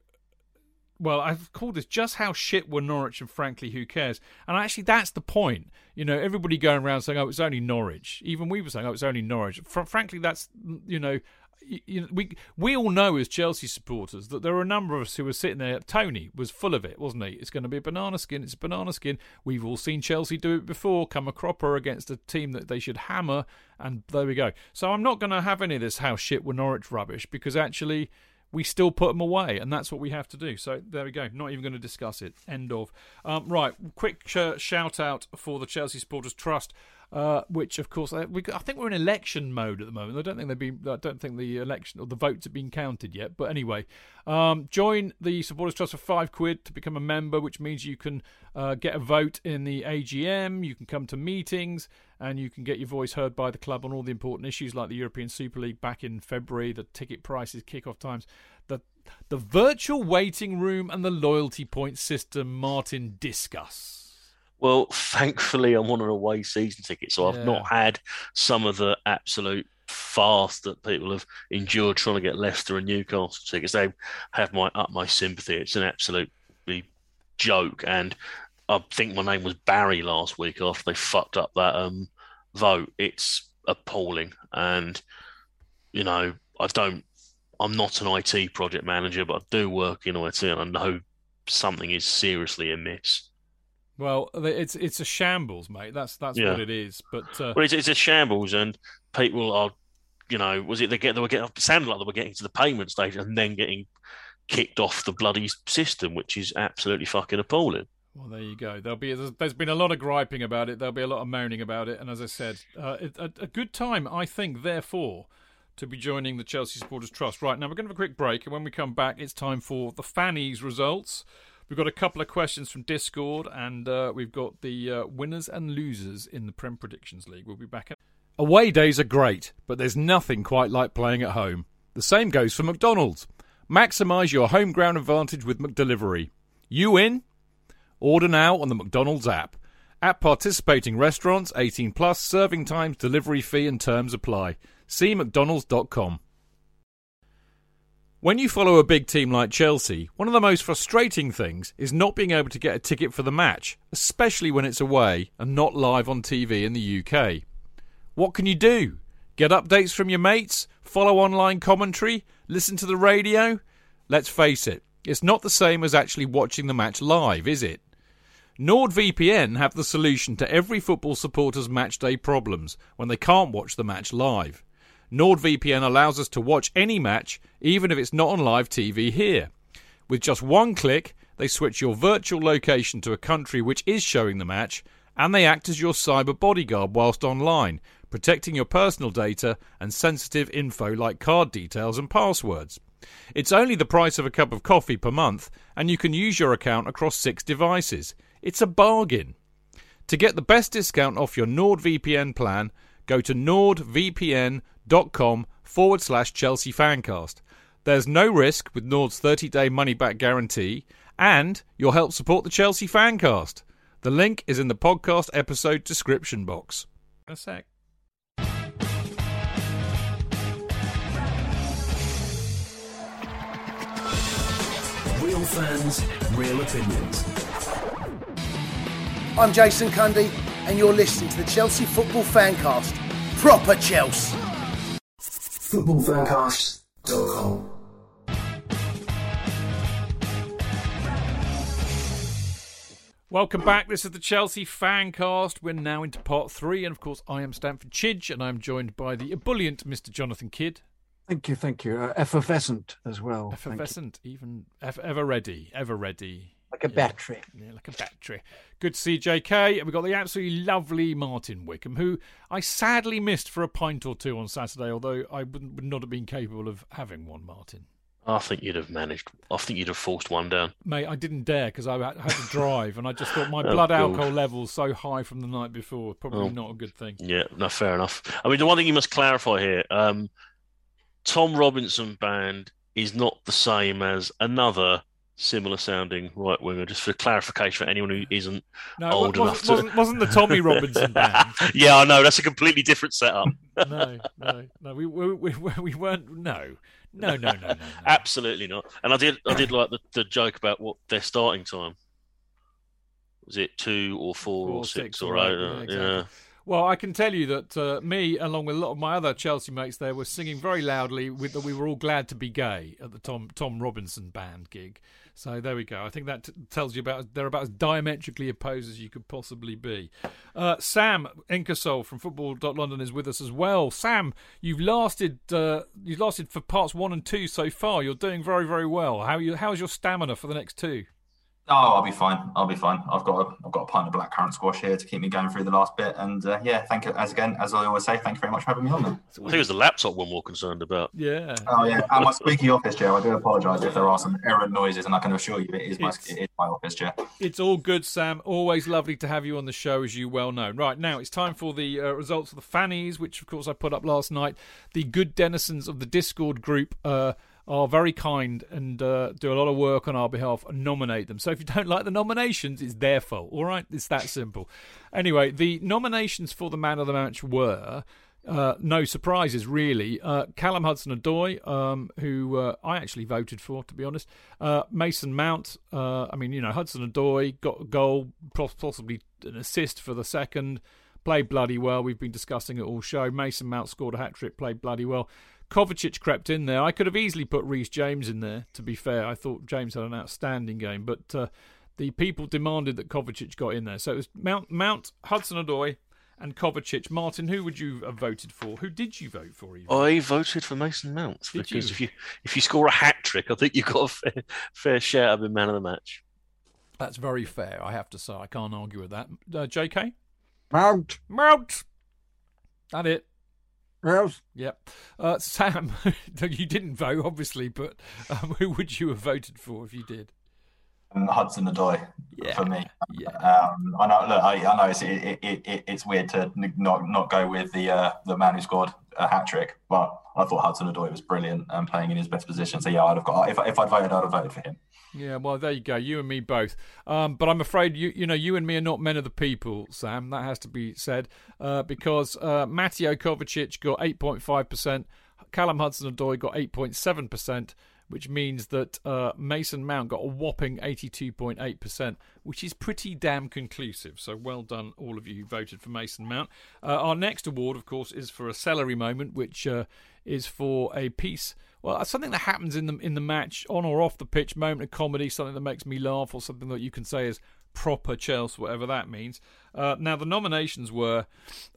well, I've called this just how shit were Norwich, and frankly, who cares? And actually, that's the point. You know, everybody going around saying, "Oh, it's only Norwich." Even we were saying, "Oh, it's only Norwich." Fr- frankly, that's you know, you we we all know as Chelsea supporters that there are a number of us who were sitting there. Tony was full of it, wasn't he? It's going to be a banana skin. It's a banana skin. We've all seen Chelsea do it before. Come a cropper against a team that they should hammer, and there we go. So I'm not going to have any of this how shit were Norwich rubbish because actually we still put them away, and that's what we have to do. So there we go. Not even going to discuss it. End of. Um, right, quick sh- shout out for the Chelsea Supporters Trust, uh, which of course uh, we, I think we're in election mode at the moment. I don't think they've been. I don't think the election or the votes have been counted yet. But anyway, um, join the Supporters Trust for five quid to become a member, which means you can uh, get a vote in the AGM. You can come to meetings. And you can get your voice heard by the club on all the important issues like the European Super League back in February, the ticket prices, kick-off times, the the virtual waiting room, and the loyalty point system. Martin, discuss. Well, thankfully, I'm on an away season ticket, so I've not had some of the absolute fast that people have endured trying to get Leicester and Newcastle tickets. They have my utmost sympathy. It's an absolutely joke, and I think my name was Barry last week after they fucked up that um, vote. It's appalling, and you know, I don't. I'm not an IT project manager, but I do work in IT, and I know something is seriously amiss. Well, it's it's a shambles, mate. That's that's Yeah. what it is. But uh, Well, it's, it's a shambles, and people are, you know, was it they get they were getting it sounded like they were getting to the payment stage and then getting kicked off the bloody system, which is absolutely fucking appalling. Well, there you go. There'll be there's, been a lot of griping about it. There'll be a lot of moaning about it. And as I said, uh, it, a, a good time, I think, therefore, to be joining the Chelsea Supporters Trust. Right now, we're going to have a quick break, and when we come back, it's time for the Fannies results. We've got a couple of questions from Discord, and uh, we've got the uh, winners and losers in the Prem Predictions League. We'll be back. Away days are great, but there's nothing quite like playing at home. The same goes for McDonald's. Maximise your home ground advantage with McDelivery. You in? Order now on the McDonald's app. At participating restaurants, 18 plus, serving times, delivery fee and terms apply. See mcdonalds.com. When you follow a big team like Chelsea, one of the most frustrating things is not being able to get a ticket for the match, especially when it's away and not live on TV in the UK. What can you do? Get updates from your mates? Follow online commentary? Listen to the radio? Let's face it, it's not the same as actually watching the match live, is it? NordVPN have the solution to every football supporter's matchday problems when they can't watch the match live. NordVPN allows us to watch any match, even if it's not on live TV here. With just one click, they switch your virtual location to a country which is showing the match, and they act as your cyber bodyguard whilst online, protecting your personal data and sensitive info like card details and passwords. It's only the price of a cup of coffee per month, and you can use your account across six devices. It's a bargain. To get the best discount off your NordVPN plan, go to nordvpn.com forward slash Chelsea Fancast. There's no risk with Nord's 30 day money back guarantee, and you'll help support the Chelsea Fancast. The link is in the podcast episode description box. A sec. Real fans, real opinions. I'm Jason Cundy, and you're listening to the Chelsea Football Fancast. Proper Chelsea. Footballfancast.com. Welcome back. This is the Chelsea Fancast. We're now into part three, and of course, I am Stamford Chidge, and I'm joined by the ebullient Mr. Jonathan Kidd. Thank you, thank you. Uh, effervescent as well. Effervescent, even ever, ever ready, ever ready. Like a battery. Yeah, like a battery. Good to see JK. And we've got the absolutely lovely Martin Wickham, who I sadly missed for a pint or two on Saturday, although I would would not have been capable of having one, Martin. I think you'd have managed. I think you'd have forced one down. Mate, I didn't dare because I had had to drive, and I just thought my [LAUGHS] Oh, blood God. alcohol levels so high from the night before. Probably Oh. not a good thing. Yeah, no, fair enough. I mean, the one thing you must clarify here: um, Tom Robinson Band is not the same as another similar-sounding right winger. Just for clarification for anyone who isn't No, old wasn't, enough to. wasn't, wasn't the Tommy Robinson [LAUGHS] band. yeah, I know that's a completely different setup. [LAUGHS] No, no, no. We we we, we weren't. No, no, no, no, no. no. [LAUGHS] Absolutely not. And I did, I did like the, the joke about what their starting time was. It two or four, Four, or six, six or or eight? uh, yeah, yeah. Well, I can tell you that uh, me, along with a lot of my other Chelsea mates, there were singing very loudly with that we were all glad to be gay at the Tom Tom Robinson band gig. So there we go. I think that t- tells you about they're about as diametrically opposed as you could possibly be. Uh, Sam Inkersole from Football.London is with us as well. Sam, you've lasted uh, you've lasted for parts one and two so far. You're doing very very well. How you how's your stamina for the next two? Oh, I'll be fine. I'll be fine. I've got a, I've got a pint of blackcurrant squash here to keep me going through the last bit. And uh, yeah, thank you as again as I always say. Thank you very much for having me on. Then. I think it was the laptop we're more concerned about. Yeah. Oh yeah, and my squeaky office chair. I do apologise if there are some errant noises, and I can assure you it is my It's- it is my office chair. It's all good, Sam. Always lovely to have you on the show, as you well know. Right now, it's time for the uh, results of the Fannies, which, of course, I put up last night. The good denizens of the Discord group uh, are very kind and uh, do a lot of work on our behalf and nominate them. So if you don't like the nominations, it's their fault. All right, it's that simple. Anyway, the nominations for the man of the match were. Uh, no surprises, really. Uh, Callum Hudson Odoi, um, who uh, I actually voted for, to be honest. Uh, Mason Mount, uh, I mean, you know, Hudson Odoi got a goal, possibly an assist for the second. Played bloody well. We've been discussing it all show. Mason Mount scored a hat trick, played bloody well. Kovacic crept in there. I could have easily put Reece James in there, to be fair. I thought James had an outstanding game, but uh, the people demanded that Kovacic got in there. So it was Mount, Mount Hudson Odoi, and Kovacic. Martin, who would you have voted for? Who did you vote for? Even? I voted for Mason Mount Did because you? if you if you score a hat trick, I think you've got a fair, fair share of being man of the match. That's very fair, I have to say. I can't argue with that. Uh, JK? Mount. Mount! That it. Yes. Yep. Uh, Sam, [LAUGHS] you didn't vote, obviously, but um, who would you have voted for if you did? Um, Hudson Odoi Yeah. for me. Yeah. Um, I know. Look, I, I know it's it, it, it, it's weird to not not go with the uh, the man who scored a hat trick, but I thought Hudson Odoi was brilliant and playing in his best position. So yeah, I'd have got if if I'd voted, I'd have voted for him. Yeah, well, there you go. You and me both. Um, but I'm afraid you, you know, you and me are not men of the people, Sam. That has to be said uh, because uh, Mateo Kovacic got 8.5 percent, Callum Hudson-Odoi got 8.7 percent, which means that uh, Mason Mount got a whopping 82.8 percent, which is pretty damn conclusive. So well done, all of you who voted for Mason Mount. Uh, our next award, of course, is for a celery moment, which uh, is for a piece well, something that happens in the in the match, on or off the pitch, moment of comedy, something that makes me laugh, or something that you can say is proper Chelsea, whatever that means. Uh, now, the nominations were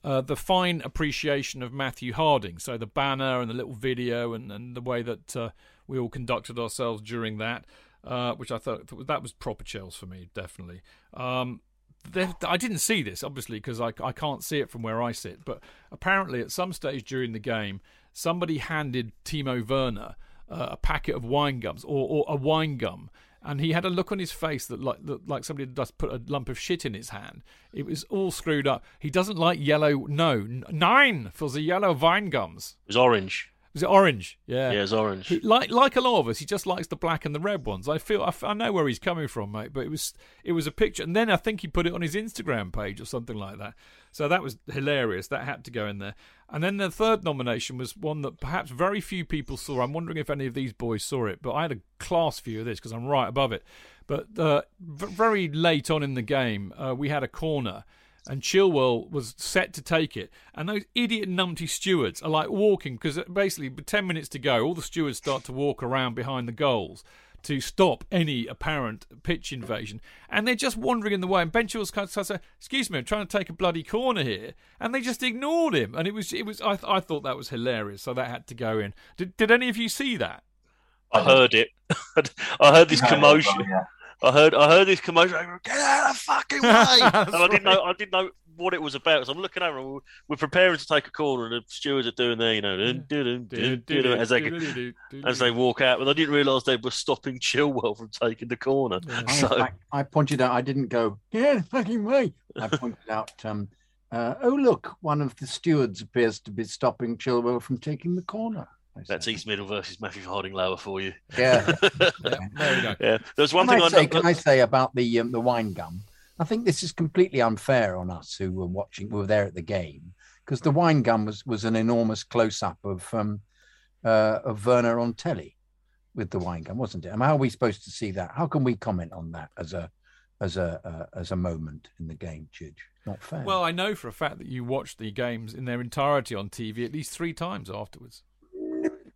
uh, the fine appreciation of Matthew Harding, so the banner and the little video and, and the way that uh, we all conducted ourselves during that, uh, which I thought that was proper Chelsea for me, definitely. Um, I didn't see this, obviously, because I, I can't see it from where I sit. But apparently, at some stage during the game, somebody handed Timo Werner uh, a packet of wine gums or, or a wine gum, and he had a look on his face that like that, like somebody had just put a lump of shit in his hand. It was all screwed up. He doesn't like yellow. No, nine for the yellow wine gums. It was orange. Was it orange? Yeah. Yeah, it's orange. He, like like a lot of us, he just likes the black and the red ones. I feel I, f- I know where he's coming from, mate. But it was it was a picture, and then I think he put it on his Instagram page or something like that. So that was hilarious. That had to go in there. And then the third nomination was one that perhaps very few people saw. I'm wondering if any of these boys saw it, but I had a class view of this because I'm right above it. But uh, v- very late on in the game, uh, we had a corner and Chilwell was set to take it, and those idiot numpty stewards are like walking because uh, basically, with ten minutes to go, all the stewards start to walk around behind the goals to stop any apparent pitch invasion, and they're just wandering in the way. And Ben Chilwell's kind of saying, "Excuse me, I'm trying to take a bloody corner here," and they just ignored him. And it was, it was, I, I thought that was hilarious, so that had to go in. Did, did any of you see that? I heard it. [LAUGHS] I heard this Yeah, commotion. Well, yeah. I heard I heard this commotion. I go, Get out of the fucking [LAUGHS] way! and I didn't know I didn't know what it was about. So I'm looking over. and We're, we're preparing to take a corner, and the stewards are doing their, you know, dun, dun, dun, dun, dun, as they as they walk out. But I didn't realise they were stopping Chilwell from taking the corner. I, So I, I pointed out, I didn't go, get out yeah, fucking way. I pointed out, um, uh, oh, look, one of the stewards appears to be stopping Chilwell from taking the corner. I said. that's East Middle versus Matthew Harding Lower for you. Yeah. [LAUGHS] There we go. Yeah, there's one can thing I I say, know. can I say about the um, the wine gum? I think this is completely unfair on us who were watching, who were there at the game, because the wine gum was was an enormous close up of um, uh, of Werner on telly with the wine gum, wasn't it? I mean, how are we supposed to see that? How can we comment on that as a as a uh, as a moment in the game, Chidge? Not fair. Well, I know for a fact that you watched the games in their entirety on TV at least three times afterwards.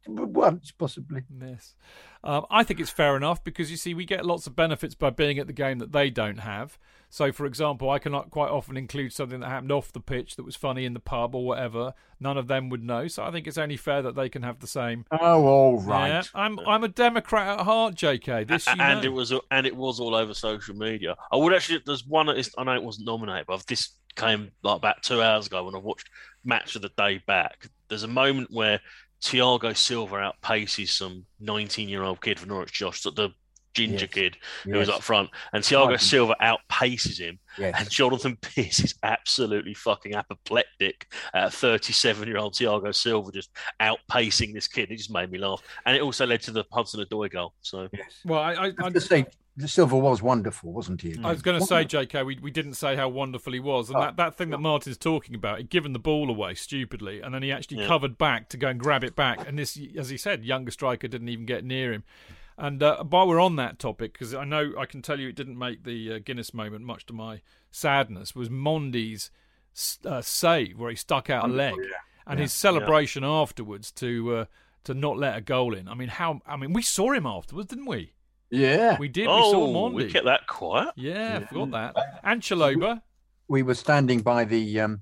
[LAUGHS] once possibly. Yes. Um, I think it's fair enough because you see, we get lots of benefits by being at the game that they don't have. So, for example, I cannot quite often include something that happened off the pitch that was funny in the pub or whatever. None of them would know. So, I think it's only fair that they can have the same. Oh, all right. Yeah, I'm I'm a Democrat at heart, J.K. This you and know. it was and it was all over social media. I would actually. There's one. that is- I know it wasn't nominated, but this came like about two hours ago when I watched match of the day back. There's a moment where Thiago Silva outpaces some 19 year old kid from Norwich, Josh, the ginger Yes. kid who was up front, and Thiago Pardon. Silva outpaces him, Yes. and Jonathan [LAUGHS] Pearce is absolutely fucking apoplectic at 37 year old Thiago Silva just outpacing this kid. It just made me laugh, and it also led to the Hudson Odoi goal. So. Yes. well, I, I, I I, have to say, The silver was wonderful, wasn't he? I was going to say, J.K., we, we didn't say how wonderful he was, and Oh. that, that thing that Martin's talking about, he'd given the ball away stupidly, and then he actually Yeah. covered back to go and grab it back, and this, as he said, younger striker didn't even get near him. And uh, while we're on that topic, because I know I can tell you it didn't make the uh, Guinness moment, much to my sadness, was Mendy's uh, save where he stuck out a leg, and his celebration afterwards to uh, to not let a goal in. I mean, how? I mean, we saw him afterwards, didn't we? Yeah. We did. we saw Oh, Mendy. we kept that quiet. Yeah, I forgot that. And Chalobah. we were standing by the um,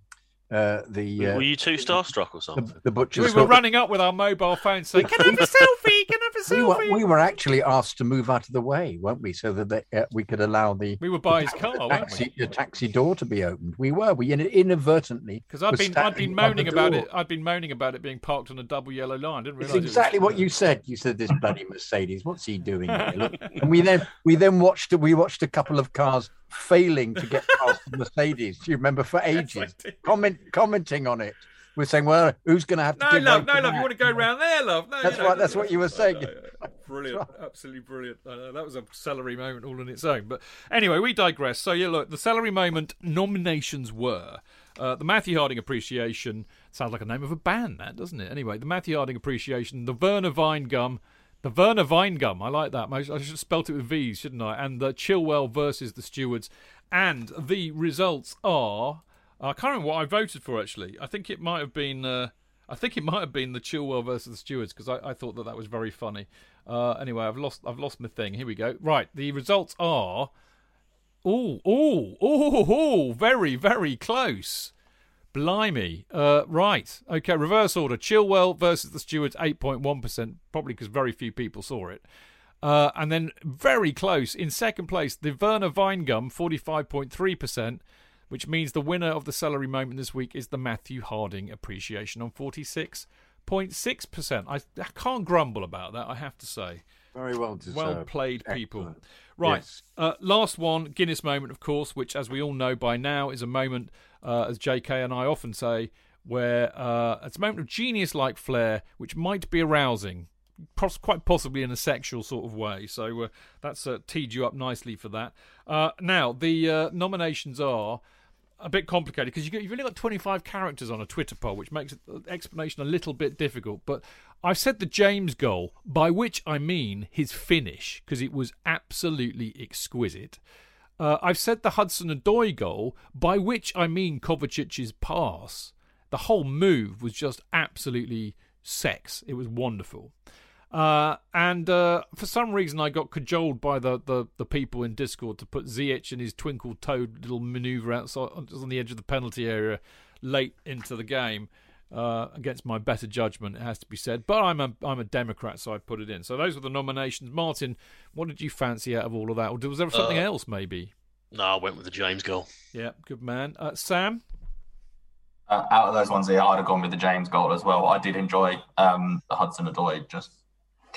uh, the, uh, Were you too starstruck or something? the butcher. We were running up with our mobile phones saying, "Can I have a [LAUGHS] selfie? Can I have a We were, we were actually asked to move out of the way, weren't we? So that they, uh, we could allow the, We were by his the car, weren't we? the taxi door to be opened. We were. We in- inadvertently. Because I'd were been I'd standing been moaning about it. I'd been moaning about it being parked on a double yellow line. Didn't It's realise it was- exactly what you said. You said this bloody Mercedes. What's he doing? Here? Look. [LAUGHS] And we then we then watched we watched a couple of cars failing to get past the Mercedes. Do you remember for [LAUGHS] ages? Comment commenting on it. We're saying, well, who's going to have to No, give love, no, love. You want to go round there, love? No, That's you know, right. That's what you were saying. [LAUGHS] Brilliant, absolutely brilliant. That was a celery moment all on its own. But anyway, we digress. So yeah, look, the celery moment nominations were uh, the Matthew Harding Appreciation. Sounds like a name of a band, that doesn't it? Anyway, the Matthew Harding Appreciation, the Werner Weingum, the Werner Weingum. I like that. I should have spelt it with V's, shouldn't I? And the Chilwell versus the Stewards. And the results are. I can't remember what I voted for actually. I think it might have been. Uh, I think it might have been the Chilwell versus the Stewards because I, I thought that that was very funny. Uh, anyway, I've lost I've lost my thing. Here we go. Right, the results are. Oh, oh, oh, oh, very, very close. Blimey. Uh, right. Okay, reverse order. Chilwell versus the Stewards, 8.1%, probably because very few people saw it. Uh, and then very close in second place, the Werner Weingum, 45.3%, which means the winner of the celery moment this week is the Matthew Harding appreciation on 46.6%. I, I can't grumble about that, I have to say. Very well deserved. Well played, people. Excellent. Right. Yes. Uh, last one, Guinness moment, of course, which, as we all know by now, is a moment, uh, as JK and I often say, where uh, it's a moment of genius like flair, which might be arousing, pos- quite possibly in a sexual sort of way. So uh, that's uh, teed you up nicely for that. Uh, now, the uh, nominations are a bit complicated because you you've only got 25 characters on a Twitter poll, which makes the explanation a little bit difficult. But I've said the James goal, by which I mean his finish, because it was absolutely exquisite. Uh, I've said the Hudson Odoi goal, by which I mean Kovacic's pass. The whole move was just absolutely sex. It was wonderful. Uh, and uh, for some reason, I got cajoled by the, the, the people in Discord to put Ziyech and his twinkle toed little maneuver outside on the edge of the penalty area late into the game. Uh, against my better judgment, it has to be said. But I'm a I'm a Democrat, so I put it in. So those were the nominations. Martin, what did you fancy out of all of that, or was there something Uh, else maybe? No, I went with the James goal. Yeah, good man. Uh, Sam, Uh, out of those ones there, I'd have gone with the James goal as well. I did enjoy um, the Hudson Odoi just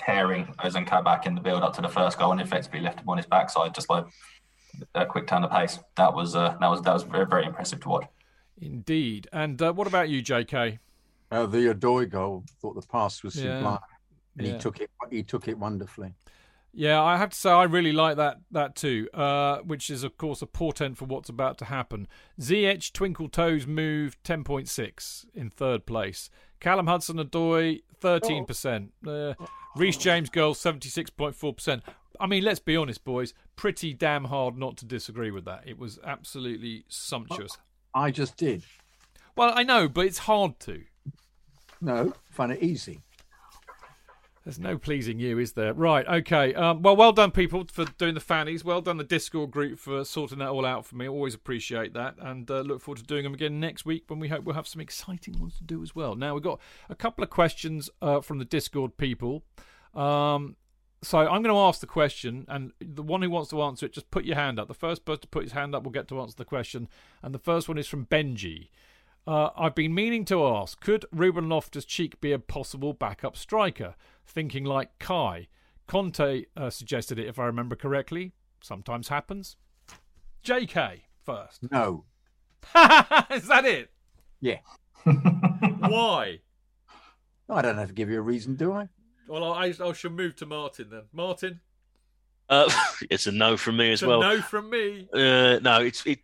tearing Ozan back in the build up to the first goal and effectively left him on his backside, just by a quick turn of pace. That was uh, that was that was very, very impressive to watch. indeed. And uh, what about you, J.K.? Uh, the Odoi goal, thought the pass was Yeah. sublime, and Yeah. he took it. He took it wonderfully. Yeah, I have to say I really like that that too, uh, which is of course a portent for what's about to happen. Ziyech Twinkle Toes move ten point six in third place. Callum Hudson Odoi thirteen percent. Uh, Reece James goal seventy six point four percent. I mean, let's be honest, boys. Pretty damn hard not to disagree with that. It was absolutely sumptuous. I just did. Well, I know, but it's hard to. No, find it easy. There's no pleasing you, is there? Right, okay. Um, well, well done, people, for doing the fannies. Well done, the Discord group, for sorting that all out for me. Always appreciate that. And uh, look forward to doing them again next week when we hope we'll have some exciting ones to do as well. Now, we've got a couple of questions uh, from the Discord people. Um, so I'm going to ask the question, and the one who wants to answer it, just put your hand up. The first person to put his hand up will get to answer the question. And the first one is from Benji. Uh, I've been meaning to ask could Ruben Loftus Cheek be a possible backup striker? Thinking like Kai. Conte uh, suggested it, if I remember correctly. Sometimes happens. JK first. No. [LAUGHS] Is that it? Yeah. [LAUGHS] Why? I don't have to give you a reason, do I? Well, I, I shall move to Martin then. Martin, Uh, [LAUGHS] it's a no from me as it's a well. no from me. Uh, no, it's it.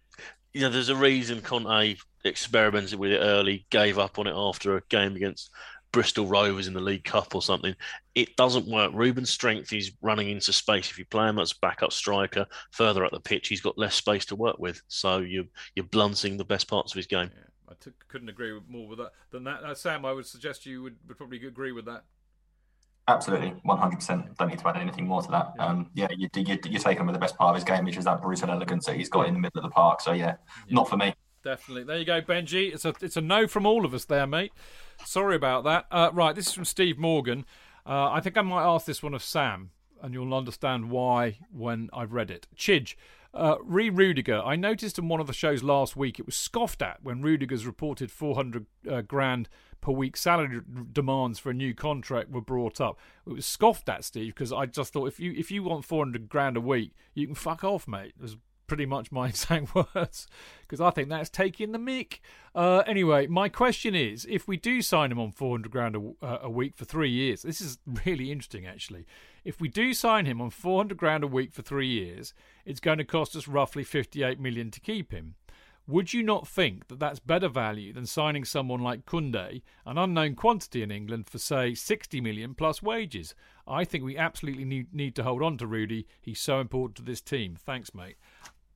You know, there's a reason Conte experimented with it early, gave up on it after a game against Bristol Rovers in the League Cup or something. It doesn't work. Ruben's strength is running into space. If you play him as backup striker further up the pitch, he's got less space to work with. So you're you're blunting the best parts of his game. Yeah, I t- couldn't agree with, more with that than that. Uh, Sam, I would suggest you would, would probably agree with that. Absolutely, one hundred percent. Don't need to add anything more to that. Yeah. Um, yeah, you you you take him with the best part of his game, which is that brutal elegance that he's got in the middle of the park. So yeah, not for me. Definitely. There you go, Benji. It's a it's a no from all of us there, mate. Sorry about that. Uh, right, this is from Steve Morgan. Uh, I think I might ask this one of Sam, and you'll understand why when I've read it. Chidge, uh, re Rudiger. I noticed in one of the shows last week it was scoffed at when Rudiger's reported 400 uh, grand per week salary demands for a new contract were brought up. It was scoffed at, Steve, because I just thought if you if you want 400 grand a week, you can fuck off, mate. Was pretty much my [LAUGHS] exact words because I think that's taking the mick. Uh, anyway, my question is: if we do sign him on 400 grand a, uh, a week for three years, this is really interesting, actually. If we do sign him on 400 grand a week for three years, it's going to cost us roughly 58 million to keep him. Would you not think that that's better value than signing someone like Kounde, an unknown quantity in England, for say 60 million plus wages? I think we absolutely need, need to hold on to Rudy. He's so important to this team. Thanks, mate.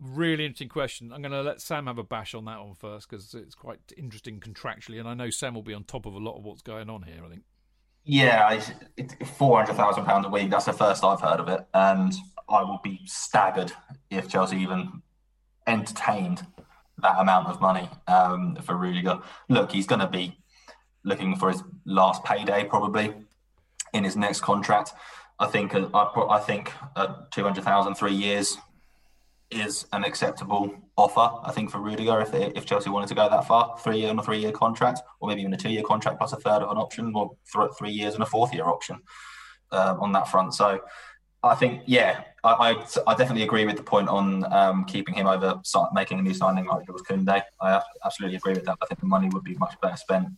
Really interesting question. I'm going to let Sam have a bash on that one first because it's quite interesting contractually, and I know Sam will be on top of a lot of what's going on here. I think. Yeah, four hundred thousand pounds a week. That's the first I've heard of it, and I will be staggered if Chelsea even entertained that amount of money um, for Rudiger. Look, he's going to be looking for his last payday probably in his next contract. I think uh, I, I think uh, 200,000 three years is an acceptable offer. I think for Rudiger, if if Chelsea wanted to go that far, three year on a three year contract, or maybe even a two year contract plus a third of an option, or th- three years and a fourth year option uh, on that front. So I think, yeah, I, I, I, definitely agree with the point on um, keeping him over making a new signing like it was Kounde. I absolutely agree with that. I think the money would be much better spent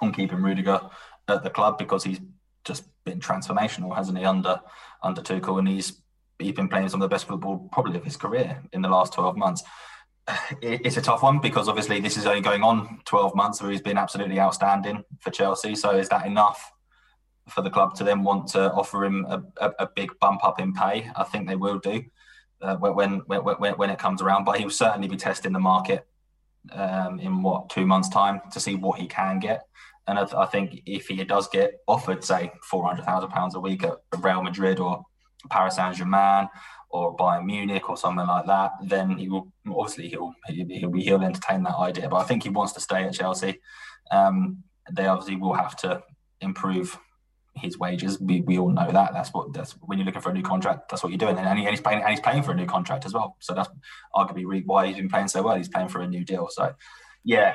on keeping Rudiger at the club because he's just been transformational, hasn't he, under under Tuchel, and he's he's been playing some of the best football probably of his career in the last twelve months. [SIGHS] It's a tough one because obviously this is only going on twelve months where he's been absolutely outstanding for Chelsea. So is that enough for the club to then want to offer him a, a, a big bump up in pay. I think they will do uh, when, when, when when it comes around. But he will certainly be testing the market um, in what two months' time to see what he can get. And I, I think if he does get offered, say, four hundred thousand pounds a week at Real Madrid or Paris Saint Germain or Bayern Munich or something like that, then he will obviously he'll he'll, he'll entertain that idea. But I think he wants to stay at Chelsea. Um, they obviously will have to improve his wages. We, we all know that. That's what that's when you're looking for a new contract. That's what you're doing, and, he, and he's playing and he's playing for a new contract as well. So that's arguably why he's been playing so well. He's playing for a new deal. So yeah,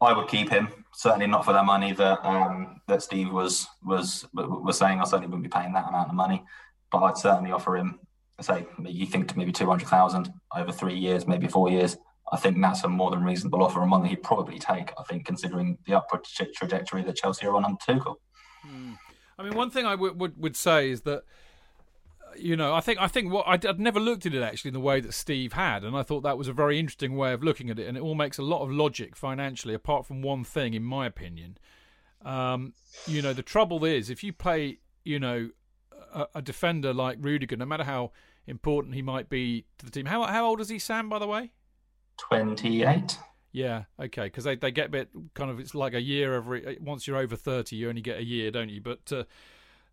I would keep him. Certainly not for that money that um, that Steve was was was saying. I certainly wouldn't be paying that amount of money, but I'd certainly offer him. Say you think maybe two hundred thousand over three years, maybe four years. I think that's a more than reasonable offer and one that he'd probably take. I think considering the upward trajectory that Chelsea are on under Tuchel. Hmm. I mean, one thing I would would, would say is that you know, I think I think what I'd, I'd, never looked at it actually in the way that Steve had, and I thought that was a very interesting way of looking at it, and it all makes a lot of logic financially, apart from one thing, in my opinion. Um, you know, the trouble is if you play, you know, a, a, defender like Rudiger, no matter how important he might be to the team. How how old is he, Sam? By the way, twenty eight. Yeah, okay, because they, they get a bit kind of it's like a year every once you're over thirty, you only get a year, don't you? But uh,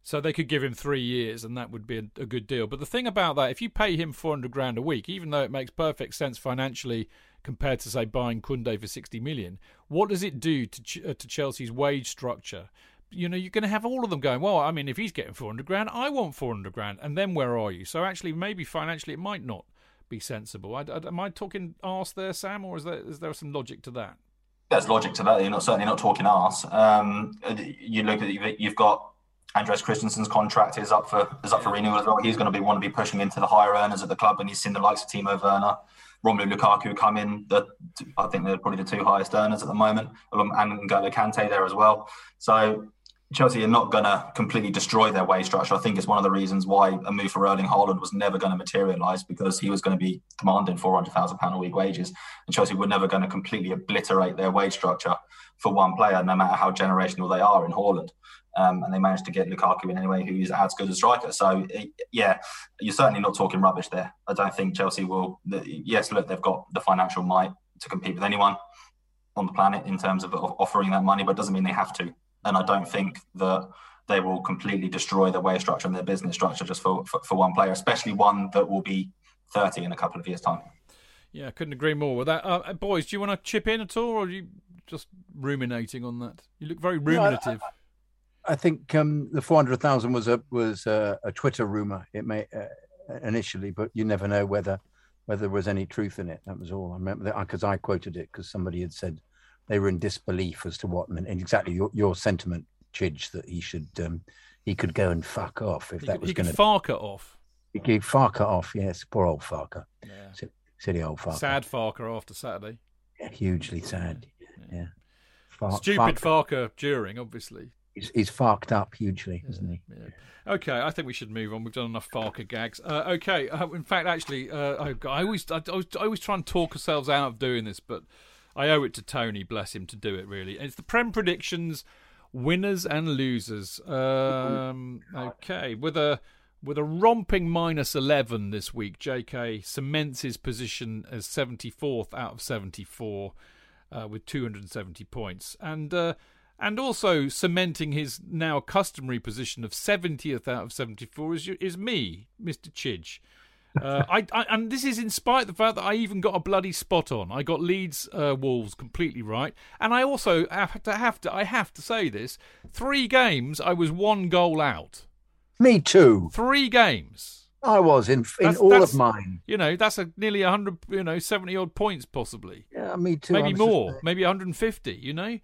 so they could give him three years, and that would be a, a, good deal. But the thing about that, if you pay him four hundred grand a week, even though it makes perfect sense financially compared to say buying Kounde for sixty million, what does it do to uh, to Chelsea's wage structure? You know, you're going to have all of them going. Well, I mean, if he's getting four hundred grand, I want four hundred grand, and then where are you? So actually, maybe financially, it might not be sensible. I, I, am I talking arse there, Sam, or is there is there some logic to that? There's logic to that. You're not certainly not talking arse. Um, you look at you've got Andreas Christensen's contract is up for is up for renewal as well. He's going to be want to be pushing into the higher earners at the club, and he's seen the likes of Timo Werner, Romelu Lukaku come in. The, I think they're probably the two highest earners at the moment, and N'Golo Kante there as well. So Chelsea are not going to completely destroy their wage structure. I think it's one of the reasons why a move for Erling Haaland was never going to materialise because he was going to be demanding four hundred thousand pound a week wages, and Chelsea were never going to completely obliterate their wage structure for one player, no matter how generational they are in Haaland. Um, and they managed to get Lukaku in anyway, who's as good a striker. So yeah, you're certainly not talking rubbish there. I don't think Chelsea will. Yes, look, they've got the financial might to compete with anyone on the planet in terms of offering that money, but it doesn't mean they have to and I don't think that they will completely destroy their way structure and their business structure just for, for, for one player, especially one that will be 30 in a couple of years' time. Yeah, I couldn't agree more with that. Uh, boys, do you want to chip in at all, or are you just ruminating on that? You look very ruminative. No, I think um, the four hundred thousand was a was a, a Twitter rumor. It may uh, initially, but you never know whether whether there was any truth in it. That was all. I remember that because I quoted it because somebody had said they were in disbelief as to what and exactly your, your sentiment, Chidge, that he should um, he could go and fuck off if He, that was he going could to. Farker off. He could Farker off. Yes, poor old Farker. Yeah. Si- Silly old Farker. Sad Farker after Saturday. Yeah, hugely sad. Yeah. Far- Stupid Farker- Farker during, obviously. He's, he's farked up hugely, isn't he? Yeah. Okay, I think we should move on. We've done enough Farker gags. Uh, okay, uh, in fact, actually, uh, I, I always, I, always, I always try and talk ourselves out of doing this, but I owe it to Tony, bless him, to do it. Really, it's the Prem predictions, winners and losers. Um, okay, with a with a romping minus eleven this week, J.K. cements his position as seventy fourth out of seventy four uh, with 270 points, and uh, and also cementing his now customary position of 70th out of 74 is is me, Mister Chidge. Uh, I, I and this is in spite of the fact that I even got a bloody spot on. I got Leeds uh, Wolves completely right, and I also have to have to I have to say this: three games I was one goal out. Me too. Three games. I was in in That's- all that's- of mine. You know, that's a nearly 100, you know, 70 odd points possibly. Yeah, me too. Maybe was just more, there. maybe 150. You know,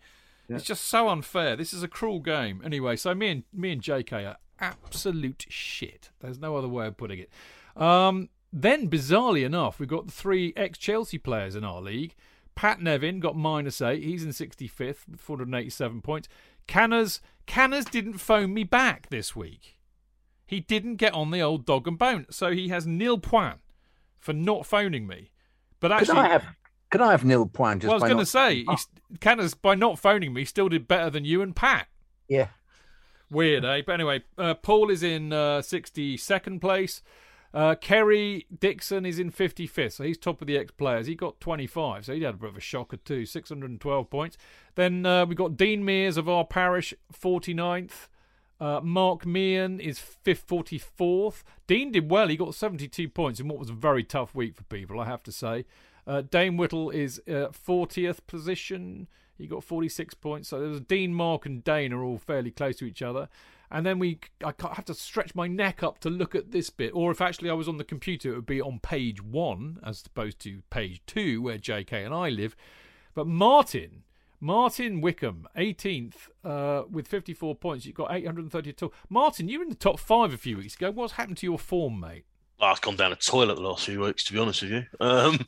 it's just so unfair. This is a cruel game. Anyway, so me and me and JK are absolute shit. There's no other way of putting it. Um, then, bizarrely enough, we've got the three ex-Chelsea players in our league. Pat Nevin got minus eight. He's in 65th with 487 points. Canners Canners didn't phone me back this week. He didn't get on the old dog and bone, so he has nil point for not phoning me. But Could actually, I have? Could I have nil point? Just well, I was going to say, he's, Canners, by not phoning me, still did better than you and Pat. Yeah. Weird, eh? But anyway, uh, Paul is in uh, 62nd place. Uh, Kerry Dixon is in 55th, so he's top of the ex players. He got 25, so he had a bit of a shocker too, 612 points. Then uh, we've got Dean Mears of our parish, 49th. Uh, Mark Meehan is fifth, 44th. Dean did well. He got 72 points in what was a very tough week for people, I have to say. Uh, Dane Whittle is uh, 40th position. He got 46 points. So there's Dean, Mark, and Dane are all fairly close to each other. And then we, I have to stretch my neck up to look at this bit. Or if actually I was on the computer, it would be on page one as opposed to page two, where JK and I live. But Martin, Martin Wickham, 18th uh, with 54 points. You've got 832. Martin, you were in the top five a few weeks ago. What's happened to your form, mate? I've gone down the toilet the last few weeks, to be honest with you. Um,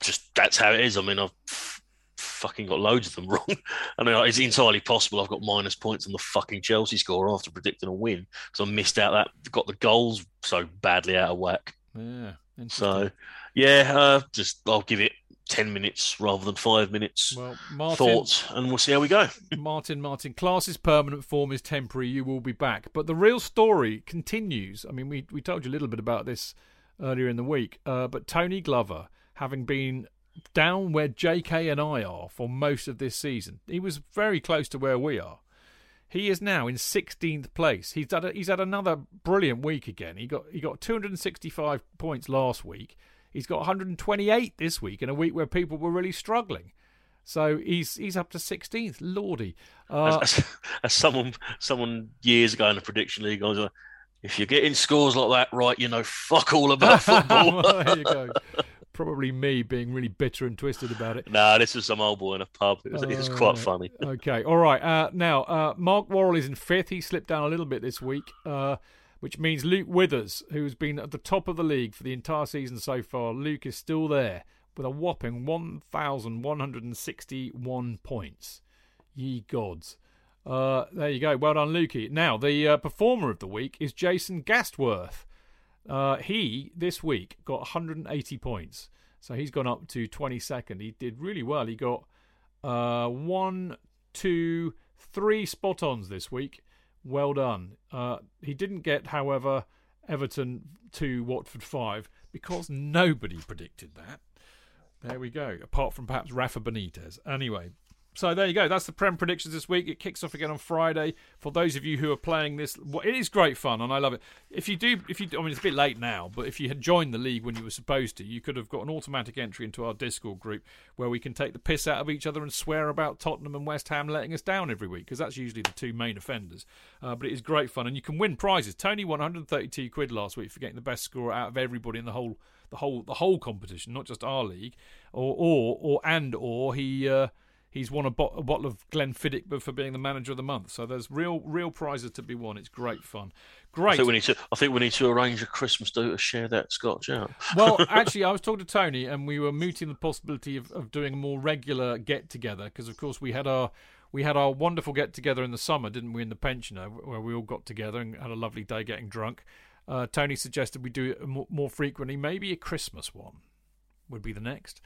just that's how it is. I mean, I've fucking got loads of them [LAUGHS] wrong. I mean, it's entirely possible I've got minus points on the fucking Chelsea score after predicting a win because I missed out that got the goals so badly out of whack. Yeah. So, yeah, uh, just I'll give it ten minutes rather than five minutes. Well, Martin, thoughts, and we'll see how we go. [LAUGHS] Martin, Martin, class is permanent, form is temporary. You will be back. But the real story continues. I mean, we we told you a little bit about this earlier in the week. Uh, but Tony Glover, having been down where J.K. and I are for most of this season, he was very close to where we are. He is now in 16th place. He's had a, he's had another brilliant week again. He got he got 265 points last week. He's got 128 this week in a week where people were really struggling. So he's he's up to 16th. Lordy. Uh, as, as, [LAUGHS] as someone someone years ago in the prediction league, I was like, if you're getting scores like that right, you know fuck all about [LAUGHS] football. well, there you go. [LAUGHS] Probably me being really bitter and twisted about it. [LAUGHS] nah, this was some old boy in a pub. It was, it was Uh, quite funny. [LAUGHS] okay, all right. Uh, now, uh, Mark Worrall is in fifth. He slipped down a little bit this week, uh, which means Luke Withers, who's been at the top of the league for the entire season so far, Luke is still there with a whopping 1,161 points. Ye gods. Uh, there you go. Well done, Lukey. Now, the uh, performer of the week is Jason Gastworth. Uh, he, this week, got 180 points. So he's gone up to 22nd. He did really well. He got uh, one, two, three spot ons this week. Well done. Uh, he didn't get, however, Everton 2, Watford 5, because nobody predicted that. There we go, apart from perhaps Rafa Benitez. Anyway, So there you go. That's the Prem predictions this week. It kicks off again on Friday. For those of you who are playing this, it is great fun, and I love it. If you do, if you, I mean, it's a bit late now, but if you had joined the league when you were supposed to, you could have got an automatic entry into our Discord group where we can take the piss out of each other and swear about Tottenham and West Ham letting us down every week because that's usually the two main offenders. Uh, but it is great fun, and you can win prizes. Tony won 132 quid last week for getting the best score out of everybody in the whole, the whole, the whole competition, not just our league, or or or and or he. Uh, He's won a, a bottle of Glenfiddich for being the manager of the month. So there's real, real prizes to be won. It's great fun. Great. I think we need to. I think we need to arrange a Christmas do to share that scotch out. well, [LAUGHS] actually, I was talking to Tony, and we were mooting the possibility of, of doing a more regular get together because, of course, we had our we had our wonderful get together in the summer, didn't we? In the pensioner, where we all got together and had a lovely day getting drunk. Uh, Tony suggested we do it more, more frequently. Maybe a Christmas one would be the next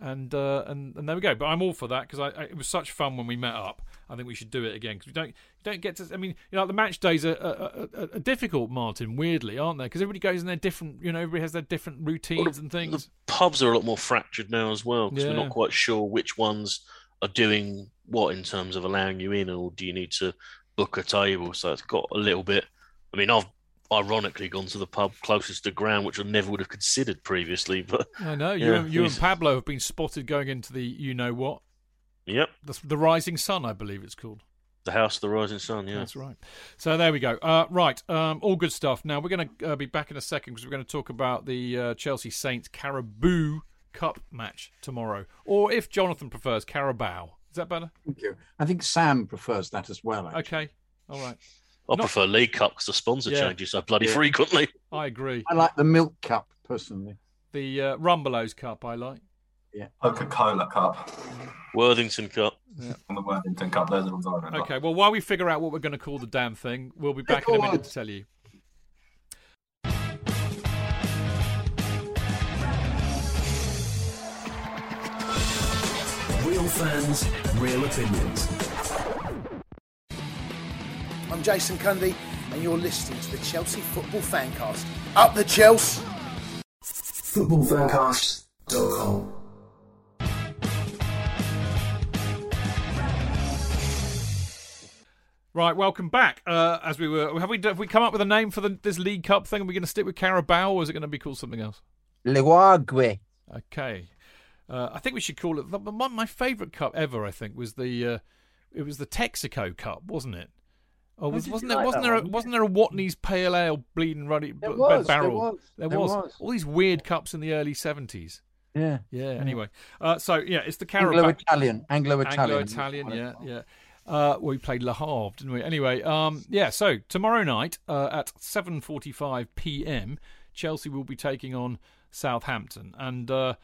and uh, and and there we go. But I'm all for that because I, I, it was such fun when we met up. I think we should do it again because we don't don't get to. I mean, you know, the match days are, are, are, are difficult, Martin. Weirdly, aren't they? Because everybody goes in their different. You know, everybody has their different routines well, and things. The pubs are a lot more fractured now as well because Yeah. we're not quite sure which ones are doing what in terms of allowing you in, or do you need to book a table? So it's got a little bit. I mean, I've ironically gone to the pub closest to ground, which I never would have considered previously. But I know you Yeah, and you and Pablo have been spotted going into the you know what yep, the, the Rising Sun, I believe it's called. the House of the Rising Sun. Yeah, That's right. So there we go. Uh, right, um, all good stuff. Now we're going to uh, be back in a second because we're going to talk about the uh, Chelsea Saints Carabao Cup match tomorrow, or if Jonathan prefers, Carabao. Is that better? Thank you. I think Sam prefers that as well. Actually. Okay. All right. I Not- prefer League Cup because the sponsor Yeah. changes so bloody Yeah. frequently. I agree. I like the Milk Cup personally. The uh, Rumbelows Cup I like. Yeah. Coca Cola Cup Worthington Cup. and the Worthington Cup. Those are the ones I remember. Okay. Well, while we figure out what we're going to call the damn thing, we'll be back in a minute to tell you. Real fans, real opinions. I'm Jason Cundy, and you're listening to the Chelsea Football Fancast. Up the Chelsea! Footballfancast.com. Right, welcome back. Uh, as we were, have we have we come up with a name for the, this League Cup thing? Are we going to stick with Carabao, or is it going to be called something else? Leguague. Okay, uh, I think we should call it. The, one, my favourite cup ever, I think, was the uh, it was the Texaco Cup, wasn't it? Oh, was, wasn't there like wasn't there a, wasn't there a Watney's Pale Ale bleeding ruddy There b- was, there barrel? was, There there was. was. all these weird cups in the early seventies. Yeah. Yeah. Anyway, uh, so yeah, it's the Carabao. Anglo Italian. Anglo Italian. Anglo-Italian, yeah, yeah. Uh, we played Le Havre, didn't we? Anyway, um, yeah. So tomorrow night uh, at 7:45 p.m., Chelsea will be taking on Southampton, and uh,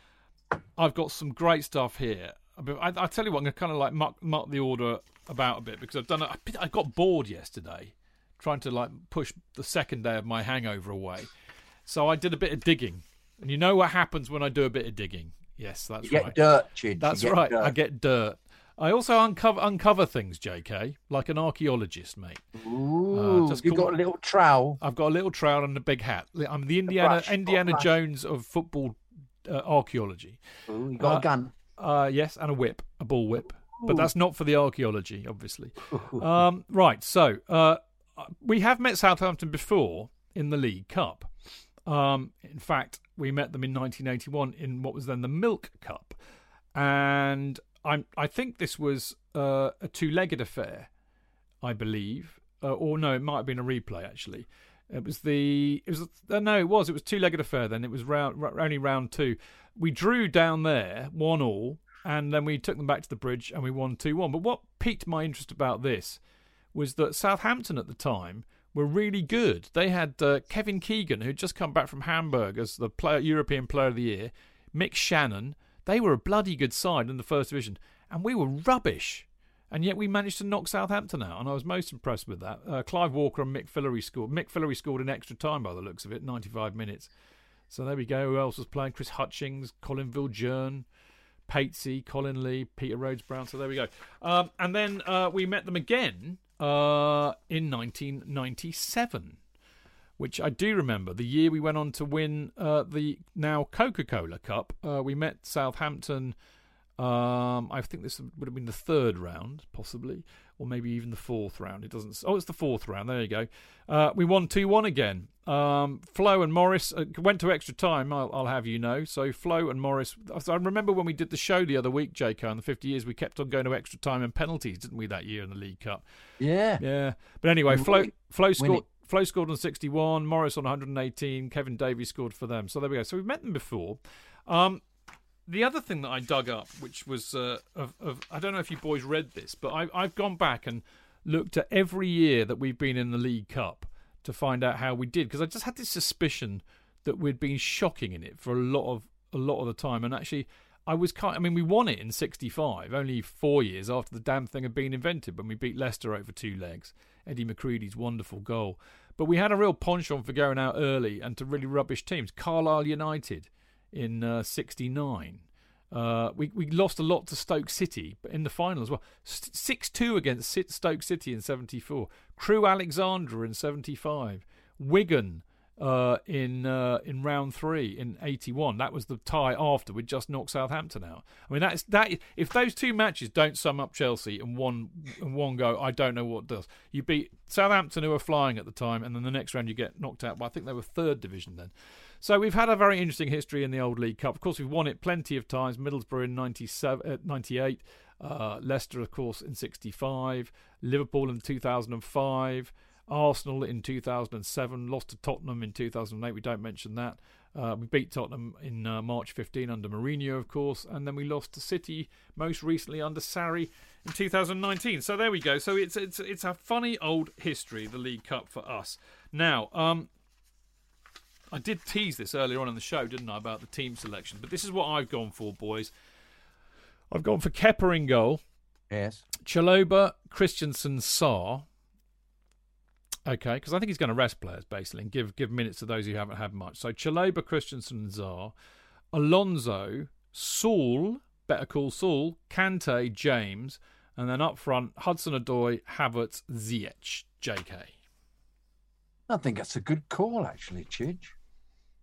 I've got some great stuff here. But I, I tell you what, I'm going to kind of like muck, muck the order about a bit because I've done. A, I got bored yesterday trying to like push the second day of my hangover away, so I did a bit of digging. And you know what happens when I do a bit of digging? Yes, that's You get right. dirt, Chid. That's right. dirt. I get dirt. I also uncover uncover things, J.K. Like an archaeologist, mate. Ooh, just you've got a little trowel. I've got a little trowel and a big hat. I'm the Indiana brush, Indiana. Jones of football uh, archaeology. Ooh, you got Uh, a gun. Uh, yes, and a whip, a bull whip. But that's not for the archaeology, obviously. um, right. So uh, we have met Southampton before in the League Cup. Um, in fact, we met them in 1981 in what was then the Milk Cup, and I'm I think this was uh, a two-legged affair, I believe, uh, or no, it might have been a replay actually. It was the it was uh, no, it was it was two-legged affair. Then it was round only round two. We drew down there one all, and then we took them back to the bridge and we won two one. But what piqued my interest about this was that Southampton at the time were really good. They had uh, Kevin Keegan, who'd just come back from Hamburg as the player, European Player of the Year, Mick Channon. They were a bloody good side in the first division, and we were rubbish. And yet we managed to knock Southampton out, and I was most impressed with that. Uh, Clive Walker and Mick Fillery scored. Mick Fillery scored in extra time by the looks of it, 95 minutes. So there we go. Who else was playing? Chris Hutchings, Colin Viljoen, Patesy, Colin Lee, Peter Rhoades Brown. So there we go. Um, and then uh, we met them again uh, in 1997, which I do remember. The year we went on to win uh, the now Coca Cola Cup. Uh, we met Southampton Um, I think this would have been the third round, possibly, or maybe even the fourth round. It doesn't. Oh, it's the fourth round. There you go. Uh, we won two one again. Um, Flo and Morris uh, went to extra time. I'll, I'll, have you know. So Flo and Morris. I remember when we did the show the other week, Jayco, in the 50 years, we kept on going to extra time and penalties, didn't we? That year in the League Cup. Yeah. Yeah. But anyway, Flo Flo scored. Flo scored on 61, Morris on 118, Kevin Davies scored for them. So there we go. So we've met them before. Um, the other thing that I dug up, which was uh, of, of, I don't know if you boys read this, but I, I've gone back and looked at every year that we've been in the League Cup to find out how we did because I just had this suspicion that we'd been shocking in it for a lot of a lot of the time, and actually. I was kind. I mean, we won it in '65, only four years after the damn thing had been invented, when we beat Leicester over two legs. Eddie McCreadie's wonderful goal, but we had a real penchant for going out early and to really rubbish teams. Carlisle United in '69. Uh, uh, we we lost a lot to Stoke City, but in the final as well, six two against Stoke City in '74. Crewe Alexandra in '75. Wigan uh, in uh, in round three in '81. That was the tie after we just knocked Southampton out. I mean, that's that. If those two matches don't sum up Chelsea in one one go, I don't know what does. You beat Southampton, who were flying at the time, and then the next round you get knocked out. But I think they were third division then. So we've had a very interesting history in the old League Cup. Of course, we've won it plenty of times. Middlesbrough in 97, uh, 98, uh, Leicester, of course, in 65, Liverpool in 2005. Arsenal in 2007, lost to Tottenham in 2008. We don't mention that. Uh, we beat Tottenham in uh, March 15 under Mourinho, of course, and then we lost to City most recently under Sarri in 2019. So there we go. So it's it's it's a funny old history, the League Cup for us. Now, um, I did tease this earlier on in the show, didn't I, about the team selection? But this is what I've gone for, boys. I've gone for Kepa in goal. Yes. Chalobah, Christensen, Sarr. Okay, because I think he's going to rest players basically and give give minutes to those who haven't had much. So Chalobah, Christensen, and Sarr, Alonso, Saul, better call Saul, Kante, James, and then up front Hudson Odoi, Havertz, Ziyech, J.K. I think that's a good call, actually, Chidge.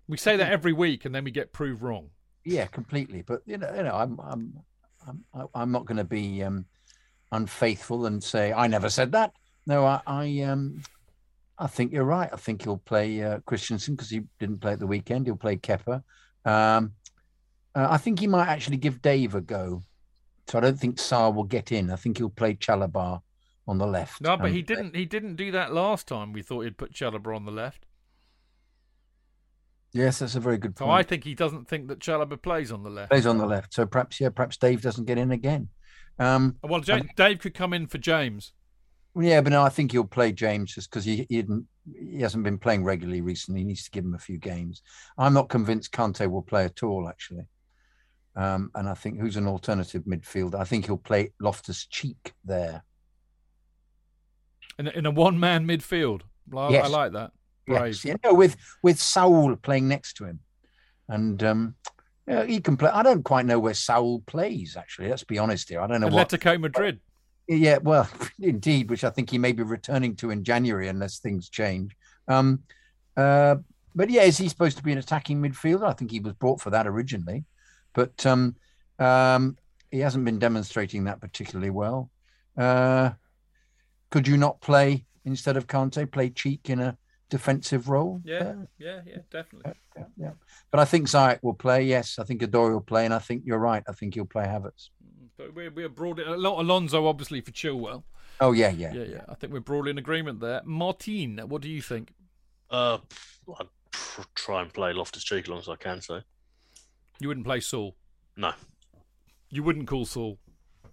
We say that every week, and then we get proved wrong. Yeah, completely. But you know, you know, I'm I'm I'm I'm not going to be um, unfaithful and say I never said that. No, I, I um I think you're right. I think he'll play uh, Christensen because he didn't play at the weekend. He'll play Kepa. Um, uh, I think he might actually give Dave a go. So I don't think Sarr will get in. I think he'll play Chalobah on the left. No, but he didn't. He didn't do that last time. We thought he'd put Chalobah on the left. Yes, that's a very good point. So I think he doesn't think that Chalobah plays on the left. Plays on the left. So perhaps, yeah, perhaps Dave doesn't get in again. Um, well, um, Dave could come in for James. Yeah, but no, I think he'll play James just because he, he didn't he hasn't been playing regularly recently. He needs to give him a few games. I'm not convinced Kante will play at all, actually. Um, and I think who's an alternative midfielder? I think he'll play Loftus Cheek there. In a, in a one man midfield. I, yes. I, like that. Yes, you know, with with Saul playing next to him, and um, he can play. I don't quite know where Saul plays. Actually, let's be honest here. I don't know. Atletico what, Madrid. Yeah, well, [LAUGHS] indeed, which I think he may be returning to in January unless things change. Um, uh, but yeah, is he supposed to be an attacking midfielder? I think he was brought for that originally, but um, um, he hasn't been demonstrating that particularly well. Uh, could you not play instead of Kante, play Cheek in a defensive role? Yeah, yeah, yeah, definitely. Yeah, yeah, yeah. But I think Ziyech will play. Yes, I think Odoi will play, and I think you're right. I think he'll play Havertz. But we're, we're broadly a lot Alonso obviously for Chilwell. Oh yeah, yeah, yeah, yeah. I think we're broadly in agreement there. Martin, what do you think? Uh, I'd try and play Loftus Cheek as long as I can. Kante. You wouldn't play Saul. No. You wouldn't call Saul.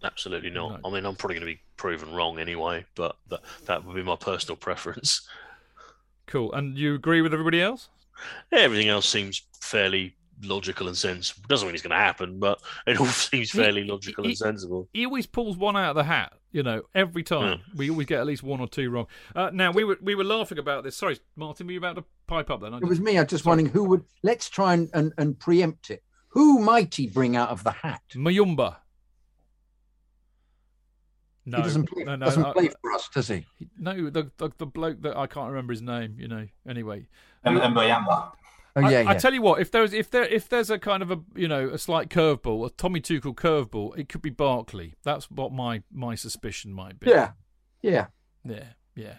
Absolutely not. No. I mean, I'm probably going to be proven wrong anyway, but that that would be my personal preference. Cool. And you agree with everybody else? Everything else seems fairly logical and sensible. Doesn't mean it's going to happen, but it all [LAUGHS] seems fairly he, logical he, and sensible. He always pulls one out of the hat. You know, every time yeah. we always get at least one or two wrong. Uh, now we were we were laughing about this. Sorry, Martin, were you about to pipe up then? It was me. I was just Sorry. wondering who would. Let's try and, and, and preempt it. Who might he bring out of the hat? Mayumba. No, he doesn't play, no, no, doesn't play for us, does he? No, the, the, the bloke that I can't remember his name. You know. Anyway, Mbuyamba. Oh I, yeah, I tell you what, if there's if there if there's a kind of a you know a slight curveball, a Tommy Tuchel curveball, it could be Barkley. That's what my my suspicion might be. yeah, yeah. Yeah, yeah.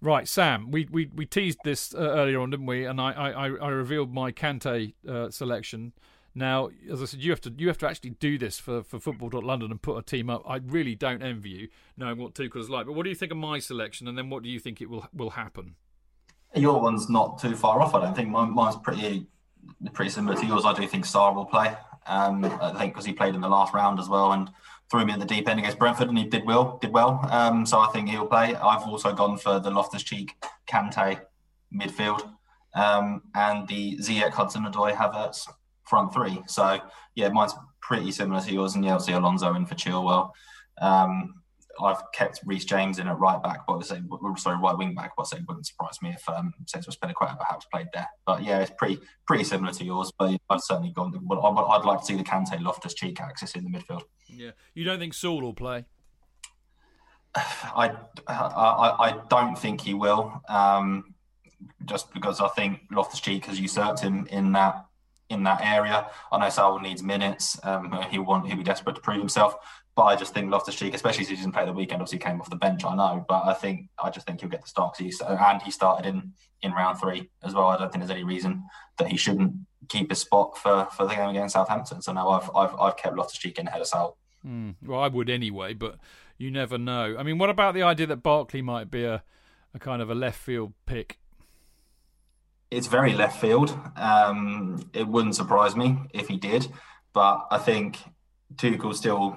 Right, Sam. We we, we teased this uh, earlier on, didn't we? And I I, I- I revealed my Kante uh, selection. Now, as I said, you have to you have to actually do this for for Football.London and put a team up. I really don't envy you, knowing what Tuchel's like. But what do you think of my selection? And then what do you think it will will happen? Your one's not too far off. I don't think mine, mine's pretty pretty similar to yours. I do think Sarr will play. Um, I think because he played in the last round as well and threw me in the deep end against Brentford and he did well. Did well. Um, so I think he'll play. I've also gone for the Loftus Cheek Kante midfield um, and the Ziyech Hudson Odoi Havertz front three. So yeah, mine's pretty similar to yours. And yeah, obviously Alonso in for Chilwell. Um, I've kept Reece James in at right back, but I say, sorry, right wing back. But say, it wouldn't surprise me if um, Cesar Azpilicueta perhaps played there. But yeah, it's pretty pretty similar to yours. But I've certainly gone. I- I'd like to see the Kante Loftus Cheek axis in the midfield. Yeah, you don't think Saul will play? [SIGHS] I, I I don't think he will. Um, just because I think Loftus Cheek has usurped him in that in that area. I know Saul needs minutes. Um, he want he'll be desperate to prove himself. But I just think Loftus Cheek, especially since he didn't play the weekend, obviously he came off the bench. I know, but I think I just think he'll get the start he's, and he started in in round three as well. I don't think there's any reason that he shouldn't keep his spot for, for the game against Southampton. So now I've I've, I've kept Loftus Cheek in ahead of Saul. Mm, well, I would anyway, but you never know. I mean, what about the idea that Barkley might be a, a kind of a left field pick? It's very left field. Um, it wouldn't surprise me if he did, but I think Tuchel still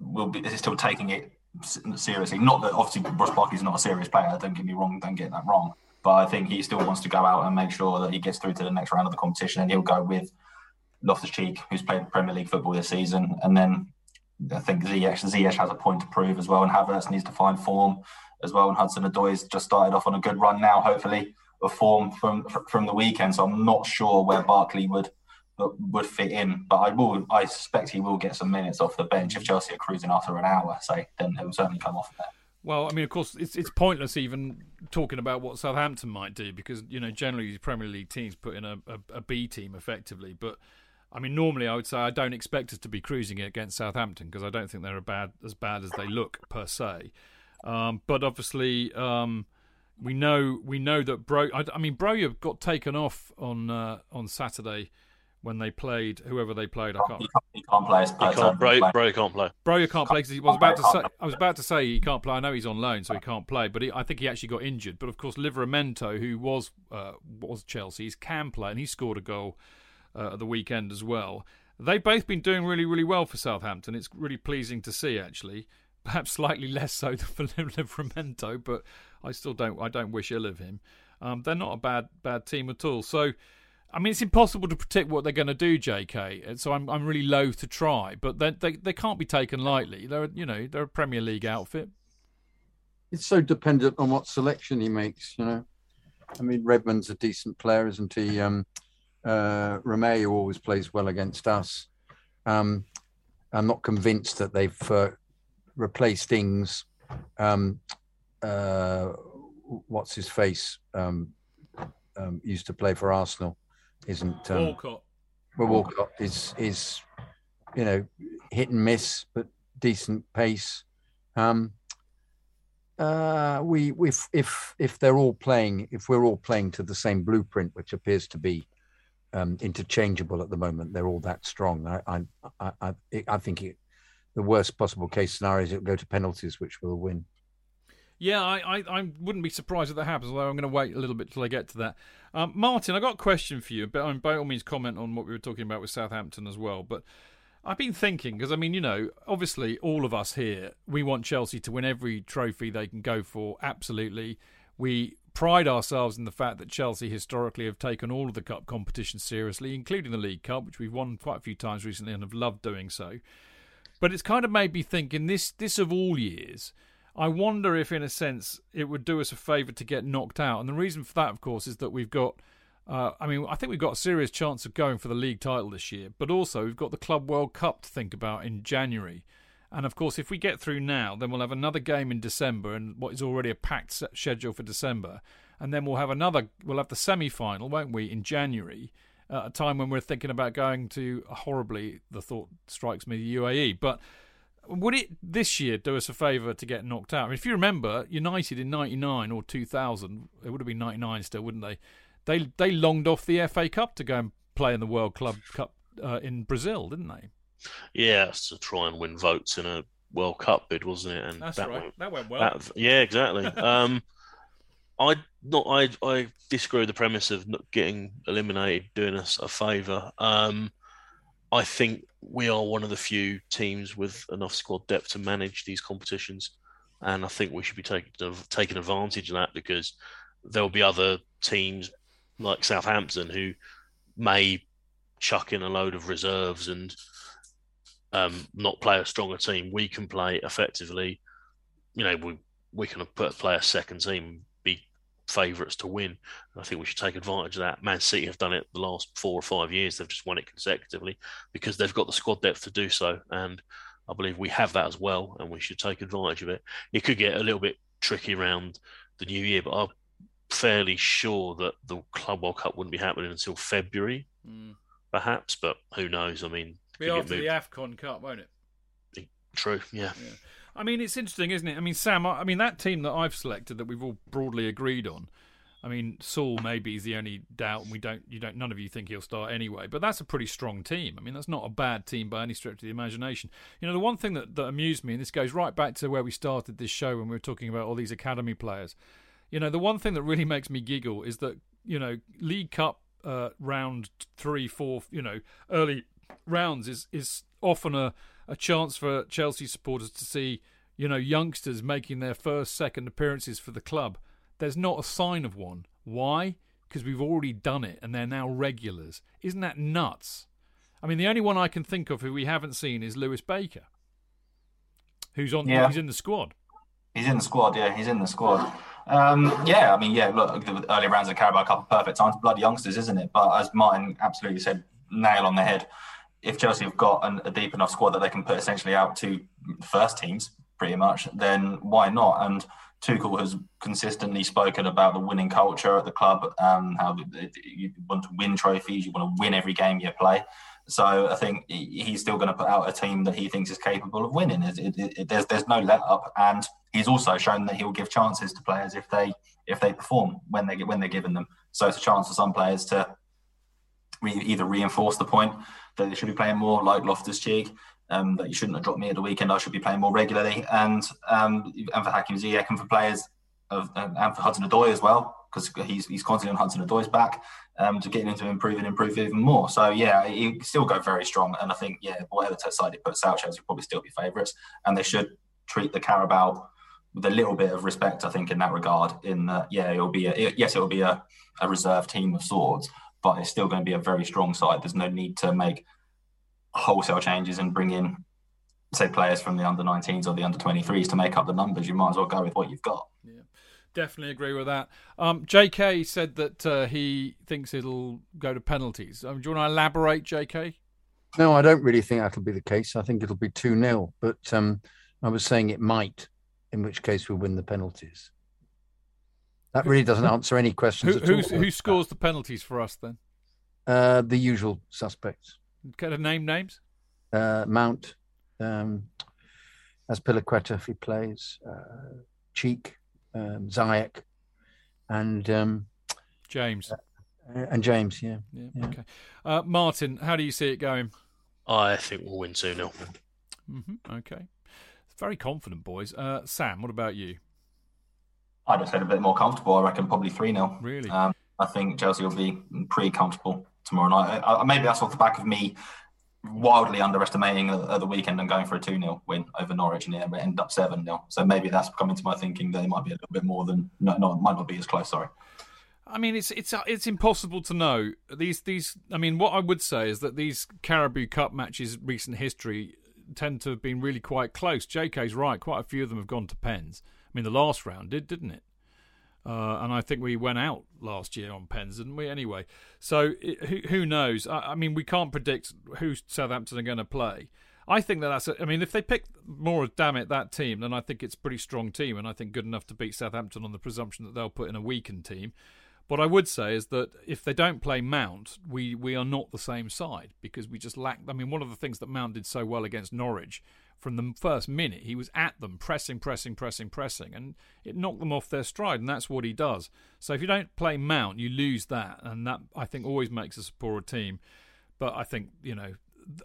will be is still taking it seriously. Not that obviously Ross Barkley's not a serious player. Don't get me wrong. Don't get that wrong. But I think he still wants to go out and make sure that he gets through to the next round of the competition, and he'll go with Loftus Cheek, who's played Premier League football this season, and then I think Ziyech, Ziyech has a point to prove as well, and Havertz needs to find form as well. And Hudson Odoi's just started off on a good run now, hopefully, form from from the weekend. So I'm not sure where Barkley would would fit in, but I will. I suspect he will get some minutes off the bench if Chelsea are cruising after an hour. Say then he'll certainly come off there. Well, I mean, of course, it's it's pointless even talking about what Southampton might do because you know generally Premier League teams put in a, a, a B team effectively. But I mean, normally I would say I don't expect us to be cruising it against Southampton because I don't think they're bad as bad as they look per se. Um, but obviously, um, we know we know that Bro. I, I mean, Broja got taken off on uh, on Saturday when they played whoever they played. I can't. He can't, he can't play. His He can't, bro, bro can't play. Broja can't play because he was about to say. I was about to say he can't play. I know he's on loan, so he can't play. But he, I think he actually got injured. But of course, Livramento, who was uh, was Chelsea's, can play, and he scored a goal uh, at the weekend as well. They've both been doing really, really well for Southampton. It's really pleasing to see, actually. Perhaps slightly less so [LAUGHS] than Livramento, but I still don't. I don't wish ill of him. Um, they're not a bad bad team at all. So. I mean, it's impossible to predict what they're going to do, J.K. So I'm I'm really loath to try, but they they they can't be taken lightly. They're you know they're a Premier League outfit. It's so dependent on what selection he makes, you know. I mean, Redmond's a decent player, isn't he? Um, uh, Romeu always plays well against us. Um, I'm not convinced that they've uh, replaced things. Um, uh, what's his face? Um, um, used to play for Arsenal, isn't? Um, Walcott. well, Walcott is is you know hit and miss, but decent pace. Um, uh, we if if if they're all playing, if we're all playing to the same blueprint, which appears to be um, interchangeable at the moment, they're all that strong. I I I, I, I think it, the worst possible case scenario is it'll go to penalties, which will win. Yeah, I, I, I wouldn't be surprised if that happens, although I'm going to wait a little bit till I get to that. Um, Martin, I got a question for you, but um, by all means, comment on what we were talking about with Southampton as well. But I've been thinking, because I mean, you know, obviously all of us here, we want Chelsea to win every trophy they can go for, absolutely. We pride ourselves in the fact that Chelsea historically have taken all of the cup competitions seriously, including the League Cup, which we've won quite a few times recently and have loved doing so. But it's kind of made me think in this this of all years, I wonder if, in a sense, it would do us a favour to get knocked out. And the reason for that, of course, is that we've got. Uh, I mean, I think we've got a serious chance of going for the league title this year, but also we've got the Club World Cup to think about in January. And of course, if we get through now, then we'll have another game in December and what is already a packed schedule for December. and then we'll have another. We'll have the semi-final, won't we, in January? At a time when we're thinking about going to horribly, the thought strikes me, the UAE. But would it this year do us a favour to get knocked out? I mean, if you remember, United in '99 or 2000, it would have been '99 still, wouldn't they? They they longed off the FA Cup to go and play in the World Club Cup uh, in Brazil, didn't they? Yeah, to try and win votes in a World Cup bid, wasn't it? And That's that right. went- That went well. that- yeah, exactly. [LAUGHS] um, I not I I disagree with the premise of not getting eliminated doing us a favour. Um, I think we are one of the few teams with enough squad depth to manage these competitions, and I think we should be taking taking advantage of that because there will be other teams like Southampton who may chuck in a load of reserves and um, not play a stronger team. We can play effectively. You know, we we can put play a second team, favourites to win. I think we should take advantage of that. Man City have done it the last four or five years. They've just won it consecutively because they've got the squad depth to do so, and I believe we have that as well, and we should take advantage of it. It could get a little bit tricky around the new year, but I'm fairly sure that the Club World Cup wouldn't be happening until February, Mm. perhaps. But who knows? I mean, Be after the. AFCON Cup, won't it? True, yeah. I mean, it's interesting, isn't it? I mean, Sam, I I mean, that team that I've selected that we've all broadly agreed on. I mean, Saul maybe is the only doubt, and we don't, you don't, none of you think he'll start anyway. But that's a pretty strong team. I mean, that's not a bad team by any stretch of the imagination. You know, the one thing that, that amused me, and this goes right back to where we started this show when we were talking about all these academy players. You know, the one thing that really makes me giggle is that you know, League Cup uh, round three, four, you know, early rounds is is often a a chance for Chelsea supporters to see you know youngsters making their first, second appearances for the club. There's not a sign of one. Why? Because we've already done it, and they're now regulars. Isn't that nuts? I mean, the only one I can think of who we haven't seen is Lewis Baker, who's on. Yeah. He's in the squad. He's in the squad, yeah. He's in the squad. Um, yeah, I mean, yeah. Look, the early rounds of Carabao Cup are perfect time to bloody youngsters, isn't it? But as Martin absolutely said, nail on the head. If Chelsea have got an, a deep enough squad that they can put essentially out to first teams, pretty much, then why not? And Tuchel has consistently spoken about the winning culture at the club, um, how you want to win trophies, you want to win every game you play. So I think he's still going to put out a team that he thinks is capable of winning. It, it, it, there's there's no let up, and he's also shown that he'll give chances to players if they if they perform when they get when they're given them. So it's a chance for some players to re- either reinforce the point that they should be playing more, like Loftus Cheek, um, that you shouldn't have dropped me at the weekend. I should be playing more regularly, and um, and for Hakim Ziyech and for players of and for Hudson Odoi as well, because he's he's constantly on Hudson Odoi's back um, to get him to improve and improve even more. So yeah, he still go very strong, and I think yeah, whatever side he puts out, Chelsea will probably still be favourites, and they should treat the Carabao with a little bit of respect, I think, in that regard. In that, yeah, it'll be a, it- yes, it'll be a, a reserve team of sorts, but it's still going to be a very strong side. There's no need to make wholesale changes and bring in, say, players from the under 19s or the under 23s to make up the numbers. You might as well go with what you've got. Yeah, definitely agree with that. Um, J.K. said that uh, he thinks it'll go to penalties. Um, do you want to elaborate, J.K.? No, I don't really think that'll be the case. I think it'll be 2 0. But um, I was saying it might, in which case we'll win the penalties. That really doesn't answer any questions Who, at who's, all. who scores the penalties for us then? Uh, the usual suspects. Kind of name names? Uh, Mount, um, Azpilicueta if he plays, uh, Cheek, um, Ziyech, and um, James. and James. Yeah. Yeah. yeah. Okay. Uh, Martin, how do you see it going? I think we'll win 2 0. hmm Okay. Very confident, boys. Uh, Sam, what about you? I'd have said a bit more comfortable. I reckon probably 3 0. Really? Um, I think Chelsea will be pretty comfortable tomorrow night. I, I, maybe that's off the back of me wildly underestimating at, at the weekend and going for a 2 0 win over Norwich and it ended up 7 0. So maybe that's come into my thinking that it might be a little bit more than, no, no, might not be as close, sorry. I mean, it's it's it's impossible to know these these. I mean, what I would say is that these Carabao Cup matches, recent history, tend to have been really quite close. JK's right; quite a few of them have gone to pens. I mean, the last round did, didn't it? Uh, and I think we went out last year on pens, didn't we? Anyway, so it, who, who knows? I, I mean, we can't predict who Southampton are going to play. I think that that's. A, I mean, if they pick more, damn it, that team, then I think it's a pretty strong team, and I think good enough to beat Southampton on the presumption that they'll put in a weakened team. What I would say is that if they don't play Mount, we we are not the same side because we just lack. I mean, one of the things that Mount did so well against Norwich from the first minute, he was at them, pressing, pressing, pressing, pressing, and it knocked them off their stride, and that's what he does. So if you don't play Mount, you lose that, and that I think always makes us a poorer team. But I think you know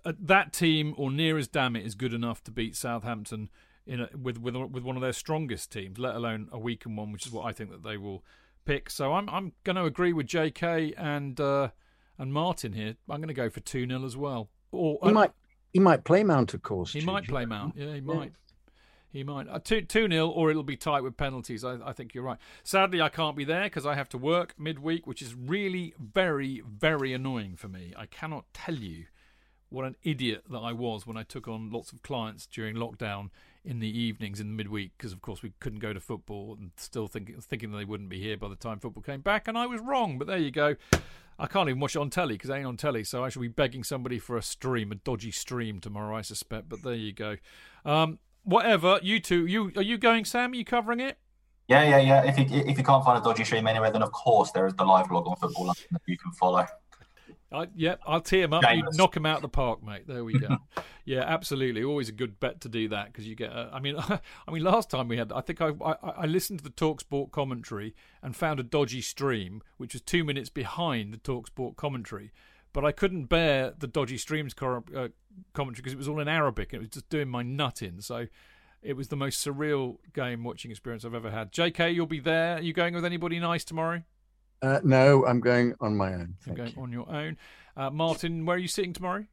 th- that team or near as damn it is good enough to beat Southampton in a, with with with one of their strongest teams, let alone a weakened one, which is what I think that they will pick. So I'm I'm going to agree with J.K. and uh, and Martin here. I'm going to go for two 0 as well. Or He might he might play Mount, of course. he Chidge. might play Mount. Yeah, he might. He might. Uh, two two nil, or it'll be tight with penalties. I, I think you're right. Sadly, I can't be there because I have to work midweek, which is really very very annoying for me. I cannot tell you what an idiot that I was when I took on lots of clients during lockdown in the evenings in the midweek because of course we couldn't go to football and still thinking thinking they wouldn't be here by the time football came back and I was wrong. But there you go. I can't even watch it on telly because it ain't on telly so I shall be begging somebody for a stream a dodgy stream tomorrow I suspect but there you go. Um, whatever you two you are you going Sam? Are you covering it? Yeah, yeah, yeah. If you if you can't find a dodgy stream anywhere, then of course there is the live blog on Football that you can follow. I, yeah, I'll tee him up. You knock him out of the park, mate. There we go. [LAUGHS] yeah, absolutely. Always a good bet to do that because you get. Uh, I mean, [LAUGHS] I mean, last time we had, I think I, I I listened to the Talksport commentary and found a dodgy stream which was two minutes behind the Talksport commentary, but I couldn't bear the dodgy streams cor- uh, commentary because it was all in Arabic and it was just doing my nut in. So. It was the most surreal game watching experience I've ever had. JK, you'll be there. Are you going with anybody nice tomorrow? Uh, no, I'm going on my own. You're going you. on your own. Uh, Martin, where are you sitting tomorrow?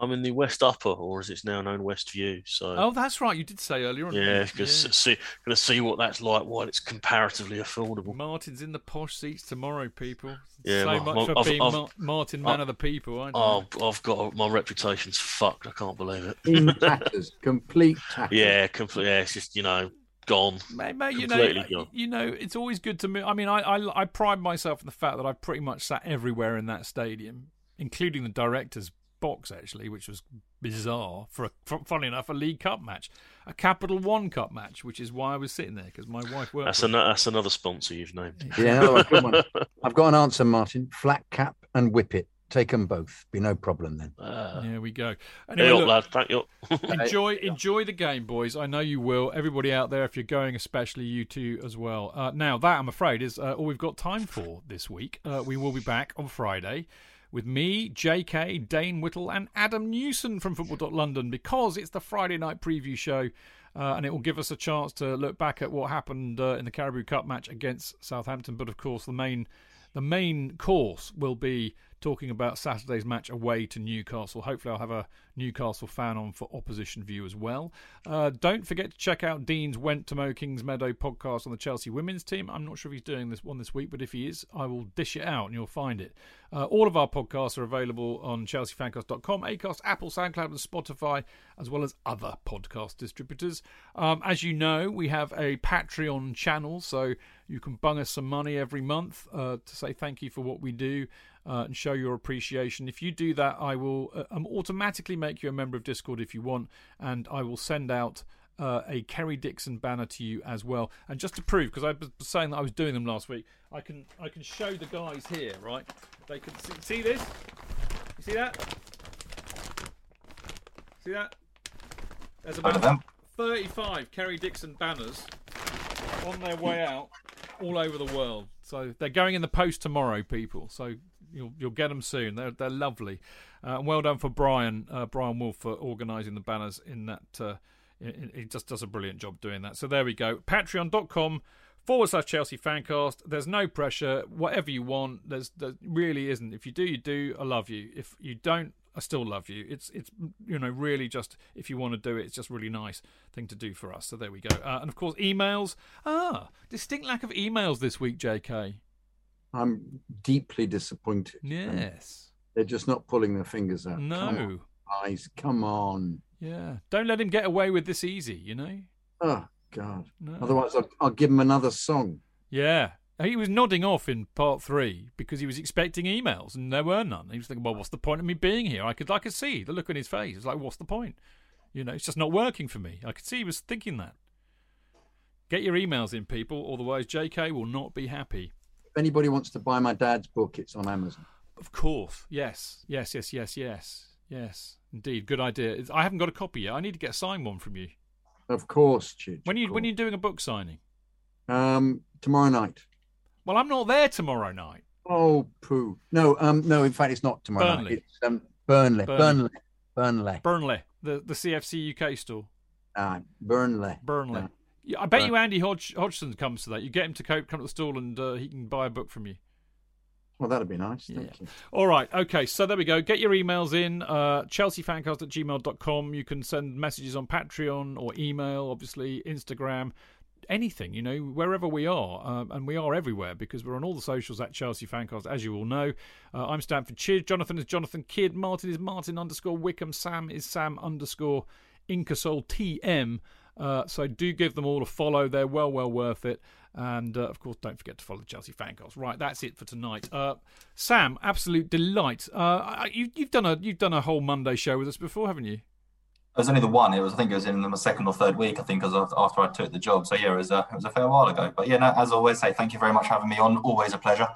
I'm in the West Upper, or as it's now known, West View. So Oh, that's right. You did say earlier on. yeah, because see, going to see what that's like while it's comparatively affordable. Martin's in the posh seats tomorrow, people. Yeah, so well, much well, for I've- being I've- Mar- Martin, I- man of the people. I oh, I've got my reputation's fucked. I can't believe it. In [LAUGHS] tatters, complete tatters. Yeah, completely. Yeah, it's just you know gone. Mate, mate, you know, completely uh, gone. you know, it's always good to me. I mean, I, I, I pride myself on the fact that I've pretty much sat everywhere in that stadium, including the director's box, actually, which was bizarre for, a, for funny enough, a League Cup match, a Capital One Cup match, which is why I was sitting there because my wife worked. That's for it. another that's another sponsor you've named. Yeah, another one, good one. [LAUGHS] I've got an answer, Martin. Flat cap and whip it. Take them both. Be no problem then. Uh, There we go. Anyway, look, lad. Thank you. [LAUGHS] enjoy enjoy the game, boys. I know you will. Everybody out there, if you're going, especially you two as well. Uh, now that I'm afraid is uh, all we've got time for this week. Uh, we will be back on Friday with me, J.K., Dane Whittle, and Adam Newson from Football.London because it's the Friday night preview show. Uh, and it will give us a chance to look back at what happened uh, in the Carabao Cup match against Southampton. But of course, the main the main course will be talking about Saturday's match away to Newcastle. Hopefully, I'll have a Newcastle fan on for opposition view as well. Uh, don't forget to check out Dean's Went to Mo Kingsmeadow podcast on the Chelsea women's team. I'm not sure if he's doing this one this week, but if he is, I will dish it out and you'll find it. Uh, all of our podcasts are available on chelseafancast.com, Acast, Apple, SoundCloud, and Spotify, as well as other podcast distributors. Um, as you know, we have a Patreon channel, so you can bung us some money every month uh, to say thank you for what we do uh, and show your appreciation. If you do that, I will uh, um, automatically make you a member of Discord if you want, and I will send out. Uh, a Kerry Dixon banner to you as well, and just to prove, because I was saying that I was doing them last week, I can I can show the guys here, right? They can see, see this. You see that? See that? There's about 35 Kerry Dixon banners on their way out all over the world. So they're going in the post tomorrow, people. So you'll you'll get them soon. They're they're lovely. Uh, well done for Brian uh, Brian Wolf for organising the banners in that. Uh, he just does a brilliant job doing that. So there we go. Patreon.com forward slash Chelsea Fancast. There's no pressure. Whatever you want. There's there really isn't. If you do, you do. I love you. If you don't, I still love you. It's it's you know really just if you want to do it, it's just really nice thing to do for us. So there we go. Uh, and of course, emails. Ah, distinct lack of emails this week, J.K. I'm deeply disappointed. Um, yes. They're just not pulling their fingers out. Come on, No. guys, come on. Yeah. Don't let him get away with this easy. You know. Oh, God. No. Otherwise, I'll, I'll give him another song. Yeah. He was nodding off in part three because he was expecting emails and there were none. He was thinking, "Well, what's the point of me being here?" I could, I could see the look on his face. It's like, "What's the point?" You know, it's just not working for me. I could see he was thinking that. Get your emails in, people, otherwise JK will not be happy. Anybody wants to buy my dad's book, it's on Amazon. Of course. Yes. Yes, yes, yes, yes. Yes. Indeed. Good idea. I haven't got a copy yet. I need to get a signed one from you. Of course, Chidge. When of you when course. you doing a book signing? Um, tomorrow night. Well, I'm not there tomorrow night. Oh, poo. No, um, no. In fact, it's not tomorrow Burnley. night. It's um, Burnley. Burnley. Burnley. Burnley. The the CFC UK store. Ah, Burnley. Burnley. Ah. Yeah, I bet you Andy Hodge, Hodgson comes to that. You get him to co- come to the stall and uh, he can buy a book from you. Well, that'd be nice. Thank Yeah. you. All right. Okay. So there we go. Get your emails in. Uh, ChelseaFancast at gmail.com. You can send messages on Patreon or email, obviously, Instagram, anything, you know, wherever we are. Um, and we are everywhere because we're on all the socials at Chelsea Fancast, as you all know. Uh, I'm Stamford Chidge. Jonathan is Jonathan Kidd. Martin is Martin underscore Wickham. Sam is Sam underscore Inkersole TM. Uh, so do give them all a follow. They're well, well worth it. And uh, of course, don't forget to follow the Chelsea Fancast. Right, that's it for tonight. Uh, Sam, absolute delight. Uh, I- you, you've done a you've done a whole Monday show with us before, haven't you? It was only the one. It was, I think, it was in the second or third week. I think, as after I took the job. So yeah, it was a, it was a fair while ago. But yeah, no, as always, say thank you very much for having me on. Always a pleasure.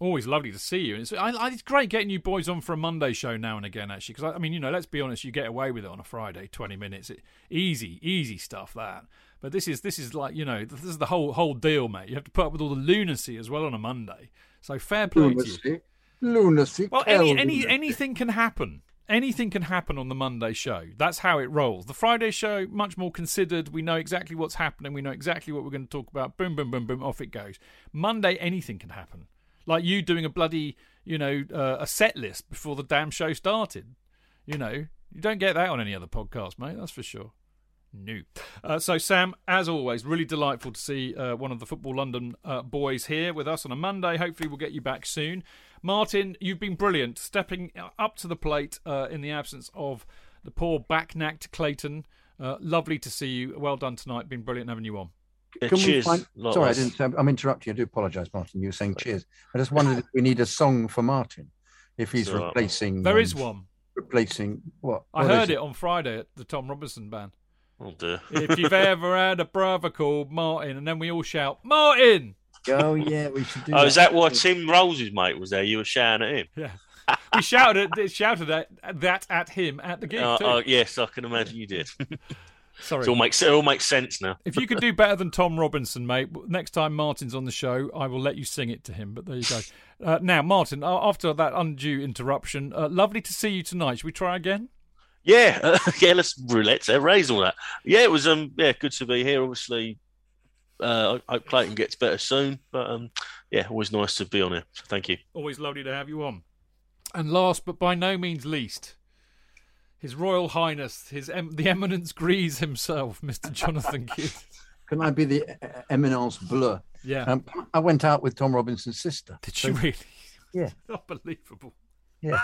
Oh, Always lovely to see you. It's, I, I, it's great getting you boys on for a Monday show now and again, actually. Because I, I mean, you know, let's be honest, you get away with it on a Friday, twenty minutes, it, easy, easy stuff that. But this is this is like you know, this is the whole whole deal, mate. You have to put up with all the lunacy as well on a Monday. So fair play to you. Lunacy. Lunacy. Well, any, any anything can happen. Anything can happen on the Monday show. That's how it rolls. The Friday show, much more considered. We know exactly what's happening. We know exactly what we're going to talk about. Boom, boom, boom, boom. Off it goes. Monday, anything can happen. Like you doing a bloody, you know, uh, a set list before the damn show started. You know, you don't get that on any other podcast, mate. That's for sure. No. Uh, so, Sam, as always, really delightful to see uh, one of the Football London uh, boys here with us on a Monday. Hopefully, we'll get you back soon. Martin, you've been brilliant, stepping up to the plate uh, in the absence of the poor back-knacked Clayton. Uh, lovely to see you. Well done tonight. Been brilliant having you on. Yeah, Can we cheers. find... Likewise. Sorry, I didn't. I'm interrupting. you. I do apologise, Martin. You were saying cheers. I just wondered if we need a song for Martin, if he's It's all right. replacing. There um, is one. Replacing what? I what heard is it on Friday at the Tom Robinson band. Oh dear. If you've ever had a brother called Martin, and then we all shout, Martin! Oh yeah, we should do. Oh, is that why Tim Rose's mate was there? You were shouting at him. Yeah. we shouted shouted at, that at him at the gig, Uh, too. oh, yes, I can imagine you did. [LAUGHS] Sorry. it all makes it all makes sense now. If you could do better than Tom Robinson, mate, next time Martin's on the show, I will let you sing it to him. But there you go. [LAUGHS] Uh, now, Martin, uh, after that undue interruption, uh, lovely to see you tonight. Should we try again? Yeah, uh, [LAUGHS] yeah. Let's let's erase all that. Yeah, it was um yeah good to be here. Obviously, uh, I hope Clayton gets better soon. But um yeah, always nice to be on here. So thank you. Always lovely to have you on. And last but by no means least, His Royal Highness, his em- the Eminence Grise himself, Mr. Jonathan [LAUGHS] Kidd. Can I be the uh, eminence bleu? Yeah. Um, I went out with Tom Robinson's sister. Did you really? Yeah. [LAUGHS] Unbelievable. Yeah.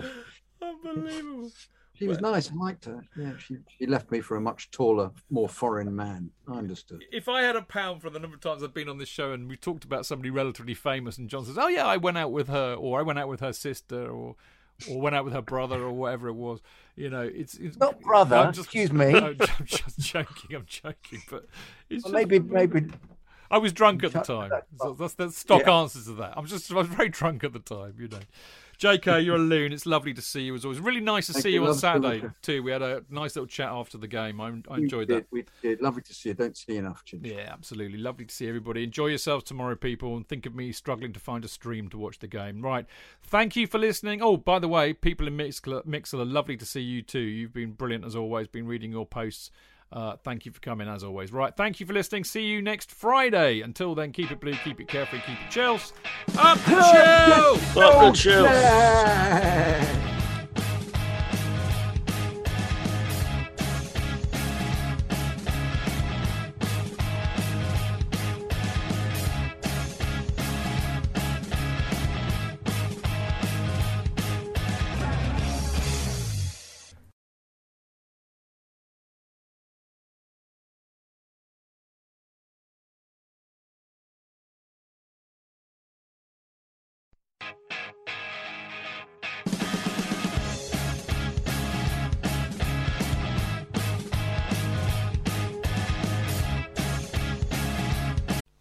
[LAUGHS] Unbelievable. She was nice. I liked her. Yeah, she, she left me for a much taller, more foreign man. I understood. If I had a pound for the number of times I've been on this show and we talked about somebody relatively famous, and John says, "Oh yeah, I went out with her," or "I went out with her sister," or or went out with her brother, or whatever it was, you know, it's, it's Not brother, I'm just- excuse me. No, [LAUGHS] I'm just joking. I'm joking, but Well, just- maybe, maybe. I was drunk at the time. that's the stock Yeah. answers to that. I'm just I was very [LAUGHS] drunk at the time, you know. JK, you're a loon. It's lovely to see you as always. Really nice to Thank see you. you on Love to Saturday too. We had a nice little chat after the game. I, I enjoyed did, that. We did. Lovely to see you. Don't see enough, Chin. Yeah, absolutely. Lovely to see everybody. Enjoy yourselves tomorrow, people, and think of me struggling to find a stream to watch the game. Right. Thank you for listening. Oh, by the way, people in Mixlr, Mixlr lovely to see you too. You've been brilliant as always. Been reading your posts. Uh, thank you for coming as always. Right. Thank you for listening. See you next Friday. Until then, keep it blue, keep it carefree, keep it chills. Up the chill! [LAUGHS] Up the chill.